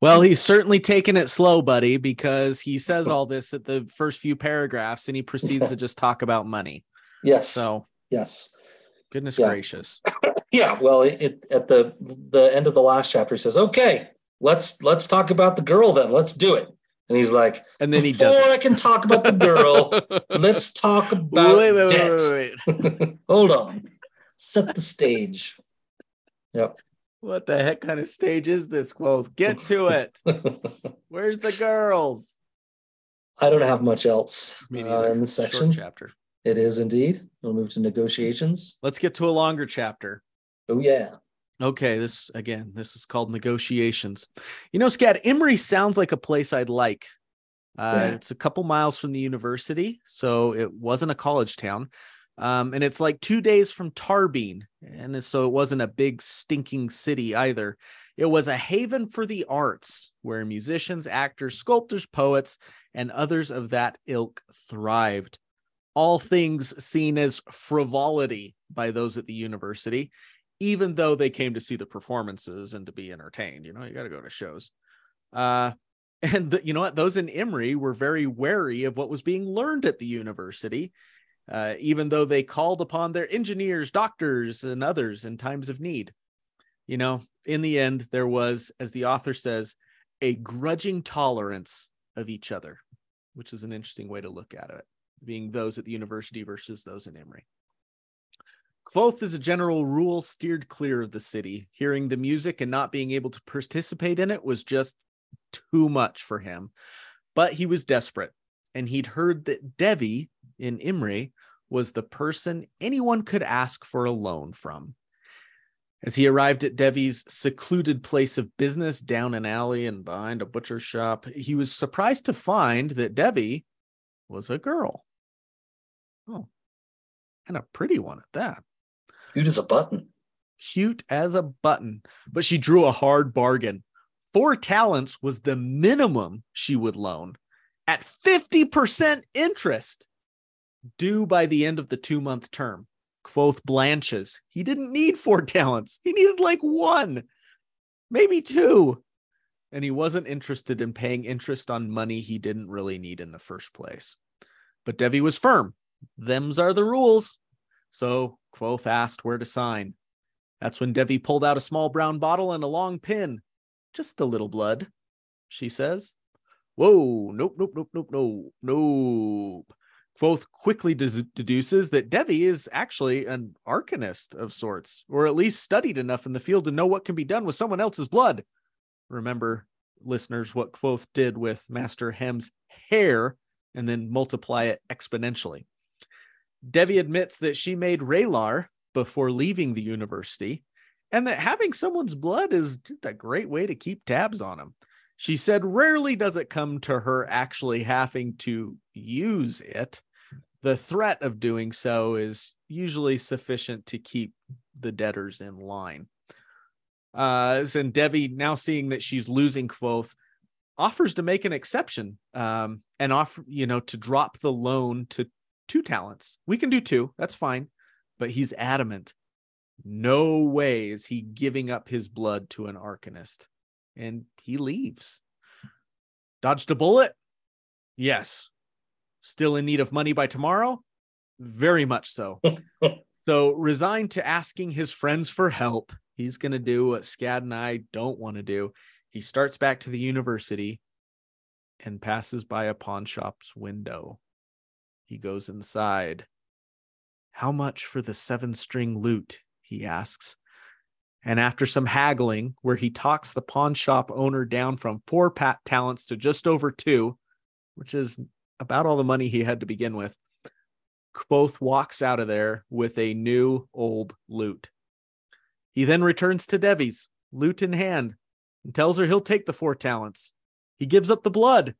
Well, he's certainly taking it slow, buddy, because he says all this at the first few paragraphs and he proceeds to just talk about money. Yes. So yes. Goodness Yeah. gracious. Yeah, well, it, it at the the end of the last chapter he says, "Okay, let's let's talk about the girl then. Let's do it." And he's like, And then he "Before does. I can talk about the girl, let's talk about wait, wait, debt." wait. Hold on, set the stage. Yep. What the heck kind of stage is this, Kvothe? Get to it. Where's the girls? I don't have much else Me uh, neither. in this Short section. chapter. It is indeed. We'll move to negotiations. Let's get to a longer chapter. Oh yeah. Okay, this again, this is called negotiations. You know, Scad, Imre sounds like a place I'd like. Uh, Yeah. It's a couple miles from the university, so it wasn't a college town. Um, and it's like two days from Tarbean. And so it wasn't a big stinking city either. It was a haven for the arts where musicians, actors, sculptors, poets, and others of that ilk thrived. All things seen as frivolity by those at the university, even though they came to see the performances and to be entertained. You know, you got to go to shows. Uh, and the, you know what? Those in Imre were very wary of what was being learned at the university, uh, even though they called upon their engineers, doctors, and others in times of need. You know, in the end, there was, as the author says, a grudging tolerance of each other, which is an interesting way to look at it, being those at the university versus those in Imre. Kvothe, as a general rule, steered clear of the city. Hearing the music and not being able to participate in it was just too much for him. But he was desperate, and he'd heard that Devi in Imre was the person anyone could ask for a loan from. As he arrived at Devi's secluded place of business down an alley and behind a butcher shop, he was surprised to find that Devi was a girl. Oh, and a pretty one at that Cute as a button. cute as a button, but she drew a hard bargain. Four talents was the minimum she would loan at 50% interest due by the end of the two month term. Kvothe blanches. He didn't need four talents, he needed like one, maybe two. And he wasn't interested in paying interest on money he didn't really need in the first place. But Devi was firm. Them's are the rules. So Kvothe asked where to sign. That's when Devi pulled out a small brown bottle and a long pin. Just a little blood, she says. Whoa, nope, nope, nope, nope, nope, nope. Kvothe quickly deduces that Devi is actually an arcanist of sorts, or at least studied enough in the field to know what can be done with someone else's blood. Remember, listeners, what Kvothe did with Master Hemme's hair and then multiply it exponentially. Devi admits that she made Re'lar before leaving the university and that having someone's blood is just a great way to keep tabs on them. She said rarely does it come to her actually having to use it. The threat of doing so is usually sufficient to keep the debtors in line. Uh, and Devi, now seeing that she's losing Kvothe, offers to make an exception um, and offer, you know, to drop the loan to two talents. We can do two. That's fine. But he's adamant. No way is he giving up his blood to an arcanist. And he leaves. Dodged a bullet? Yes. Still in need of money by tomorrow? Very much so. so, resigned to asking his friends for help, he's going to do what Scad and I don't want to do. He starts back to the university and passes by a pawn shop's window. He goes inside. How much for the seven string lute? He asks. And after some haggling, where he talks the pawn shop owner down from four pat talents to just over two, which is about all the money he had to begin with, Kvothe walks out of there with a new old lute. He then returns to Devi's, lute in hand, and tells her he'll take the four talents. He gives up the blood,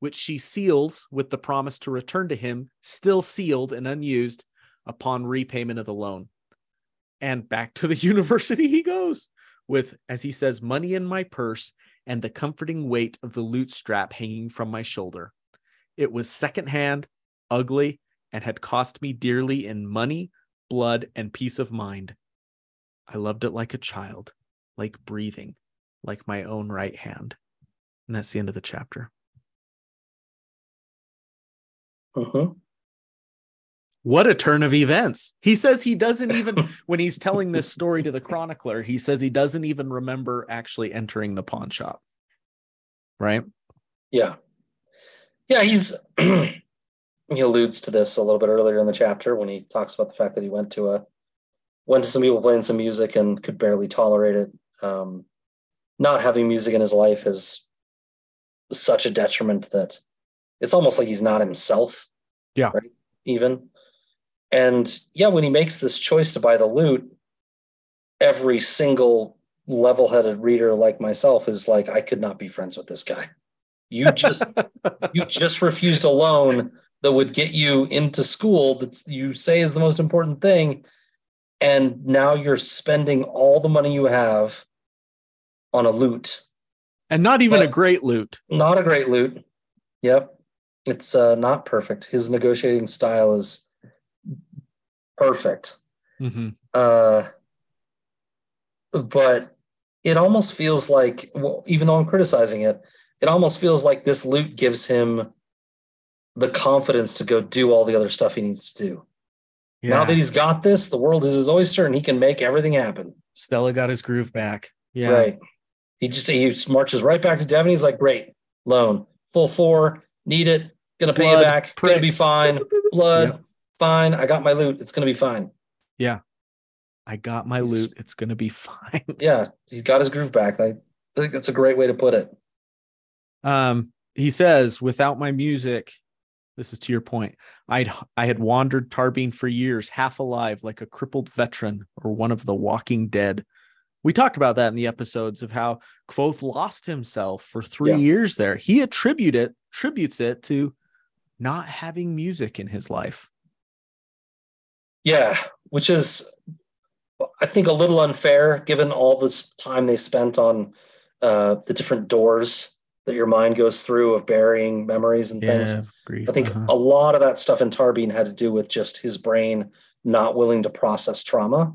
which she seals with the promise to return to him, still sealed and unused, upon repayment of the loan. And back to the university he goes, with, as he says, money in my purse and the comforting weight of the lute strap hanging from my shoulder. It was secondhand, ugly, and had cost me dearly in money, blood, and peace of mind. I loved it like a child, like breathing, like my own right hand. And that's the end of the chapter. Uh-huh. What a turn of events. He says he doesn't even, when he's telling this story to the chronicler, he says he doesn't even remember actually entering the pawn shop. Right? Yeah. Yeah, he's, he alludes to this a little bit earlier in the chapter when he talks about the fact that he went to a, went to some people playing some music and could barely tolerate it. Um, not having music in his life is such a detriment that it's almost like he's not himself. Yeah. Right? Even. And yeah, when he makes this choice to buy the lute, every single level headed reader like myself is like, I could not be friends with this guy. You just you just refused a loan that would get you into school that you say is the most important thing. And now you're spending all the money you have on a lute. And not even but a great lute. Not a great lute. Yep. It's uh, not perfect. His negotiating style is perfect. Mm-hmm. Uh, but it almost feels like, well, even though I'm criticizing it, it almost feels like this lute gives him the confidence to go do all the other stuff he needs to do. Yeah. Now that he's got this, the world is his oyster and he can make everything happen. Stella got his groove back. Yeah. Right. He just he marches right back to Devon. He's like, great, loan, full four, need it, gonna pay Blood, you back, prick. gonna be fine. Blood, yep. fine. I got my lute. It's gonna be fine. Yeah. I got my he's, lute. It's gonna be fine. Yeah, he's got his groove back. I think that's a great way to put it. Um, he says, without my music, this is to your point. I'd I had wandered Tarbean for years, half alive, like a crippled veteran or one of the walking dead. We talked about that in the episodes of how Kvothe lost himself for three yeah. years there. He attributed attributes it to not having music in his life. Yeah, which is I think a little unfair given all this time they spent on uh, the different doors that your mind goes through of burying memories and things. Grief, I think uh-huh. a lot of that stuff in Tarbean had to do with just his brain not willing to process trauma.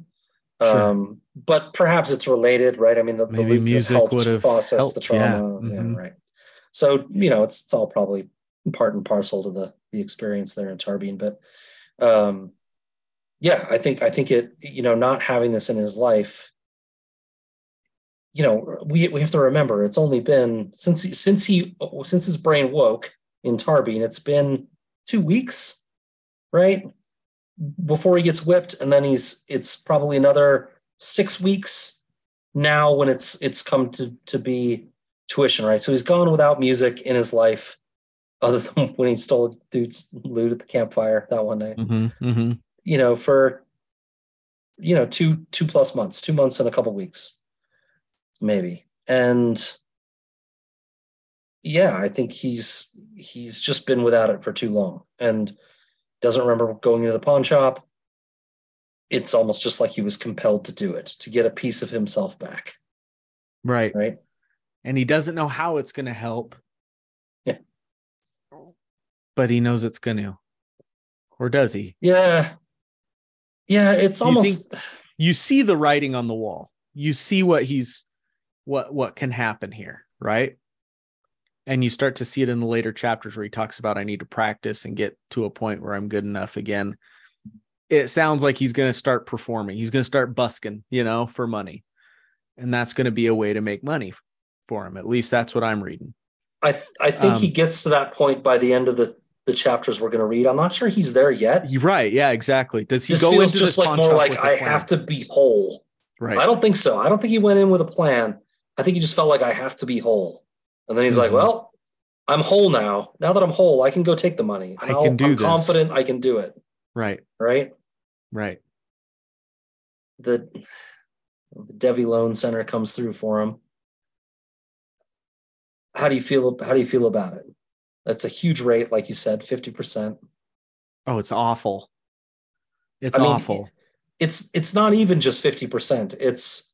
Sure. Um, but perhaps it's related, right? I mean, the, maybe the music would have process helped, the trauma, yeah. Mm-hmm. yeah. right? So you know, it's it's all probably part and parcel to the the experience there in Tarbean. But um, yeah, I think I think it you know not having this in his life you know, we we have to remember it's only been since he, since he since his brain woke in Tarbean, it's been two weeks, right? Before he gets whipped, and then he's it's probably another six weeks now when it's it's come to to be tuition, right? So he's gone without music in his life, other than when he stole a dude's lute at the campfire that one night. Mm-hmm, mm-hmm. You know, for you know two two plus months, two months and a couple weeks maybe. And yeah, I think he's he's just been without it for too long and doesn't remember going into the pawn shop. It's almost just like he was compelled to do it to get a piece of himself back. Right. Right. And he doesn't know how it's going to help. Yeah. But he knows it's going to. Or does he? Yeah. Yeah, it's almost you, you see the writing on the wall. You see what he's what what can happen here, right? And you start to see it in the later chapters where he talks about I need to practice and get to a point where I'm good enough again. It sounds like he's going to start performing. He's going to start busking, you know, for money. And that's going to be a way to make money for him. At least that's what I'm reading. I th- I think um, he gets to that point by the end of the the chapters we're going to read. I'm not sure he's there yet. Right? Yeah, exactly. Does he this go feels into just like more like I have to be whole? Right. I don't think so. I don't think he went in with a plan. I think he just felt like I have to be whole. And then he's mm-hmm. like, well, I'm whole now. Now that I'm whole, I can go take the money. I can do I'm this. confident I can do it. Right. Right. Right. The the Devi Loan Center comes through for him. How do you feel? How do you feel about it? That's a huge rate, like you said, fifty percent. Oh, it's awful. It's I mean, awful. It's it's not even just fifty percent. It's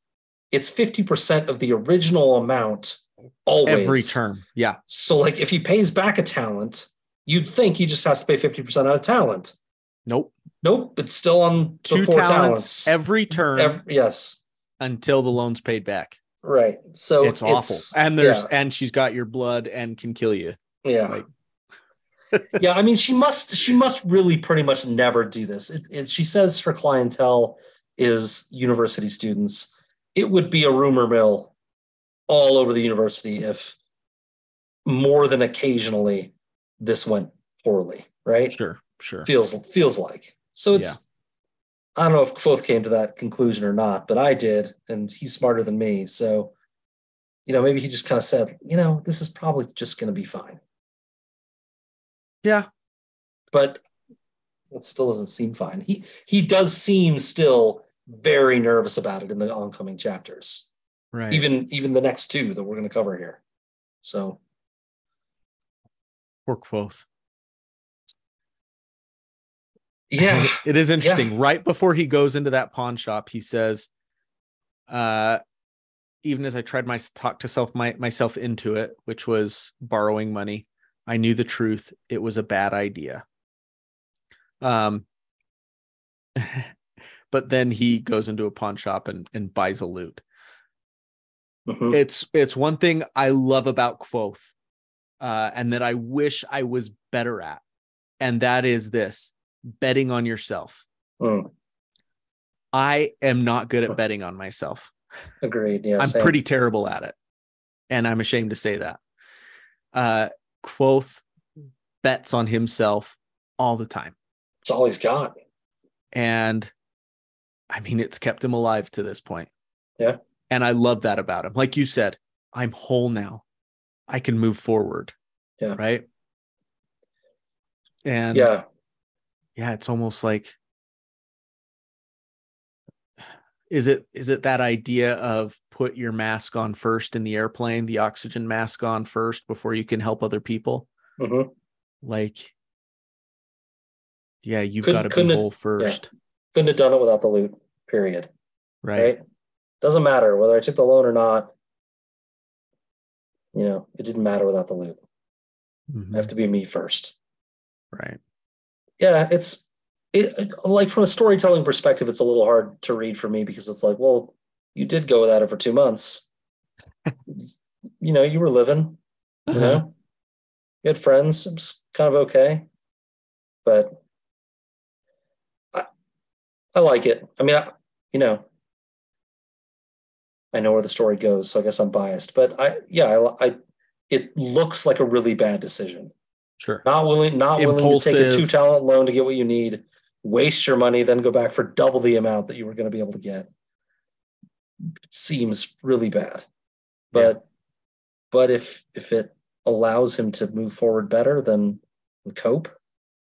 it's 50% of the original amount always. Every term. Yeah. So, like, if he pays back a talent, you'd think he just has to pay 50% out of talent. Nope. Nope. It's still on two talents, talents, every term. Every, yes. Until the loan's paid back. Right. So it's, it's awful. And there's, yeah. and she's got your blood and can kill you. Yeah. Like, yeah, I mean, she must she must really pretty much never do this. It, it, she says her clientele is university students. It would be a rumor mill all over the university if more than occasionally this went poorly, right? Sure, sure. Feels feels like. So it's Yeah. I don't know if Kvothe came to that conclusion or not, but I did, and he's smarter than me. So, you know, maybe he just kind of said, you know, this is probably just going to be fine. Yeah. But it still doesn't seem fine. He he does seem still very nervous about it in the oncoming chapters. Right. Even even the next two that we're going to cover here. So Poor Kvothe. yeah, it is interesting. Right before he goes into that pawn shop, he says, uh, even as I tried my talk to self my, myself into it, which was borrowing money, I knew the truth. It was a bad idea. Um, but then he goes into a pawn shop and, and buys a lute. Mhm. It's it's one thing I love about Kvothe, uh, and that I wish I was better at, and that is this betting on yourself. Mm, I am not good at betting on myself. agreed. Yeah, I'm same. pretty terrible at it. And I'm ashamed to say that. Uh Kvothe bets on himself all the time. It's all he's got. And I mean, it's kept him alive to this point. Yeah. And I love that about him. Like you said, I'm whole now. I can move forward. Yeah. Right. And yeah, yeah it's almost like is it is it that idea of put your mask on first in the airplane the oxygen mask on first before you can help other people hmm like yeah you've Couldn't- got to be whole first couldn't have done it without the lute. Period. right, right? Doesn't matter whether I took the loan or not. You know, it didn't matter without the lute. Mhm. I have to be me first. right Yeah, it's it, like from a storytelling perspective, it's a little hard to read for me because it's like, well, you did go without it for two months. you know, you were living. You know, you had friends. It was kind of okay, but I like it. I mean, I, you know, I know where the story goes, so I guess I'm biased. But I, yeah, I, I it looks like a really bad decision. sure Not willing, not willing to take a two talent loan to get what you need, waste your money, then go back for double the amount that you were going to be able to get. Seems really bad. But but if if it allows him to move forward better than and cope,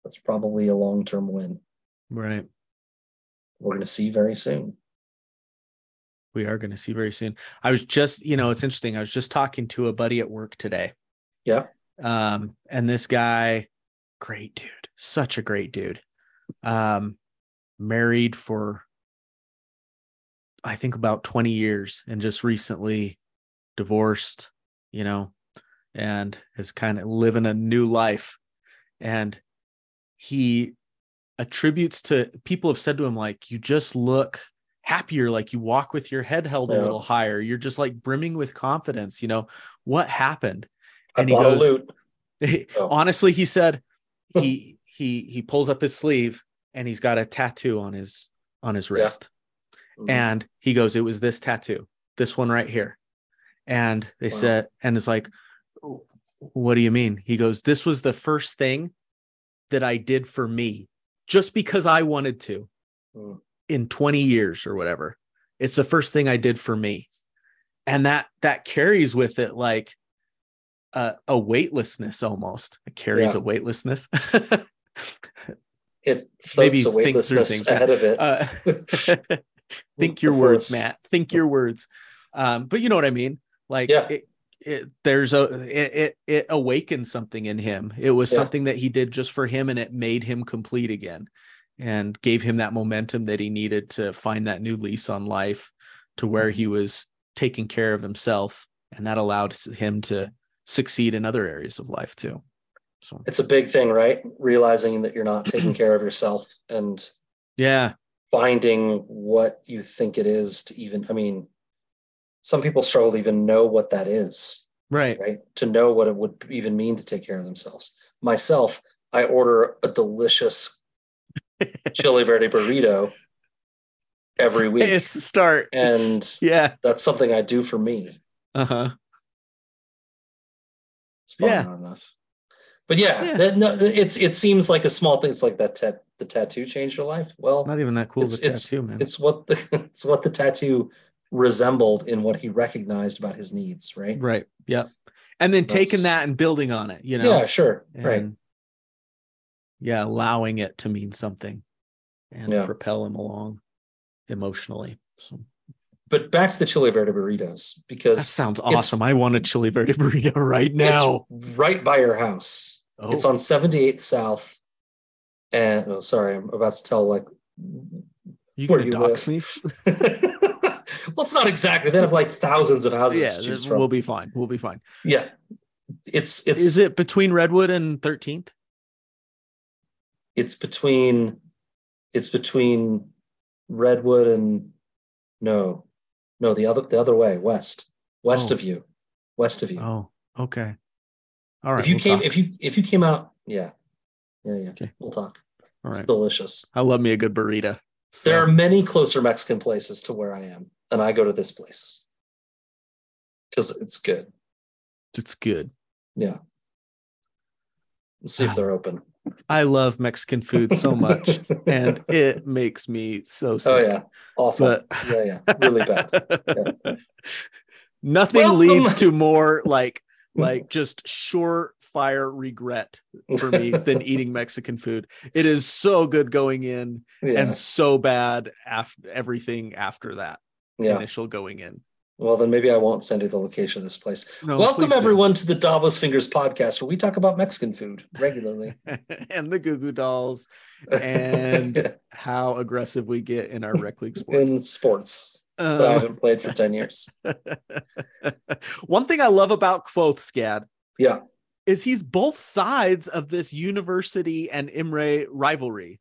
that's probably a long term win. right We're going to see very soon. we are going to see very soon i was just you know it's interesting i was just talking to a buddy at work today Yeah. um and this guy great dude such a great dude um married for i think about 20 years and just recently divorced you know and is kind of living a new life and he attributes to people have said to him like you just look happier like you walk with your head held a little higher you're just like brimming with confidence you know what happened I And he goes- lute. Oh. honestly he said he he he pulls up his sleeve and he's got a tattoo on his on his Yeah. wrist Mhm. and he goes it was this tattoo this one right here and they Wow. said and it's like what do you mean he goes this was the first thing that i did for me just because i wanted to Mm. in 20 years or whatever it's the first thing i did for me and that that carries with it like a, a weightlessness almost it carries Yeah. a weightlessness it maybe think through things, ahead of it. uh, think your words matt think your words um but you know what i mean like Yeah. it, it there's a it, it it awakened something in him. It was Yeah. something that he did just for him and it made him complete again and gave him that momentum that he needed to find that new lease on life to where he was taking care of himself. And that allowed him to succeed in other areas of life too. So. It's a big thing, right? Realizing that you're not taking care of yourself and yeah. finding what you think it is to even, I mean, some people struggle to even know what that is, right right? To know what it would even mean to take care of themselves. myself, I order a delicious chili verde burrito every week. It's a start. It's- and yeah. that's something I do for me. Uh-huh. It's probably Yeah. not enough. But yeah, Yeah. that- no, it's it seems like a small thing. It's like that tat, the tattoo changed your life. Well, It's not even that cool of a it's, it's, tattoo, man. it's what the it's what the tattoo resembled in what he recognized about his needs, right? Right. Yep. And then taking that and building on it, you know? Yeah, sure. right. Yeah, allowing it to mean something and Yeah. propel him along emotionally. So But back to the chili verde burritos because that sounds awesome. I want a chili verde burrito right now. it's right by your house. Oh, It's on 78th South. And oh, sorry, I'm about to tell like you gonna dox me? well, it's not exactly. They have like thousands of houses Yeah, to choose this- from. we'll be fine. We'll be fine. yeah, it's it's Is it between Redwood and 13th? it's between it's between Redwood and no, no the other the other way west west Oh. of you, west of you. Oh, okay. All right. if you we'll came talk. if you if you came out, yeah, yeah, yeah. Okay. We'll talk. All It's right. delicious. I love me a good burrito. So, There are many closer Mexican places to where I am, and I go to this place because it's good. it's good. Yeah. Let's see if ah. they're open. I love Mexican food so much, and it makes me so oh, sick. oh yeah, awful. But yeah, yeah, really bad. Nothing Welcome. leads to more like like just surefire regret for me than eating Mexican food. It is so good going in Yeah, and so bad after everything after that yeah. initial going in. Well, then maybe I won't send you the location of this place. No, Welcome everyone to the Davos Fingers podcast, where we talk about Mexican food regularly. and the Goo Goo Dolls and how aggressive we get in our rec league sports. in sports that I haven't played for ten years. One thing I love about Kvothe Scad Yeah, is he's both sides of this university and Imre rivalry.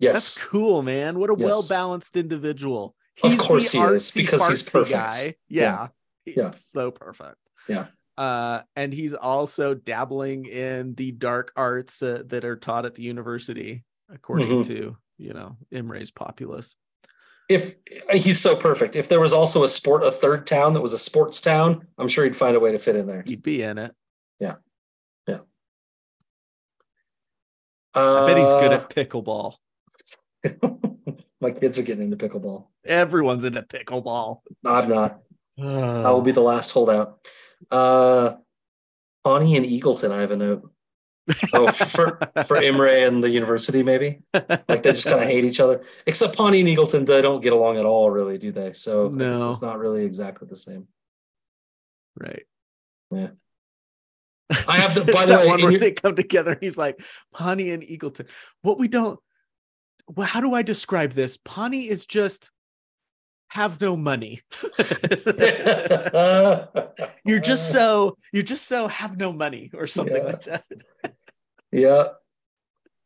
Yes, that's cool, man. What a Yes. well balanced individual. Of course he is, because he's perfect. Guy. Yeah. Yeah. He's so perfect. Yeah. Uh, and he's also dabbling in the dark arts uh, that are taught at the university, according Mhm. to, you know, Imre's populace. if he's so perfect. If there was also a sport, a third town that was a sports town, I'm sure he'd find a way to fit in there. He'd be in it. Yeah, yeah. Uh, I bet he's good at pickleball. My kids are getting into pickleball. Everyone's into pickleball. I'm not. Uh, I will be the last holdout. Uh, Pawnee and Eagleton, I have a note. Oh, for for Imre and the university, maybe. Like they just kind of hate each other. Except Pawnee and Eagleton, they don't get along at all, really, do they? So No. it's not really exactly the same. right. Yeah. I have the- by the that way, one where your- they come together. He's like Pawnee and Eagleton. What we don't. Well, how do I describe this? Pawnee is just have no money. you're just so you're just so have no money or something Yeah. like that. Yeah.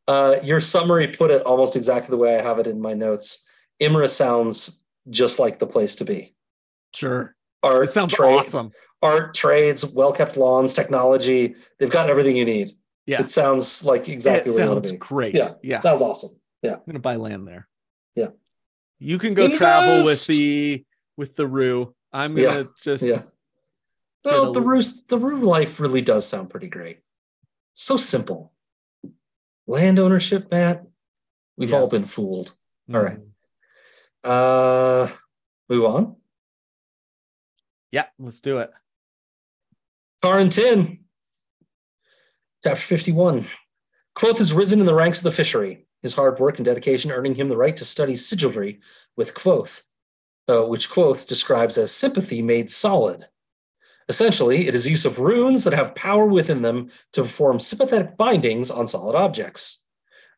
Uh, your summary put it almost exactly the way I have it in my notes. Imre sounds just like the place to be. Sure. Art, It sounds trade, awesome. art, trades, well kept lawns, technology. They've got everything you need. Yeah. It sounds like exactly it where you want sounds to be. great. Yeah. Yeah. Sounds awesome. I'm gonna buy land there. Yeah. You can go travel with the with the Ruh. I'm gonna just Yeah. Well, the- roost, the room life really does sound pretty great. So simple. Land ownership, Matt. We've Yeah. all been fooled. all right. Mm. Uh move on. Yeah, let's do it. Tar and Tin. Chapter 51. Kvothe has risen in the ranks of the fishery, his hard work and dedication earning him the right to study sygaldry with Kvothe, uh, which Kvothe describes as sympathy made solid. Essentially, it is use of runes that have power within them to perform sympathetic bindings on solid objects.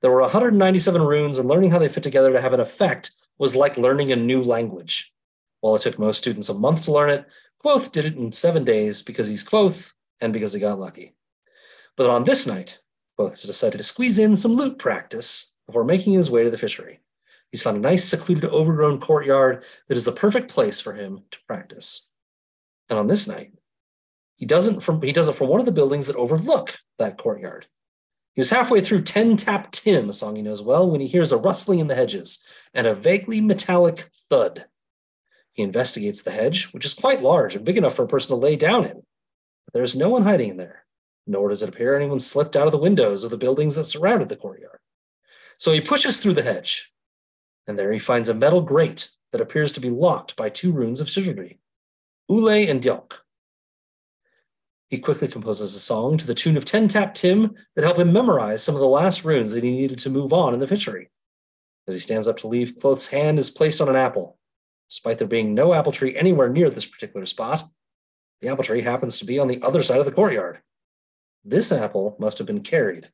There were 197 runes, and learning how they fit together to have an effect was like learning a new language. While it took most students a month to learn it, Kvothe did it in seven days because he's Kvothe and because he got lucky. But on this night, Kvothe decided to squeeze in some lute practice before making his way to the fishery. He's found a nice, secluded, overgrown courtyard that is the perfect place for him to practice. And on this night, he doesn't from he does it from one of the buildings that overlook that courtyard. He was halfway through Ten Tap Tim, a song he knows well, when he hears a rustling in the hedges and a vaguely metallic thud. He investigates the hedge, which is quite large and big enough for a person to lay down in. But there's no one hiding in there, nor does it appear anyone slipped out of the windows of the buildings that surrounded the courtyard. So he pushes through the hedge, and there he finds a metal grate that appears to be locked by two runes of sygaldry, Ule and Dyok. He quickly composes a song to the tune of Ten Tap Tim that help him memorize some of the last runes that he needed to move on in the fishery. As he stands up to leave, Kvothe's hand is placed on an apple. Despite there being no apple tree anywhere near this particular spot, the apple tree happens to be on the other side of the courtyard. This apple must have been carried.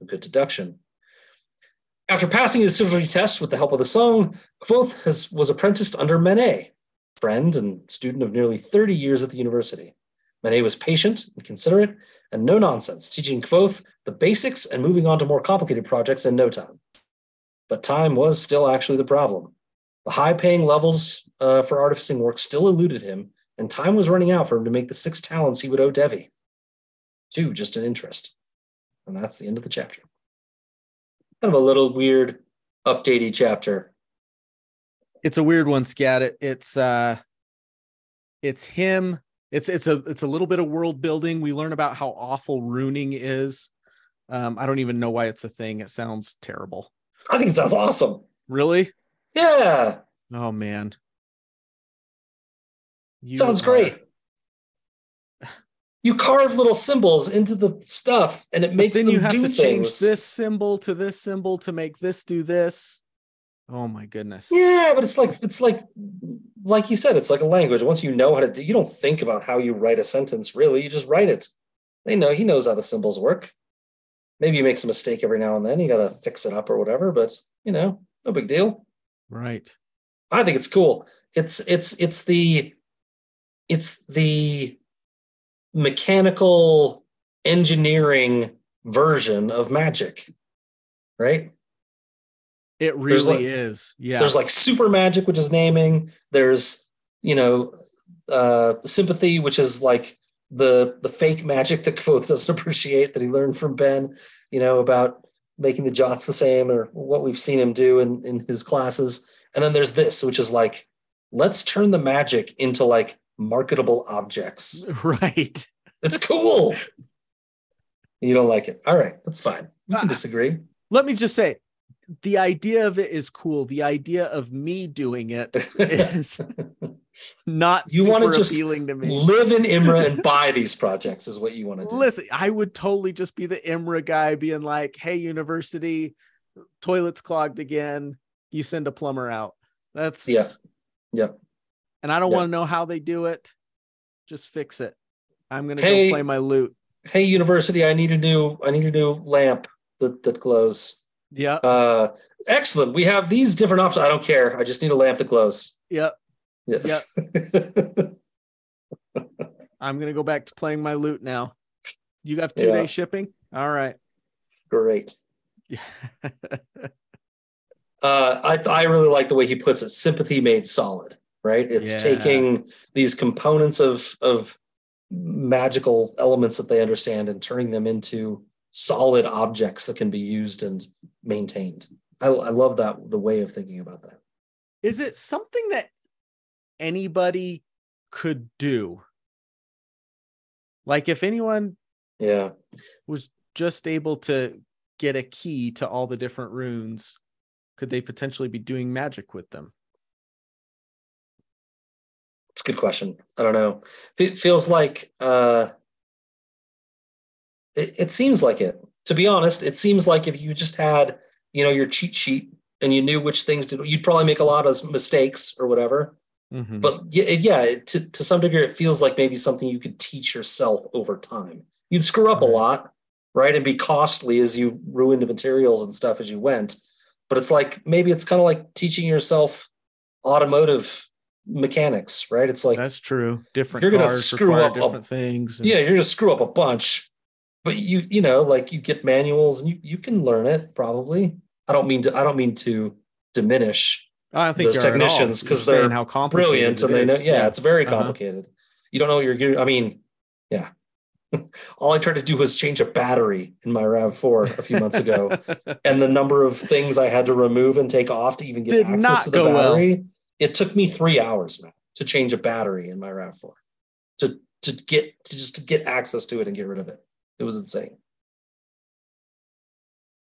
A good deduction. After passing his sygaldry test with the help of the song, Kvothe has, was apprenticed under Manet, friend and student of nearly 30 years at the university. Manet was patient and considerate and no nonsense, teaching Kvothe the basics and moving on to more complicated projects in no time. But time was still actually the problem. The high paying levels uh, for artificing work still eluded him, and time was running out for him to make the six talents he would owe Devi. Two, just an interest. And that's the end of the chapter kind of a little weird updatey chapter. It's a weird one, Scat. It, it's uh it's him. It's it's a it's a little bit of world building. We learn about how awful ruining is. Um, I don't even know why it's a thing. It sounds terrible. I think it sounds awesome. Really? Yeah. Oh man. You sounds are... great you carve little symbols into the stuff and it makes but then them you have to things. change this symbol to this symbol to make this do this. Oh my goodness. Yeah but it's like it's like like you said it's like a language. Once you know how to do you don't think about how you write a sentence really. You just write it. They know he knows how the symbols work. Maybe he makes a mistake every now and then. You got to fix it up or whatever but you know no big deal. Right. I think it's cool. It's it's it's the it's the mechanical engineering version of magic, right? It really like, is. Yeah. There's like super magic, which is naming. There's, you know, uh, sympathy, which is like the the fake magic that Kvothe doesn't appreciate that he learned from Ben, you know, about making the jots the same or what we've seen him do in, in his classes. And then there's this, which is like, let's turn the magic into like marketable objects. Right. It's cool. You don't like it. All right, that's fine. We can uh, disagree. Let me just say the idea of it is cool. The idea of me doing it is not you want to just appealing to me. Live in Imra and buy these projects is what you want to do. Listen, I would totally just be the Imra guy being like, hey, university, toilet's clogged again. You send a plumber out. That's yeah. Yep and I don't want to know how they do it. Just fix it. I'm gonna hey, go play my lute. Hey, university, I need a new I need a new lamp that that glows. Yeah. Uh, excellent. We have these different options. I don't care. I just need a lamp that glows. Yep. Yeah. Yep. I'm gonna go back to playing my lute now. You have two yeah. day shipping. All right. Great. Yeah. uh, I I really like the way he puts it. Sympathy made solid right? It's yeah. taking these components of of magical elements that they understand and turning them into solid objects that can be used and maintained. I, I love that the way of thinking about that. Is it something that anybody could do? Like if anyone yeah was just able to get a key to all the different runes, could they potentially be doing magic with them? It's a good question. I don't know. It feels like uh, it, it seems like it. To be honest, it seems like if you just had, you know, your cheat sheet and you knew which things to do, you'd probably make a lot of mistakes or whatever. Mm-hmm. But yeah, yeah, to, to some degree, it feels like maybe something you could teach yourself over time. You'd screw up right. a lot, right? And be costly as you ruined the materials and stuff as you went. But it's like maybe it's kind of like teaching yourself automotive mechanics, right? It's like that's true. Different you're gonna screw up different a, things. And... Yeah, you're gonna screw up a bunch, but you you know like you get manuals and you you can learn it probably. I don't mean to I don't mean to diminish I don't think those technicians because they're how complicated brilliant and they know yeah, yeah, it's very complicated. Uh-huh. You don't know what you're getting. I mean, yeah, All I tried to do was change a battery in my RAV4 a few months ago, and the number of things I had to remove and take off to even get Did access to the go well. It took me three hours, man, to change a battery in my RAV4 to to get to just to get access to it and get rid of it. It was insane.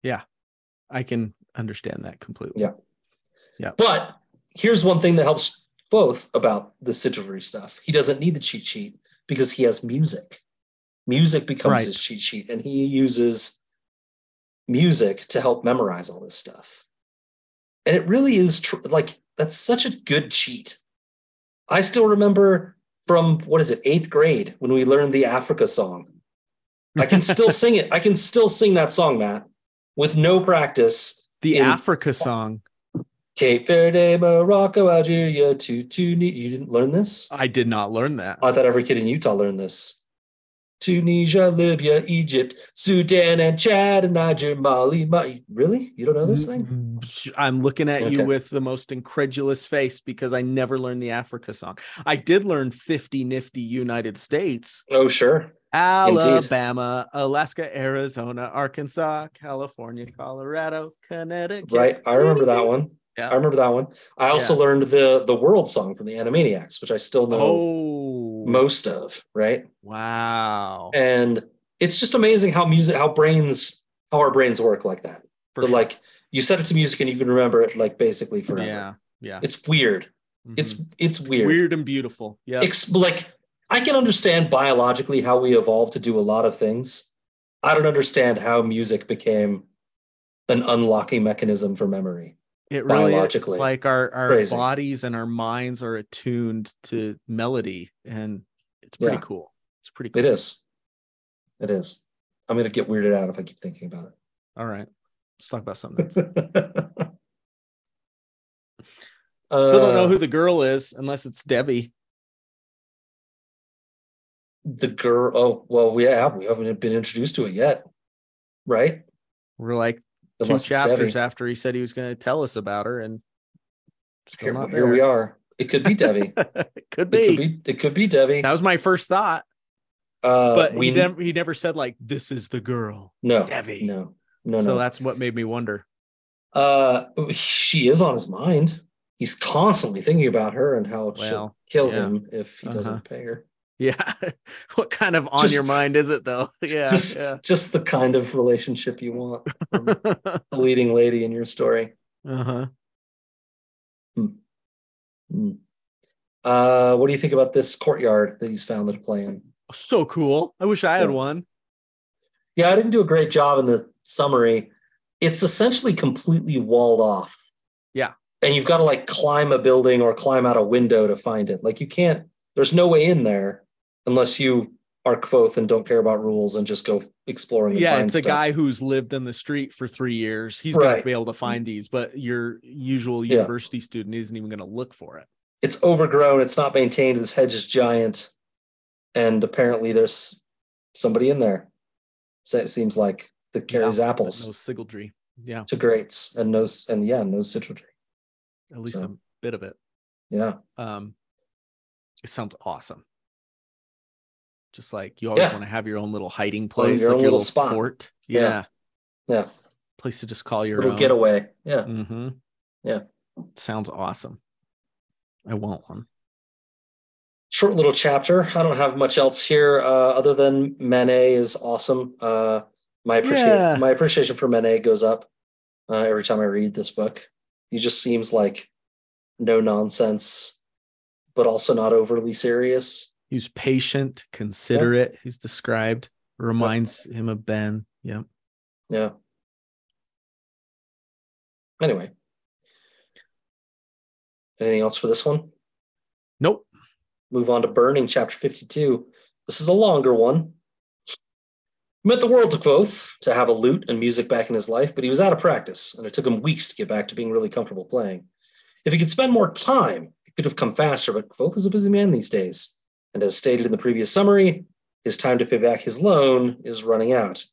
Yeah, I can understand that completely. Yeah. Yeah. But here's one thing that helps both about the sygaldry stuff. He doesn't need the cheat sheet because he has music. Music becomes Right. his cheat sheet, and he uses music to help memorize all this stuff. And it really is tr- like that's such a good cheat. I still remember from what is it, eighth grade when we learned the Africa song. I can still sing it. I can still sing that song, Matt, with no practice. the in- Africa song. Cape Verde, Morocco, Algeria, Tunisia. You didn't learn this? I did not learn that. I thought every kid in Utah learned this. Tunisia, Libya, Egypt, Sudan, and Chad, and Niger, Mali. Mali. Really? You don't know this thing? Mm-hmm. I'm looking at you with the most incredulous face because I never learned the Africa song. I did learn 50 nifty United States, Oh, sure. Alabama, Alaska, Arizona, Arkansas, California, Colorado, Connecticut. Right. I remember that one. Yeah. I remember that one. I also Yeah. learned the the world song from the Animaniacs, which I still know Oh, most of. Right. wow. And it's just amazing how music, how brains, how our brains work like that. For sure. like you set it to music and you can remember it like basically forever. yeah, yeah. It's weird. Mhm. It's it's weird. weird and beautiful. Yeah. Ex- like I can understand biologically how we evolved to do a lot of things. I don't understand how music became an unlocking mechanism for memory. It really is. It's like our, our Crazy. bodies and our minds are attuned to melody, and it's pretty Yeah. cool. It's pretty cool. It is. It is. I'm gonna get weirded out if I keep thinking about it. All right. Let's talk about something else. Still don't know Uh, who the girl is unless it's Devi. the girl. Oh well, we have. We haven't been introduced to it yet, right? We're like two chapters Devi. after he said he was going to tell us about her, and still Here, not here we are. It could be Devi. Could it could be. be. It could be Devi. That was my first thought, Uh, but we he never he never said like this is the girl. no Devi. No, no, so no. that's what made me wonder. Uh, she is on his mind. He's constantly thinking about her and how she'll kill yeah. him if he Uh-huh. doesn't pay her. Yeah. what kind of on Just- your mind is it though? Yeah. just, yeah. just the kind of relationship you want the leading lady in your story. uh-huh. Hmm. Uh, what do you think about this courtyard that he's found to play in? So cool. I wish I had one. Yeah, I didn't do a great job in the summary. It's essentially completely walled off. Yeah. And you've got to like climb a building or climb out a window to find it. Like you can't, there's no way in there unless you are Kvothe and don't care about rules and just go exploring. and Yeah, it's a stuff. guy who's lived in the street for three years. He's got to be able to find these, but your usual Yeah. university student isn't even going to look for it. It's overgrown. It's not maintained. This hedge is giant. And apparently there's somebody in there. So it seems like that carries Yeah, apples knows sygaldry. Yeah, to greats and knows, and yeah, knows citrus. at least So. a bit of it. Yeah. Um, it sounds awesome. Just like you always Yeah. want to have your own little hiding place, your like own your little spot. fort. Yeah. Yeah. Yeah. place to just call your Little own. getaway. Yeah. Mm-hmm. Yeah. sounds awesome. I want one. short little chapter. I don't have much else here uh, other than Manet is awesome. Uh, my appreciate Yeah. my appreciation for Manet goes up uh, every time I read this book. He just seems like no nonsense, but also not overly serious. He was patient, considerate. He's described. Reminds him of Ben. Yep. Yeah. Anyway, anything else for this one? Nope. move on to Burning, chapter 52. This is a longer one. He meant the world to Kvothe to have a lute and music back in his life, but he was out of practice, and it took him weeks to get back to being really comfortable playing. If he could spend more time, it could have come faster, but Kvothe is a busy man these days. And as stated in the previous summary, his time to pay back his loan is running out.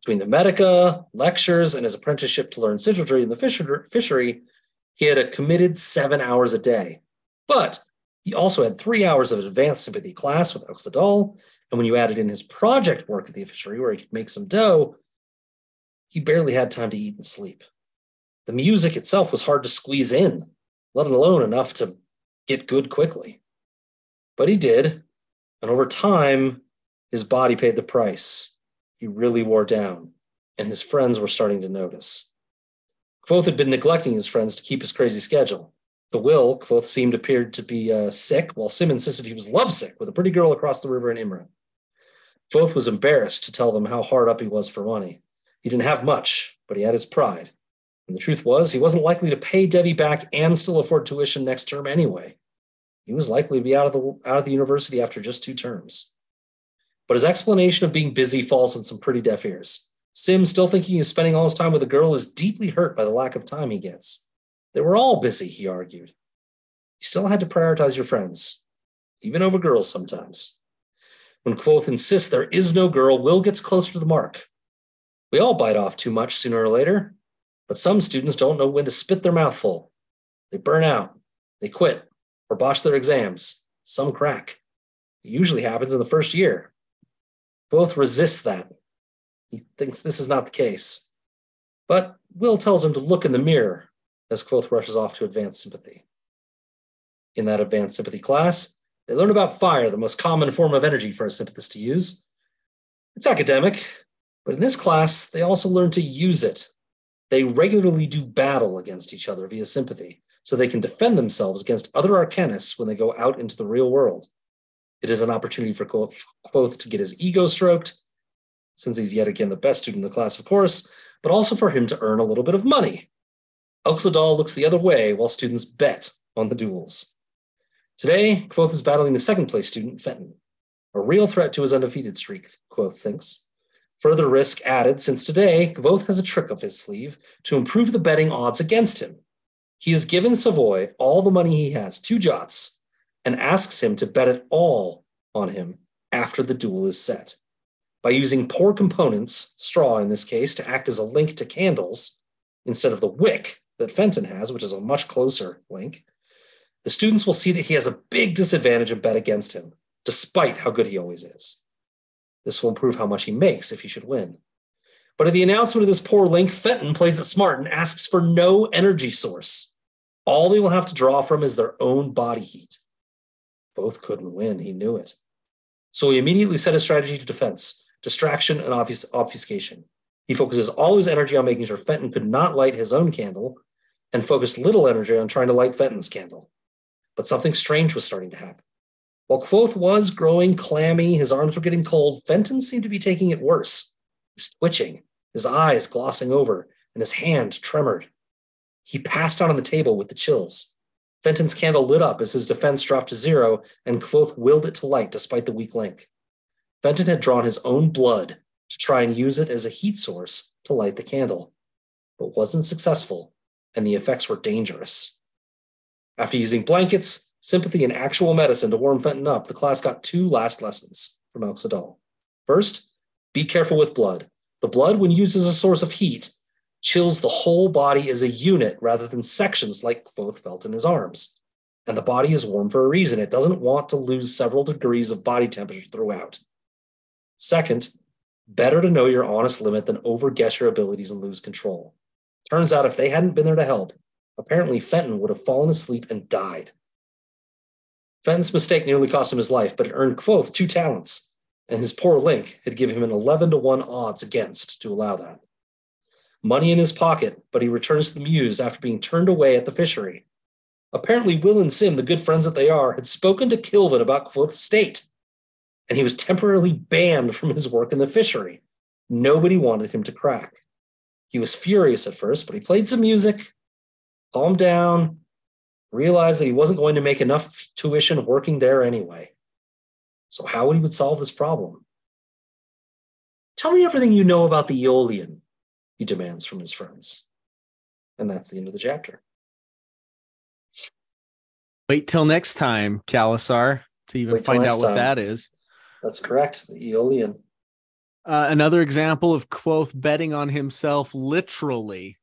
Between the Medica, lectures, and his apprenticeship to learn sygaldry in the fisher- fishery, he had a committed seven hours a day. But he also had three hours of advanced sympathy class with Elxa Dal And when you added in his project work at the fishery where he could make some dough, he barely had time to eat and sleep. The music itself was hard to squeeze in, let alone enough to get good quickly. But he did, and over time, his body paid the price. He really wore down, and his friends were starting to notice. Kvothe had been neglecting his friends to keep his crazy schedule. The will, Kvothe seemed appeared to be uh, sick, while Sim insisted he was lovesick with a pretty girl across the river in Imre. Kvothe was embarrassed to tell them how hard up he was for money. He didn't have much, but he had his pride. And the truth was, he wasn't likely to pay Devi back and still afford tuition next term anyway. He was likely to be out of the out of the university after just two terms. But his explanation of being busy falls on some pretty deaf ears. Sim, still thinking he's spending all his time with a girl, is deeply hurt by the lack of time he gets. They were all busy, he argued. You still had to prioritize your friends, even over girls sometimes. When Kvothe insists there is no girl, Wil gets closer to the mark. We all bite off too much sooner or later, but some students don't know when to spit their mouth full. They burn out, they quit, or botch their exams. Some crack. It usually happens in the first year. Kvothe resist that. He thinks this is not the case. But Wil tells him to look in the mirror as Kvothe rushes off to advanced sympathy. In that advanced sympathy class, they learn about fire, the most common form of energy for a sympathist to use. It's academic, but in this class, they also learn to use it. They regularly do battle against each other via sympathy, so they can defend themselves against other arcanists when they go out into the real world. It is an opportunity for Kvothe to get his ego stroked, since he's yet again the best student in the class, of course, but also for him to earn a little bit of money. Elxa Dal looks the other way while students bet on the duels. Today, Kvothe is battling the second place student, Fenton, a real threat to his undefeated streak, Kvothe thinks. Further risk added since today, Kvothe has a trick up his sleeve to improve the betting odds against him. He has given Sovoy all the money he has, two jots, and asks him to bet it all on him after the duel is set. By using poor components, straw in this case, to act as a link to candles instead of the wick that Fenton has, which is a much closer link, the students will see that he has a big disadvantage and bet against him, despite how good he always is. This will improve how much he makes if he should win. But at the announcement of this poor link, Fenton plays it smart and asks for no energy source. All they will have to draw from is their own body heat. Kvothe couldn't win, he knew it. So he immediately set a strategy to defense, distraction, and obfus- obfuscation. He focuses all his energy on making sure Fenton could not light his own candle and focused little energy on trying to light Fenton's candle. But something strange was starting to happen. While Kvothe was growing clammy, his arms were getting cold, Fenton seemed to be taking it worse. He was twitching, his eyes glossing over, and his hand tremored. He passed out on the table with the chills. Fenton's candle lit up as his defense dropped to zero, and Kvothe willed it to light despite the weak link. Fenton had drawn his own blood to try and use it as a heat source to light the candle, but wasn't successful, and the effects were dangerous. After using blankets, sympathy, and actual medicine to warm Fenton up, the class got two last lessons from Elxa Dal. First, be careful with blood. The blood, when used as a source of heat, chills the whole body as a unit rather than sections like Kvothe felt in his arms. And the body is warm for a reason. It doesn't want to lose several degrees of body temperature throughout. Second, better to know your honest limit than overguess your abilities and lose control. Turns out if they hadn't been there to help, apparently Fenton would have fallen asleep and died. Fenton's mistake nearly cost him his life, but it earned Kvothe two talents, and his poor link had given him an 11 to 1 odds against to allow that. Money in his pocket, but he returns to the Mews after being turned away at the fishery. Apparently, Wil and Sim, the good friends that they are, had spoken to Kilvin about Kvothe's state, and he was temporarily banned from his work in the fishery. Nobody wanted him to crack. He was furious at first, but he played some music, calmed down, realized that he wasn't going to make enough tuition working there anyway. So, how would he would solve this problem? Tell me everything you know about the Eolian, he demands from his friends. And that's the end of the chapter. Wait till next time, Khalasar, to even find out what time. that is. That's correct. The Eolian. Uh, another example of Kvothe betting on himself literally.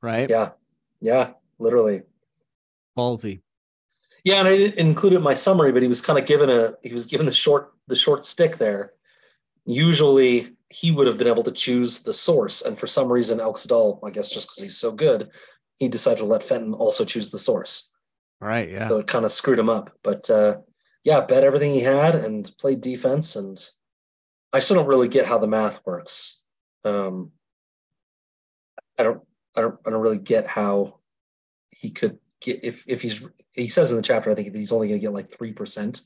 Right? Yeah. Yeah. Literally. Ballsy. Yeah, and I didn't include it in my summary, but he was kind of given a he was given the short the short stick there. Usually he would have been able to choose the source, and for some reason Elxa Dal, I guess just because he's so good, he decided to let Fenton also choose the source. Right. Yeah. So it kind of screwed him up. But uh, yeah, bet everything he had and played defense. And I still don't really get how the math works. Um, I don't, I don't, I don't really get how he could get if if he's he says in the chapter I think he's only going to get like three percent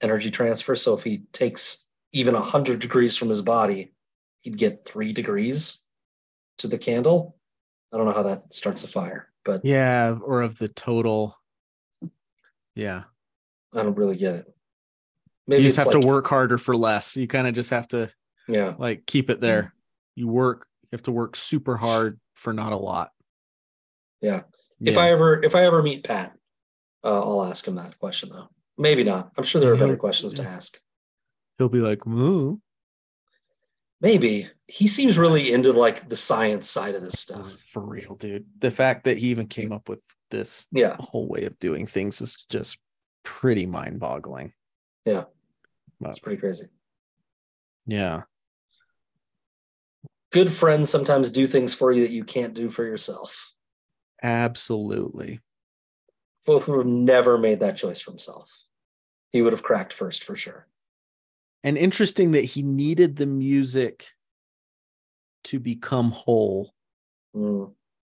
energy transfer. So if he takes even a hundred degrees from his body, he'd get three degrees to the candle. I don't know how that starts a fire, but yeah, or of the total. Yeah. I don't really get it. Maybe you just have like, to work harder for less. You kind of just have to, yeah, like keep it there. Mm-hmm. You work. You have to work super hard for not a lot. Yeah. yeah. If I ever, if I ever meet Pat, uh, I'll ask him that question though. Maybe not. I'm sure there are better questions to ask. He'll be like, "Moo." Maybe he seems really into like the science side of this stuff. For real, dude. The fact that he even came up with this yeah whole way of doing things is just pretty mind-boggling. Yeah, that's pretty crazy. Yeah. Good friends sometimes do things for you that you can't do for yourself. Absolutely. Kvothe would have never made that choice for himself. He would have cracked first for sure. And interesting that he needed the music to become whole. Mm.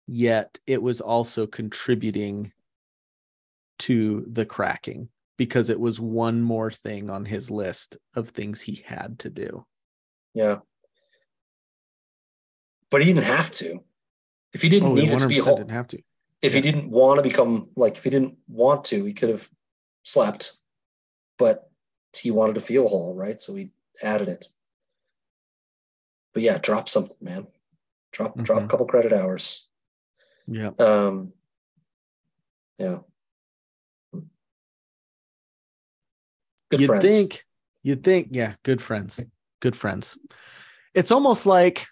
Yet it was also contributing to the cracking because it was one more thing on his list of things he had to do. Yeah. But he didn't have to. If he didn't oh, need it to be whole, didn't have to. If yeah. he didn't want to become like, if he didn't want to, he could have slept. But he wanted to feel whole, right? So we added it. But yeah, drop something, man. Drop mm-hmm. drop a couple credit hours. Yeah. Um yeah. Good you'd friends. think you'd think, yeah, good friends. Good friends. It's almost like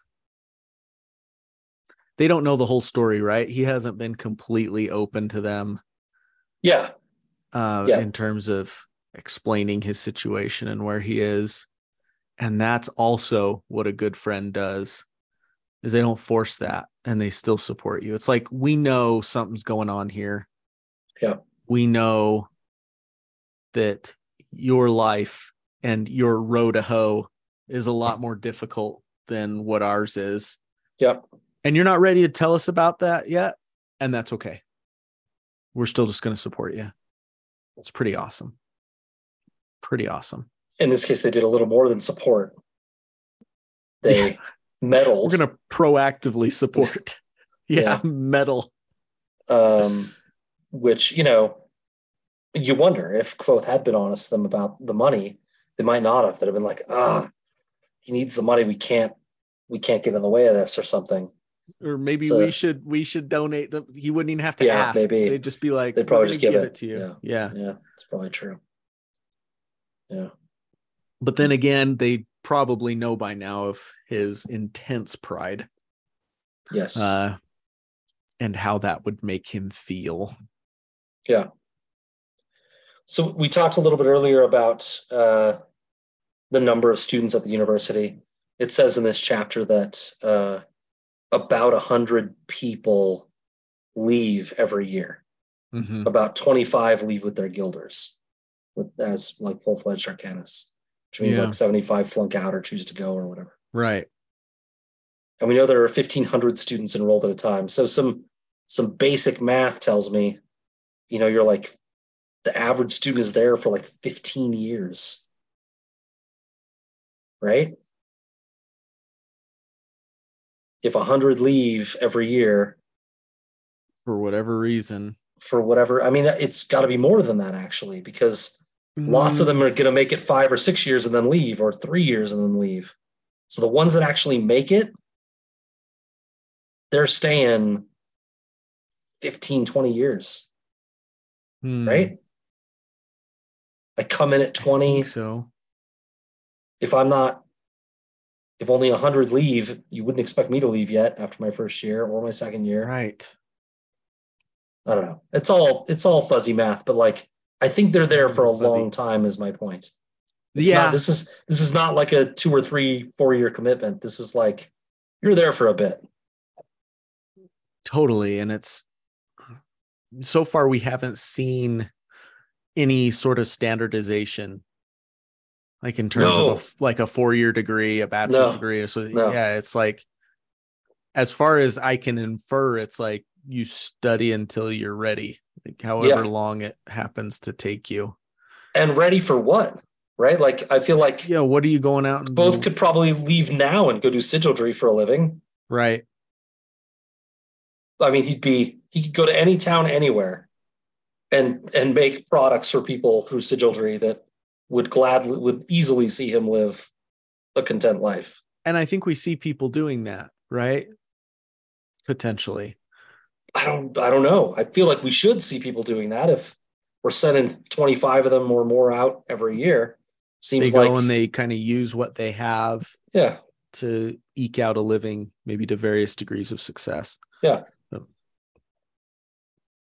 they don't know the whole story, right? He hasn't been completely open to them. Yeah. Uh, yeah. in terms of explaining his situation and where he is and that's also what a good friend does is they don't force that and they still support you it's like we know something's going on here yeah we know that your life and your road to hoe is a lot more difficult than what ours is yep and you're not ready to tell us about that yet and that's okay we're still just going to support you it's pretty awesome pretty awesome. In this case, they did a little more than support. They yeah. meddled. We're going to proactively support. yeah, yeah, meddle. Um, which you know, you wonder if Kvothe had been honest to them about the money, they might not have. They'd have been like, ah, he needs the money. We can't, we can't get in the way of this or something. Or maybe so, we should we should donate them. He wouldn't even have to yeah, ask. Maybe they'd just be like, they'd probably just give, give it. it. to you. Yeah. yeah, yeah, it's probably true. Yeah. But then again, they probably know by now of his intense pride. Yes. Uh, and how that would make him feel. Yeah. So we talked a little bit earlier about uh, the number of students at the university. It says in this chapter that uh, about a hundred people leave every year. Mm-hmm. About 25 leave with their guilders with as like full fledged Arcanists, which means yeah. like 75 flunk out or choose to go or whatever. Right. And we know there are 1,500 students enrolled at a time. So some some basic math tells me, you know, you're like the average student is there for like 15 years. Right? If a 100 leave every year for whatever reason, for whatever, I mean, it's got to be more than that actually, because Lots of them are going to make it five or six years and then leave, or three years and then leave. So the ones that actually make it, they're staying 15, 20 years. Hmm. Right? I come in at 20. so. If I'm not, if only 100 leave, you wouldn't expect me to leave yet after my first year or my second year. Right. I don't know. It's all it's all fuzzy math, but like I think they're there for a Fuzzy. long time. Is my point. It's yeah, not- this is this is not like a two or three four year commitment. This is like you're there for a bit. totally. And it's so far we haven't seen any sort of standardization. Like in terms No. of a like a four year degree, a bachelor's No. degree. So No. yeah, it's like as far as I can infer, it's like you study until you're ready, like however Yeah. long it happens to take you. And ready for what? Right? Like I feel like Yeah, what are you going out and Kvothe do? could probably leave now and go do sygaldry for a living. right? I mean, he'd be he could go to any town anywhere and and make products for people through sygaldry that would gladly would easily see him live a content life. And I think we see people doing that, right? Potentially. I don't I don't know. I feel like we should see people doing that if we're sending 25 of them or more out every year. They Seems go like and they kind of use what they have yeah. to eke out a living, maybe to various degrees of success. Yeah.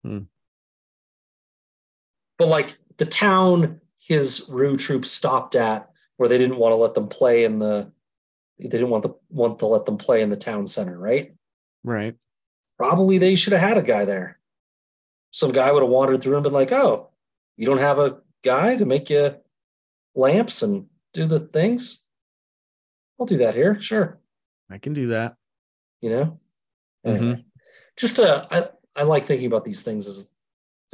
Hmm. But like the town his Ruh troops stopped at where they didn't want to let them play in the they didn't want the want to let them play in the town center, right? Right. probably they should have had a guy there. Some guy would have wandered through and been like, "Oh, you don't have a guy to make you lamps and do the things? I'll do that here, sure." I can do that. You know. Mhm. Anyway, just uh, I I like thinking about these things as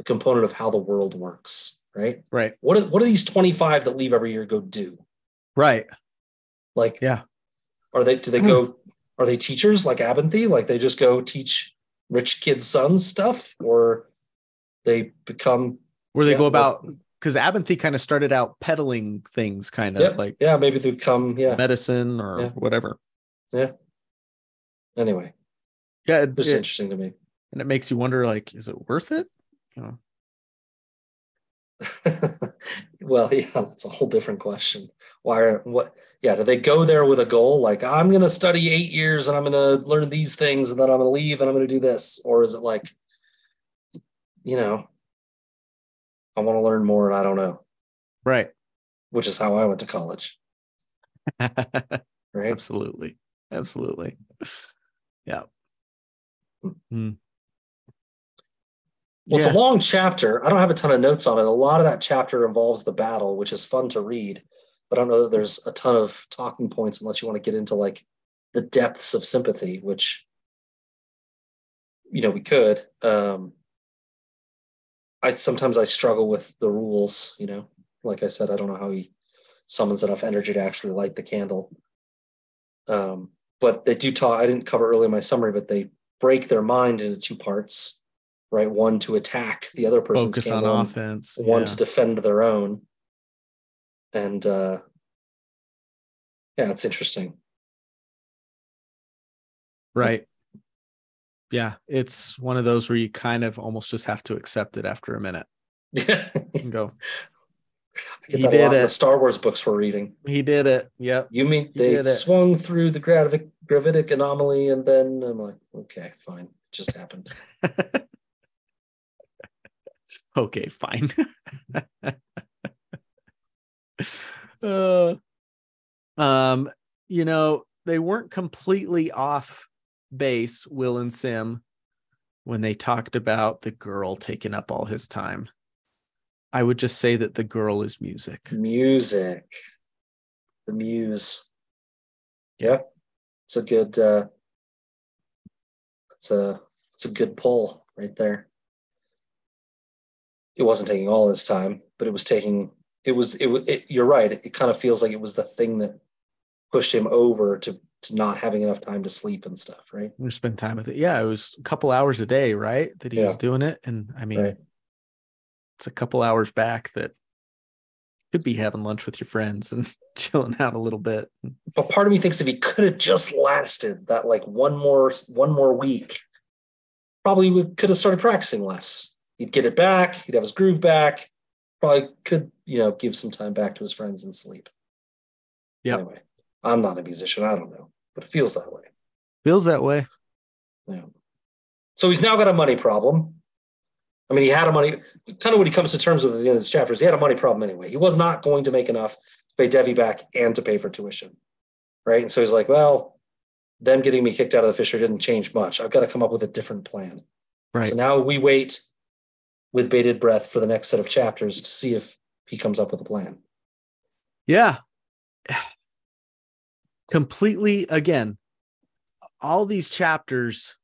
a component of how the world works, right? Right. What are, what are these twenty five that leave every year go do? Right. Like, Yeah. are they do they go? Are they teachers like Abenthy? Like they just go teach rich kids' sons stuff, or they become Where they Yeah, go about because Abenthy kind of started out peddling things, kind of Yep. like yeah, maybe they become yeah. medicine or Yeah. whatever. Yeah. Anyway, Yeah. It, just it- interesting to me. and it makes you wonder, like, is it worth it? You know, well, yeah, that's a whole different question. Why are what? Yeah, do they go there with a goal like I'm going to study eight years and I'm going to learn these things and then I'm going to leave and I'm going to do this, or is it like, you know, I want to learn more and I don't know, right. which is how I went to college, right? Absolutely. Absolutely. Yeah. Mm. Well, it's Yeah. a long chapter. I don't have a ton of notes on it. A lot of that chapter involves the battle, which is fun to read, but I don't know that there's a ton of talking points unless you want to get into like the depths of sympathy, which you know we could. Um, I sometimes I struggle with the rules. You know, like I said, I don't know how he summons enough energy to actually light the candle. Um, but they do talk. I didn't cover early in my summary, but they break their mind into two parts right? One to attack the other person's Focus on offense. one yeah. to defend their own. And uh yeah, it's interesting. Right. Yeah. It's one of those where you kind of almost just have to accept it after a minute Yeah. and go, He did it. the Star Wars books we're reading. he did it. Yep. You mean He they swung through the gravitic gravitic anomaly and then I'm like, okay, fine. It just happened. okay, fine. uh, um, you know, they weren't completely off base, Wil and Sim, when they talked about the girl taking up all his time. I would just say that the girl is music. Music. The muse. Yeah. It's a good uh it's a it's a good pull right there. It wasn't taking all his time, but it was taking it was it was it, you're right. It, it kind of feels like it was the thing that pushed him over to to not having enough time to sleep and stuff, right? We spend time with it. Yeah, it was a couple hours a day, right? That he Yeah. was doing it. And I mean, Right. it's a couple hours back that could be having lunch with your friends and chilling out a little bit. But part of me thinks if he could have just lasted that like one more one more week, probably we could have started practicing less. He'd get it back. He'd have his groove back. Probably could you know give some time back to his friends and sleep. Yeah. Anyway, I'm not a musician. I don't know, but it feels that way. Feels that way. Yeah. So he's now got a money problem. I mean, he had a money kind of when he comes to terms with at the end of his chapters, he had a money problem anyway. He was not going to make enough to pay Devi back and to pay for tuition. Right. And so he's like, well, them getting me kicked out of the fishery didn't change much. I've got to come up with a different plan. Right. So now we wait with bated breath for the next set of chapters to see if he comes up with a plan. Yeah. Completely again, all these chapters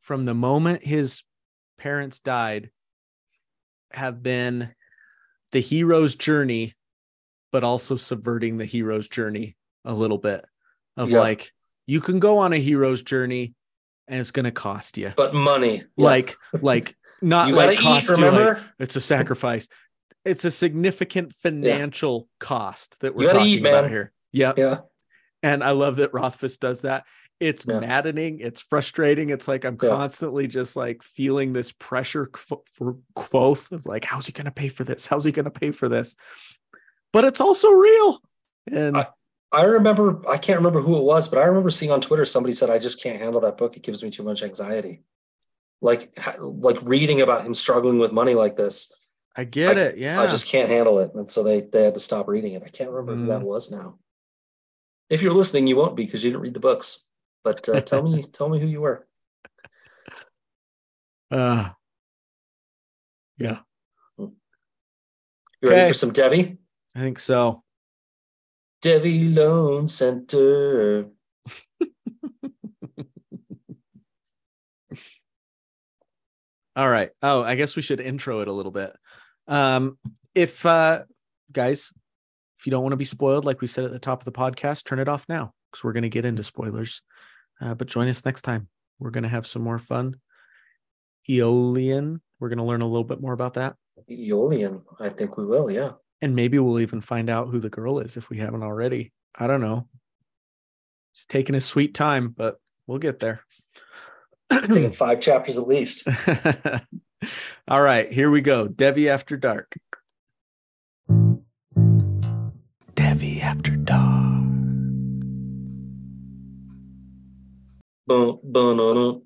from the moment his parents died have been the hero's journey, but also subverting the hero's journey a little bit of Yeah. like, you can go on a hero's journey and it's going to cost you. But money. yeah. Like, like not you like cost eat, you like it's a sacrifice. It's a significant financial cost that we're talking eat, about here. Yep. yeah. And I love that Rothfuss does that. It's Yeah. maddening. It's frustrating. It's like I'm Yeah. constantly just like feeling this pressure for Kvothe of like, how's he going to pay for this? How's he going to pay for this? But it's also real. And I- I remember, I can't remember who it was, but I remember seeing on Twitter somebody said, I just can't handle that book. It gives me too much anxiety. Like, like reading about him struggling with money like this, I get it. Yeah. I just can't handle it. And so they, they had to stop reading it. I can't remember who that Mm. was now. If you're listening, you won't be because you didn't read the books. But uh, tell me, tell me who you were. uh, yeah, You ready Okay. for some Devi I think so. Devi Loan Center. All right. Oh, I guess we should intro it a little bit. Um, if uh guys, if you don't want to be spoiled, like we said at the top of the podcast, turn it off now because we're gonna get into spoilers. Uh, but join us next time. We're gonna have some more fun. Eolian, we're gonna learn a little bit more about that. Eolian. I think we will. Yeah. And maybe we'll even find out who the girl is if we haven't already. I don't know. It's taking his sweet time, but we'll get there. Taking five chapters at least. All right, here we go. Devi After Dark. Devi After Dark. Boom, boom, boom, boom.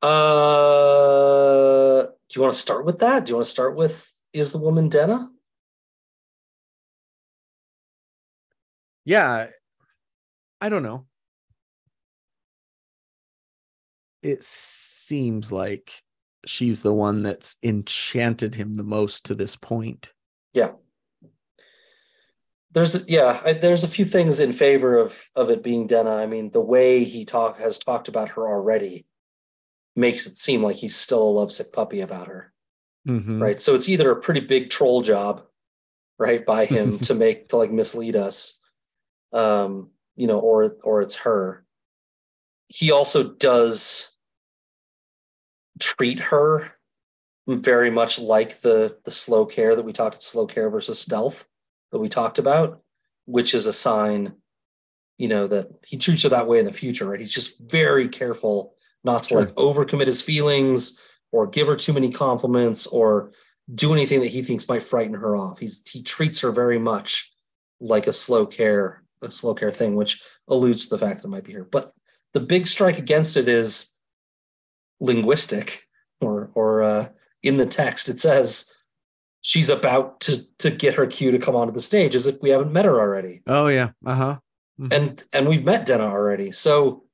Uh, do you want to start with that? Do you want to start with is the woman Denna? Yeah, I don't know. It seems like she's the one that's enchanted him the most to this point. Yeah. There's a, yeah, I, there's a few things in favor of of it being Denna. I mean, the way he talk has talked about her already makes it seem like he's still a lovesick puppy about her. Mhm. right so it's either a pretty big troll job right by him to make to like mislead us um you know or or it's her he also does treat her very much like the the slow care that we talked about slow care versus stealth that we talked about which is a sign you know that he treats her that way in the future right he's just very careful not to Sure. like overcommit his feelings or give her too many compliments or do anything that he thinks might frighten her off. He's he treats her very much like a slow care, a slow care thing, which alludes to the fact that it might be her. But the big strike against it is linguistic, or or uh, in the text it says she's about to to get her cue to come onto the stage, as if we haven't met her already Oh yeah. Uh-huh. and and we've met Denna already. So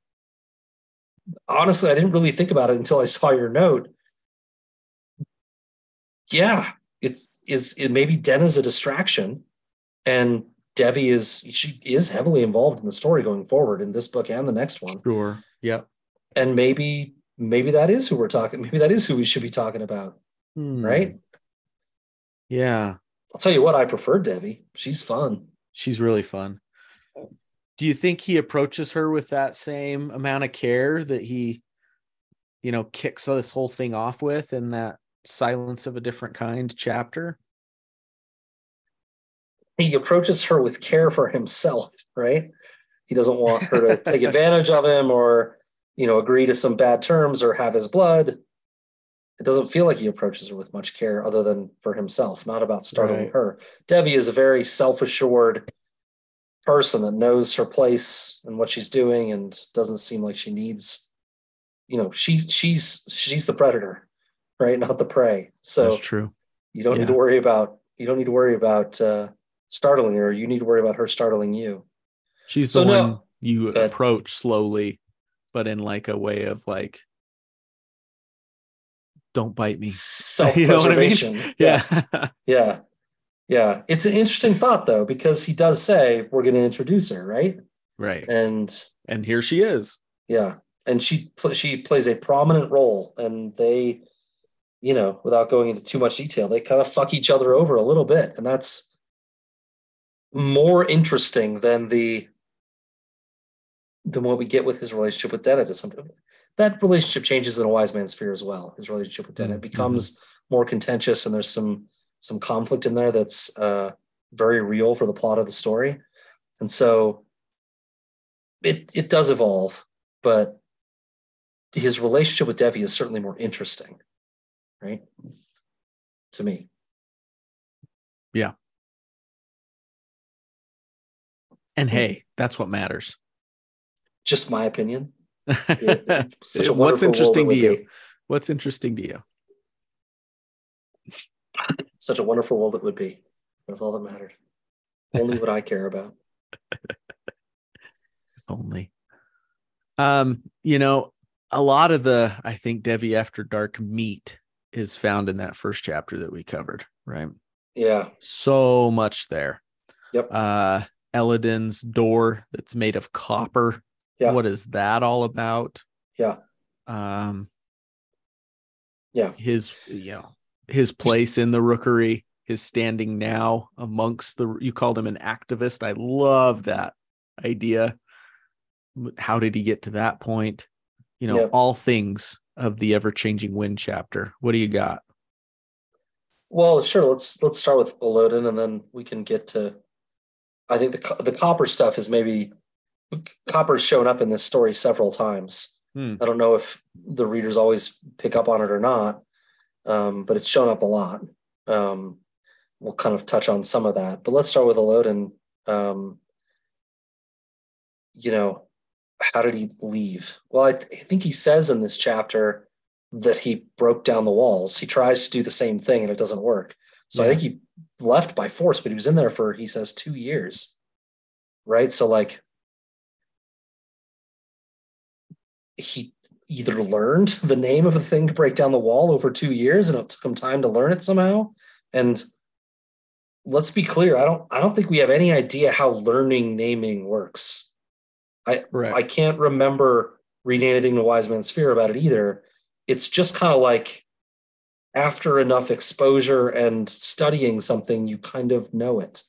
honestly, I didn't really think about it until I saw your note. Yeah, it's is it maybe Denna's a distraction, and Devi is she is heavily involved in the story going forward in this book and the next one. Sure. yeah And maybe maybe that is who we're talking. Maybe that is who we should be talking about, Hmm. right? Yeah. I'll tell you what, I prefer Devi She's fun. She's really fun. Do you think he approaches her with that same amount of care that he, you know, kicks this whole thing off with in that Silence of a Different Kind chapter? he approaches her with care for himself, right? He doesn't want her to take advantage of him or, you know, agree to some bad terms or have his blood. It doesn't feel like he approaches her with much care other than for himself, not about startling Right. her. Devi is a very self assured person that knows her place and what she's doing and doesn't seem like she needs, you know, she she's she's the predator, right? Not the prey. So That's true. you don't Yeah. need to worry about you don't need to worry about uh, startling her. You need to worry about her startling you. She's So the no- one you approach slowly, but in like a way of like, don't bite me. You know what I mean? Self-preservation. Yeah. Yeah. Yeah. It's an interesting thought though, because he does say we're going to introduce her, right? right. And And here she is. yeah, and she she plays a prominent role, and they, you know, without going into too much detail, they kind of fuck each other over a little bit, and that's more interesting than the than what we get with his relationship with Denna. To some that relationship changes in a wise man's fear as well. His relationship with Denna Mhm. becomes more contentious, and there's some some conflict in there that's uh, very real for the plot of the story, and so it it does evolve, but his relationship with Devi is certainly more interesting, right? To me, Yeah. And hey, that's what matters. Just my opinion. It- such a What's interesting to you? be. What's interesting to you? Such a wonderful world it would be. That's all that mattered. Only what I care about. If only. Um, you know, a lot of the I think Devi After Dark meat is found in that first chapter that we covered, right? Yeah, So much there. Yep. Uh Elodin's door that's made of copper. Yeah. What is that all about? Yeah. Um Yeah. His you know, his place in the rookery, his standing now amongst the you called him an activist. I love that idea. How did he get to that point? You know, Yep. all things of the ever-changing wind chapter. What do you got? Well, sure. Let's let's start with Elodin, and then we can get to. I think the the copper stuff is maybe copper's shown up in this story several times. Hmm. I don't know if the readers always pick up on it or not, um, but it's shown up a lot. Um, we'll kind of touch on some of that, but let's start with Elodin. Um, you know, how did he leave? Well, I, th- I think he says in this chapter that he broke down the walls. He tries to do the same thing and it doesn't work. So I think he left by force, but he was in there for, he says, two years. Right. So, like, he either learned the name of the thing to break down the wall over two years and it took him time to learn it somehow. And let's be clear, I don't I don't think we have any idea how learning naming works. Correct. I can't remember reading anything in Wise Man's Fear about it either. It's just kind of like after enough exposure and studying something, you kind of know it.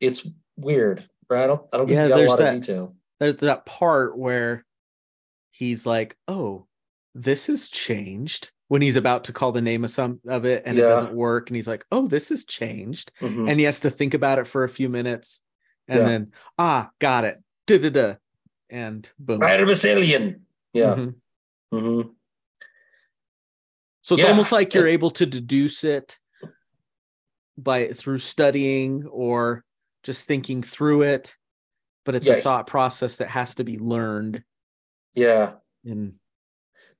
It's weird, right? I don't I don't think Yeah, we got a there's lot that- of detail. there's that part where he's like, "Oh, this has changed." When he's about to call the name of some of it and it doesn't work, and he's like, "Oh, this has changed," Mhm. and he has to think about it for a few minutes, and Yeah. then ah, got it, da da da, and boom. Rider Basilian. Yeah. Mhm. hmm So it's Yeah. almost like you're able to deduce it by through studying or just thinking through it, but it's Yeah. a thought process that has to be learned. Yeah. And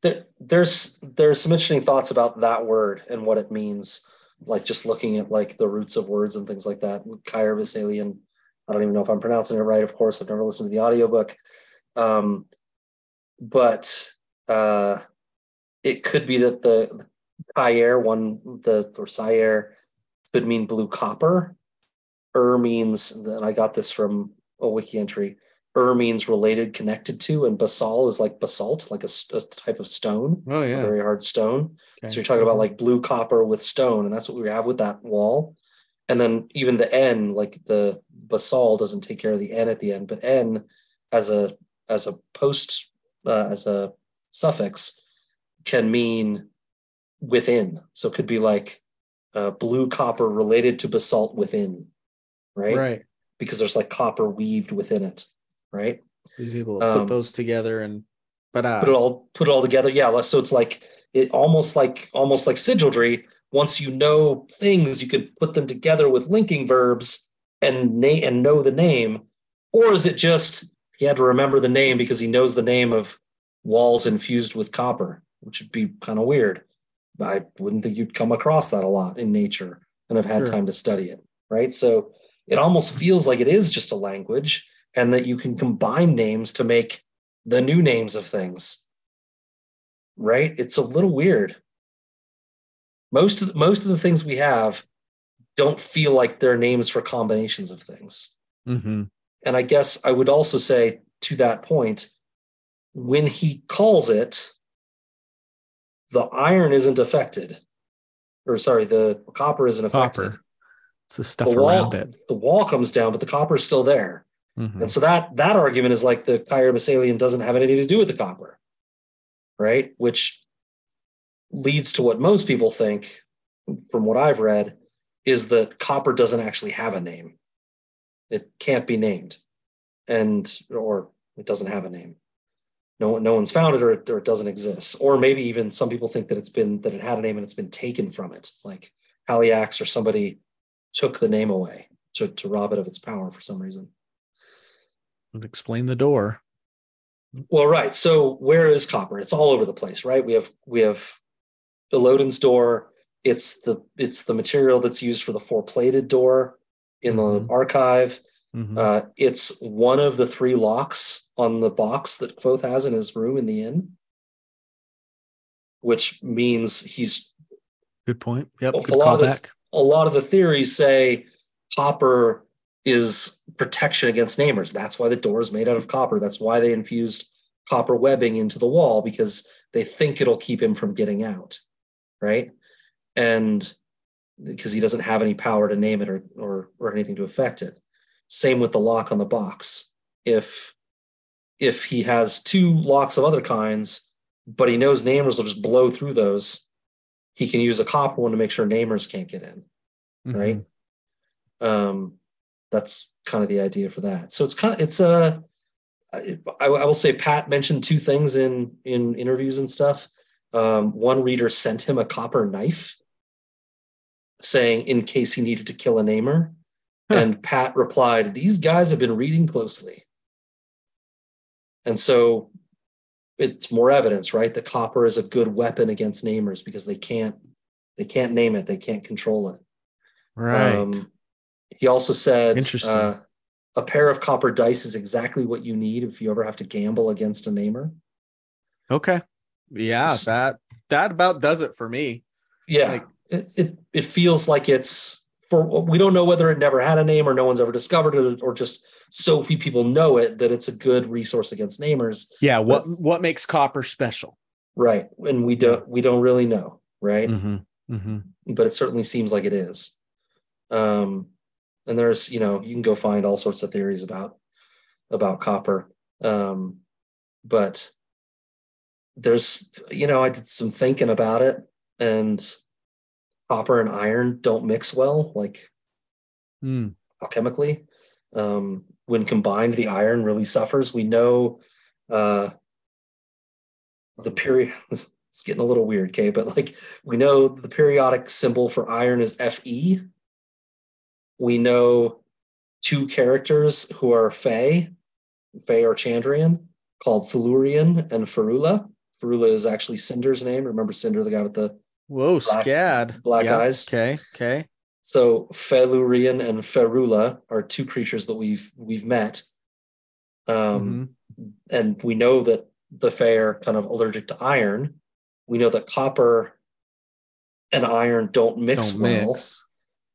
there, there's there's some interesting thoughts about that word and what it means like just looking at like the roots of words and things like that. Kyra Vesalian I don't even know if I'm pronouncing it right of course. I've never listened to the audiobook. Um but uh it could be that the Kyr one the or Sire could mean blue copper. Er means and I got this from a wiki entry Ur means related, connected to, and basal is like basalt, like a, a type of stone, oh a yeah, very hard stone. Okay. So you're talking about Mhm. like blue copper with stone, and that's what we have with that wall. And then even the N, like the basal, doesn't take care of the N at the end, but N as a as a post uh, as a suffix can mean within. So it could be like uh, blue copper related to basalt within, right? right. Because there's like copper weaved within it, right? He's able to Um, put those together and but uh put it all put it all together. Yeah, so it's like it almost like almost like sygaldry. Once you know things, you could put them together with linking verbs and name and know the name. Or is it just he had to remember the name because he knows the name of walls infused with copper, which would be kind of weird. I wouldn't think you'd come across that a lot in nature and have had Sure. time to study it, right? So it almost feels like it is just a language and that you can combine names to make the new names of things. Right? It's a little weird. Most of the, most of the things we have don't feel like they're names for combinations of things. Mm-hmm. And I guess I would also say to that point, when he calls it, the iron isn't affected. Or sorry, the copper isn't affected. Copper. It's the stuff the wall, around it. the wall comes down, but the copper is still there. Mhm. And so that that argument is like the Kyra Basalian doesn't have anything to do with the copper, right? Which leads to what most people think, from what I've read, is that copper doesn't actually have a name. It can't be named, and or it doesn't have a name. No no one's found it, or it, or it doesn't exist. Or maybe even some people think that it's been that it had a name and it's been taken from it, like Haliax or somebody took the name away to, to rob it of its power for some reason. Would explain the door. Well, right. So where is copper? It's all over the place, right? We have we have Elodin's door. It's the it's the material that's used for the four plated door in the Mhm. archive. Mhm. Uh, it's one of the three locks on the box that Kvothe has in his room in the inn, which means he's Good point. Yep. well, a lot of the- a lot of the theories say copper is protection against namers. That's why the door is made out of copper. That's why they infused copper webbing into the wall because they think it'll keep him from getting out, right? And because he doesn't have any power to name it or or or anything to affect it. Same with the lock on the box. If if he has two locks of other kinds, but he knows namers will just blow through those, he can use a copper one to make sure namers can't get in right? Mhm. Um, that's kind of the idea for that. So it's kind of it's a. I, I will say Pat mentioned two things in in interviews and stuff. Um, one reader sent him a copper knife, saying in case he needed to kill a namer, Huh. and Pat replied, "These guys have been reading closely." And so it's more evidence, right? That copper is a good weapon against namers because they can't they can't name it, they can't control it. Right. Um, he also said, Interesting. uh, a pair of copper dice is exactly what you need if you ever have to gamble against a namer. okay. Yeah, s- that that about does it for me. Yeah, Like- it, it it feels like it's for we don't know whether it never had a name or no one's ever discovered it or just so few people know it that it's a good resource against namers. Yeah. What what makes copper special? Right, and we don't we don't really know, right? Mm-hmm. Mm-hmm. but it certainly seems like it is. Um, and there's, you know, you can go find all sorts of theories about about copper. Um, but there's, you know, I did some thinking about it, and copper and iron don't mix well, like Mm. alchemically. Um, when combined, the iron really suffers. We know uh, the period. It's getting a little weird, okay, but like we know the periodic symbol for iron is Fe. We know two characters who are Fey, Fey or Chandrian, called Felurian and Ferula. Ferula is actually Cinder's name. Remember Cinder, the guy with the Whoa, Black- scad. black eyes. Okay. Okay. So Felurian and Ferula are two creatures that we've we've met. Um, Mhm. and we know that the Fae are kind of allergic to iron. We know that copper and iron don't mix Don't well. mix.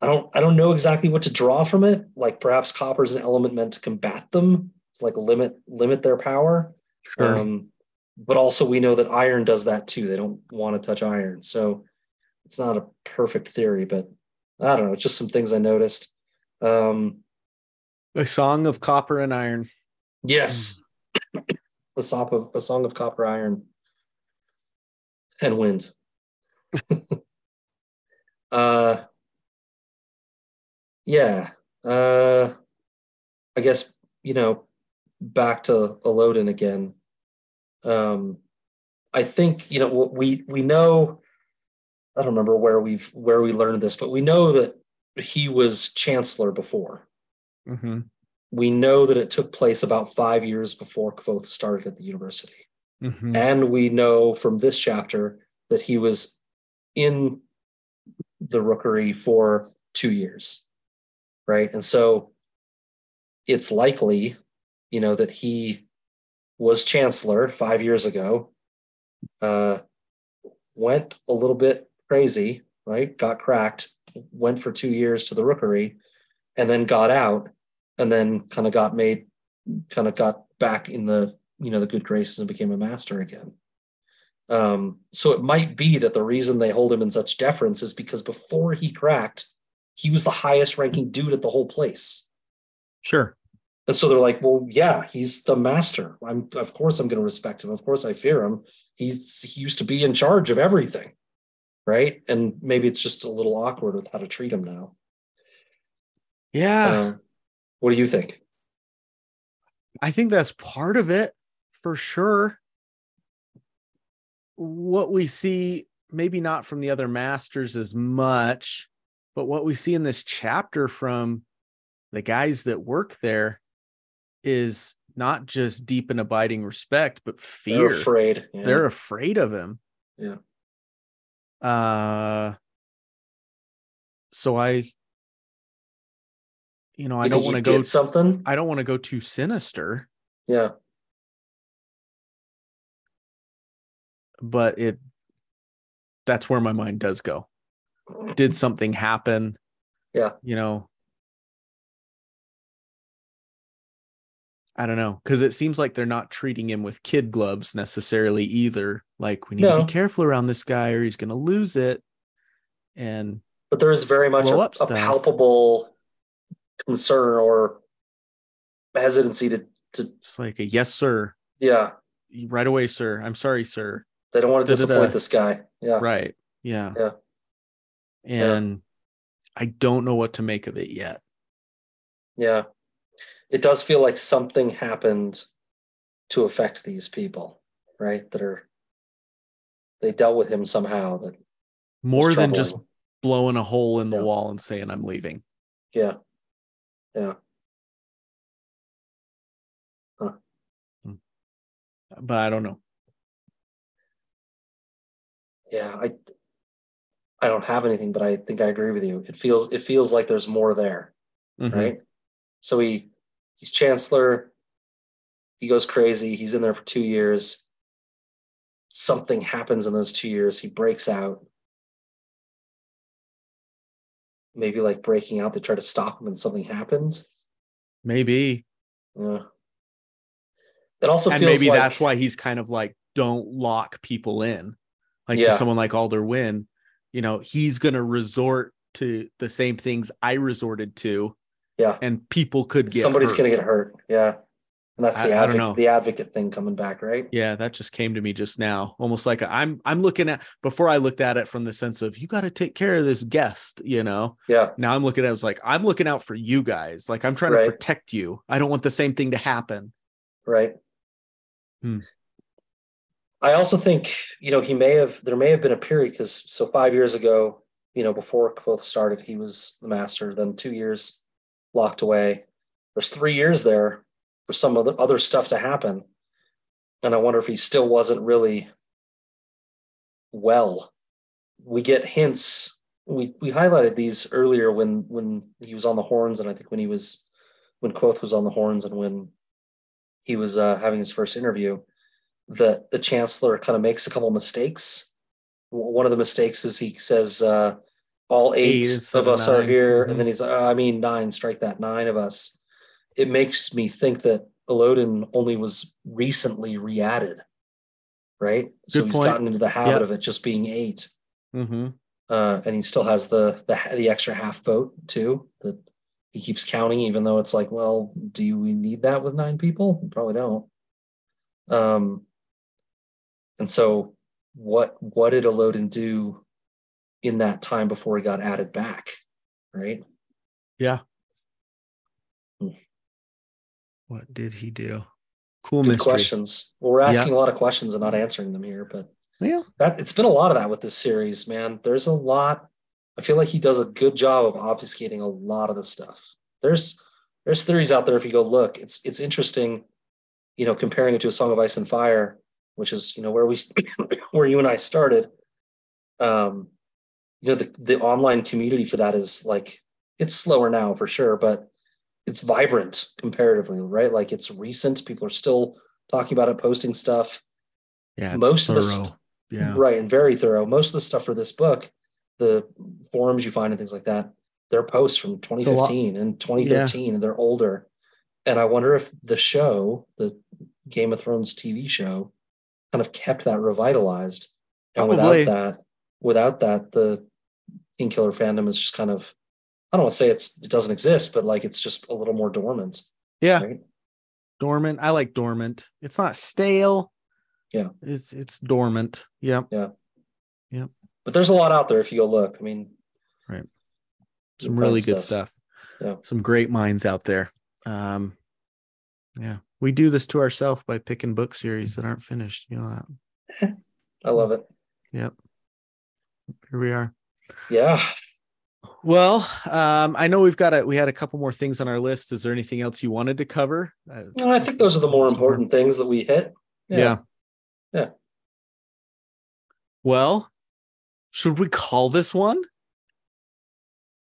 I don't I don't know exactly what to draw from it. Like perhaps copper is an element meant to combat them, to like limit limit their power. Sure. Um, but also we know that iron does that too. They don't want to touch iron. So it's not a perfect theory, but I don't know. It's just some things I noticed. Um, a song of copper and iron. yes. a, song of, a song of copper, iron, and wind. uh, yeah. Uh, I guess, you know, back to Elodin again. Um, I think, you know, we, we know, I don't remember where we've, where we learned this, but we know that he was chancellor before. Mm-hmm. We know that it took place about five years before Kvothe started at the university. Mm-hmm. And we know from this chapter that he was in the rookery for two years, right? And so it's likely, you know, that he was chancellor five years ago, uh, went a little bit crazy, right? Got cracked, went for two years to the rookery, and then got out, and then kind of got made, kind of got back in the you know the good graces and became a master again. Um, so it might be that the reason they hold him in such deference is because before he cracked, he was the highest ranking dude at the whole place. Sure. And so they're like, well, yeah, he's the master. I'm of course I'm going to respect him. Of course I fear him. He's he used to be in charge of everything. Right. And maybe it's just a little awkward with how to treat him now. Yeah. Uh, what do you think? I think that's part of it for sure what we see, maybe not from the other masters as much, but what we see in this chapter from the guys that work there is not just deep and abiding respect, but fear. They're afraid. Yeah. They're afraid of him. Yeah. Uh so I you know, I don't want to go something. I don't want to go too sinister. Yeah. but it that's where my mind does go. Did something happen? Yeah. You know, I don't know because it seems like they're not treating him with kid gloves necessarily either. Like we need no. to be careful around this guy or he's going to lose it. And but there is very much a, a palpable concern or hesitancy to to. It's like a yes, sir. Yeah. Right away, sir. I'm sorry, sir. They don't want to disappoint this guy. Yeah. Right. Yeah. Yeah. And yeah. I don't know what to make of it yet. Yeah. It does feel like something happened to affect these people, right? That are they dealt with him somehow that more than just blowing a hole in the yeah. wall and saying I'm leaving. Yeah. Yeah. Huh. Hmm. But I don't know yeah, I I don't have anything, but I think I agree with you. It feels it feels like there's more there, mm-hmm. right? So he he's chancellor. He goes crazy. He's in there for two years. Something happens in those two years. He breaks out. Maybe like breaking out, they try to stop him, and something happens. Maybe. Yeah. It also and maybe like, that's why he's kind of like, don't lock people in like yeah. to someone like Alder Whin, you know, he's going to resort to the same things I resorted to. Yeah. And people could get somebody's going to get hurt. Yeah. And that's the I, advocate, I the advocate thing coming back, right? Yeah, that just came to me just now. Almost like I'm I'm looking at before I looked at it from the sense of you got to take care of this guest, you know. Yeah. Now I'm looking at it as like I'm looking out for you guys. Like I'm trying right. to protect you. I don't want the same thing to happen. Right. Hmm. I also think, you know, he may have, there may have been a period because so five years ago, you know, before Kvothe started, he was the master, then two years locked away. There's three years there for some other, other stuff to happen. And I wonder if he still wasn't really well. We get hints. We we highlighted these earlier when when he was on the horns, and I think when he was when Kvothe was on the horns and when he was uh, having his first interview the the chancellor kind of makes a couple mistakes. One of the mistakes is he says uh, all eight, eight of us nine. are here, mm-hmm. and then he's like, oh, I mean nine, strike that nine of us. It makes me think that Elodin only was recently re-added, right? Good so he's point. gotten into the habit yep. of it just being 8 mm-hmm. uh, and he still has the, the the extra half vote too that he keeps counting, even though it's like, well, do we need that with nine people? Probably don't. Um, and so what what did Elodin do in that time before he got added back? Right? Yeah. Hmm. What did he do? Cool Good questions. Well, we're asking yeah. a lot of questions and not answering them here, but yeah, that it's been a lot of that with this series, man. There's a lot. I feel like he does a good job of obfuscating a lot of the stuff. There's there's theories out there. If you go look, it's it's interesting, you know, comparing it to a Song of Ice and Fire which is you know where we where you and I started. Um, you know the the online community for that is like it's slower now for sure, but it's vibrant comparatively, right? Like it's recent. People are still talking about it, posting stuff. Yeah, most thorough. of the st- yeah, right and very thorough. Most of the stuff for this book, the forums you find and things like that, they're posts from 2015 and 2013, and they're older. And I wonder if the show, the Game of Thrones TV show, kind of kept that revitalized. And Probably. without that, without that, the Kingkiller fandom is just kind of, I don't want to say it's it doesn't exist, but like it's just a little more dormant. yeah. Right? Dormant. I like dormant. It's not stale. Yeah. It's it's dormant. Yep. But there's a lot out there if you go look. I mean, Right. you Some really good stuff. Yeah. Some great minds out there. Um, yeah. We do this to ourselves by picking book series that aren't finished. You know that. I love it. Yep. Here we are. Yeah. Well, um, I know we've got a we had a couple more things on our list. Is there anything else you wanted to cover? Uh, No, I think those are the more important things that we hit. yeah. Yeah. Well, should we call this one?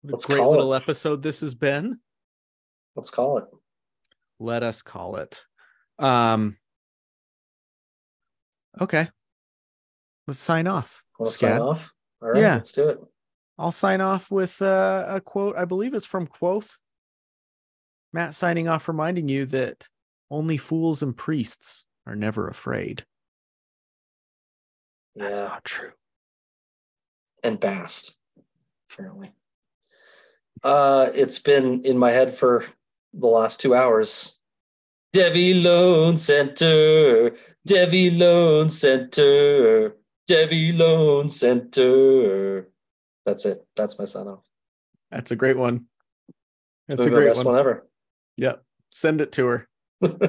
What Let's great call it. little episode this has been. Let's call it. Let us call it. Um okay. Let's sign off. Scad. sign off? All right, Yeah. let's do it. I'll sign off with uh, a quote. I believe it's from Kvothe. Matt signing off, reminding you that only fools and priests are never afraid. That's not true. And Bast, apparently. Uh, it's been in my head for the last two hours. Devi Loan Center, Devi Loan Center, Devi Loan Center. That's it. That's my sign off. That's a great one. That's Maybe a great best one. one ever. Yep. Send it to her. All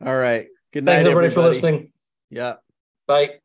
right. Good night, Thanks everybody for everybody. listening. Yeah. Bye.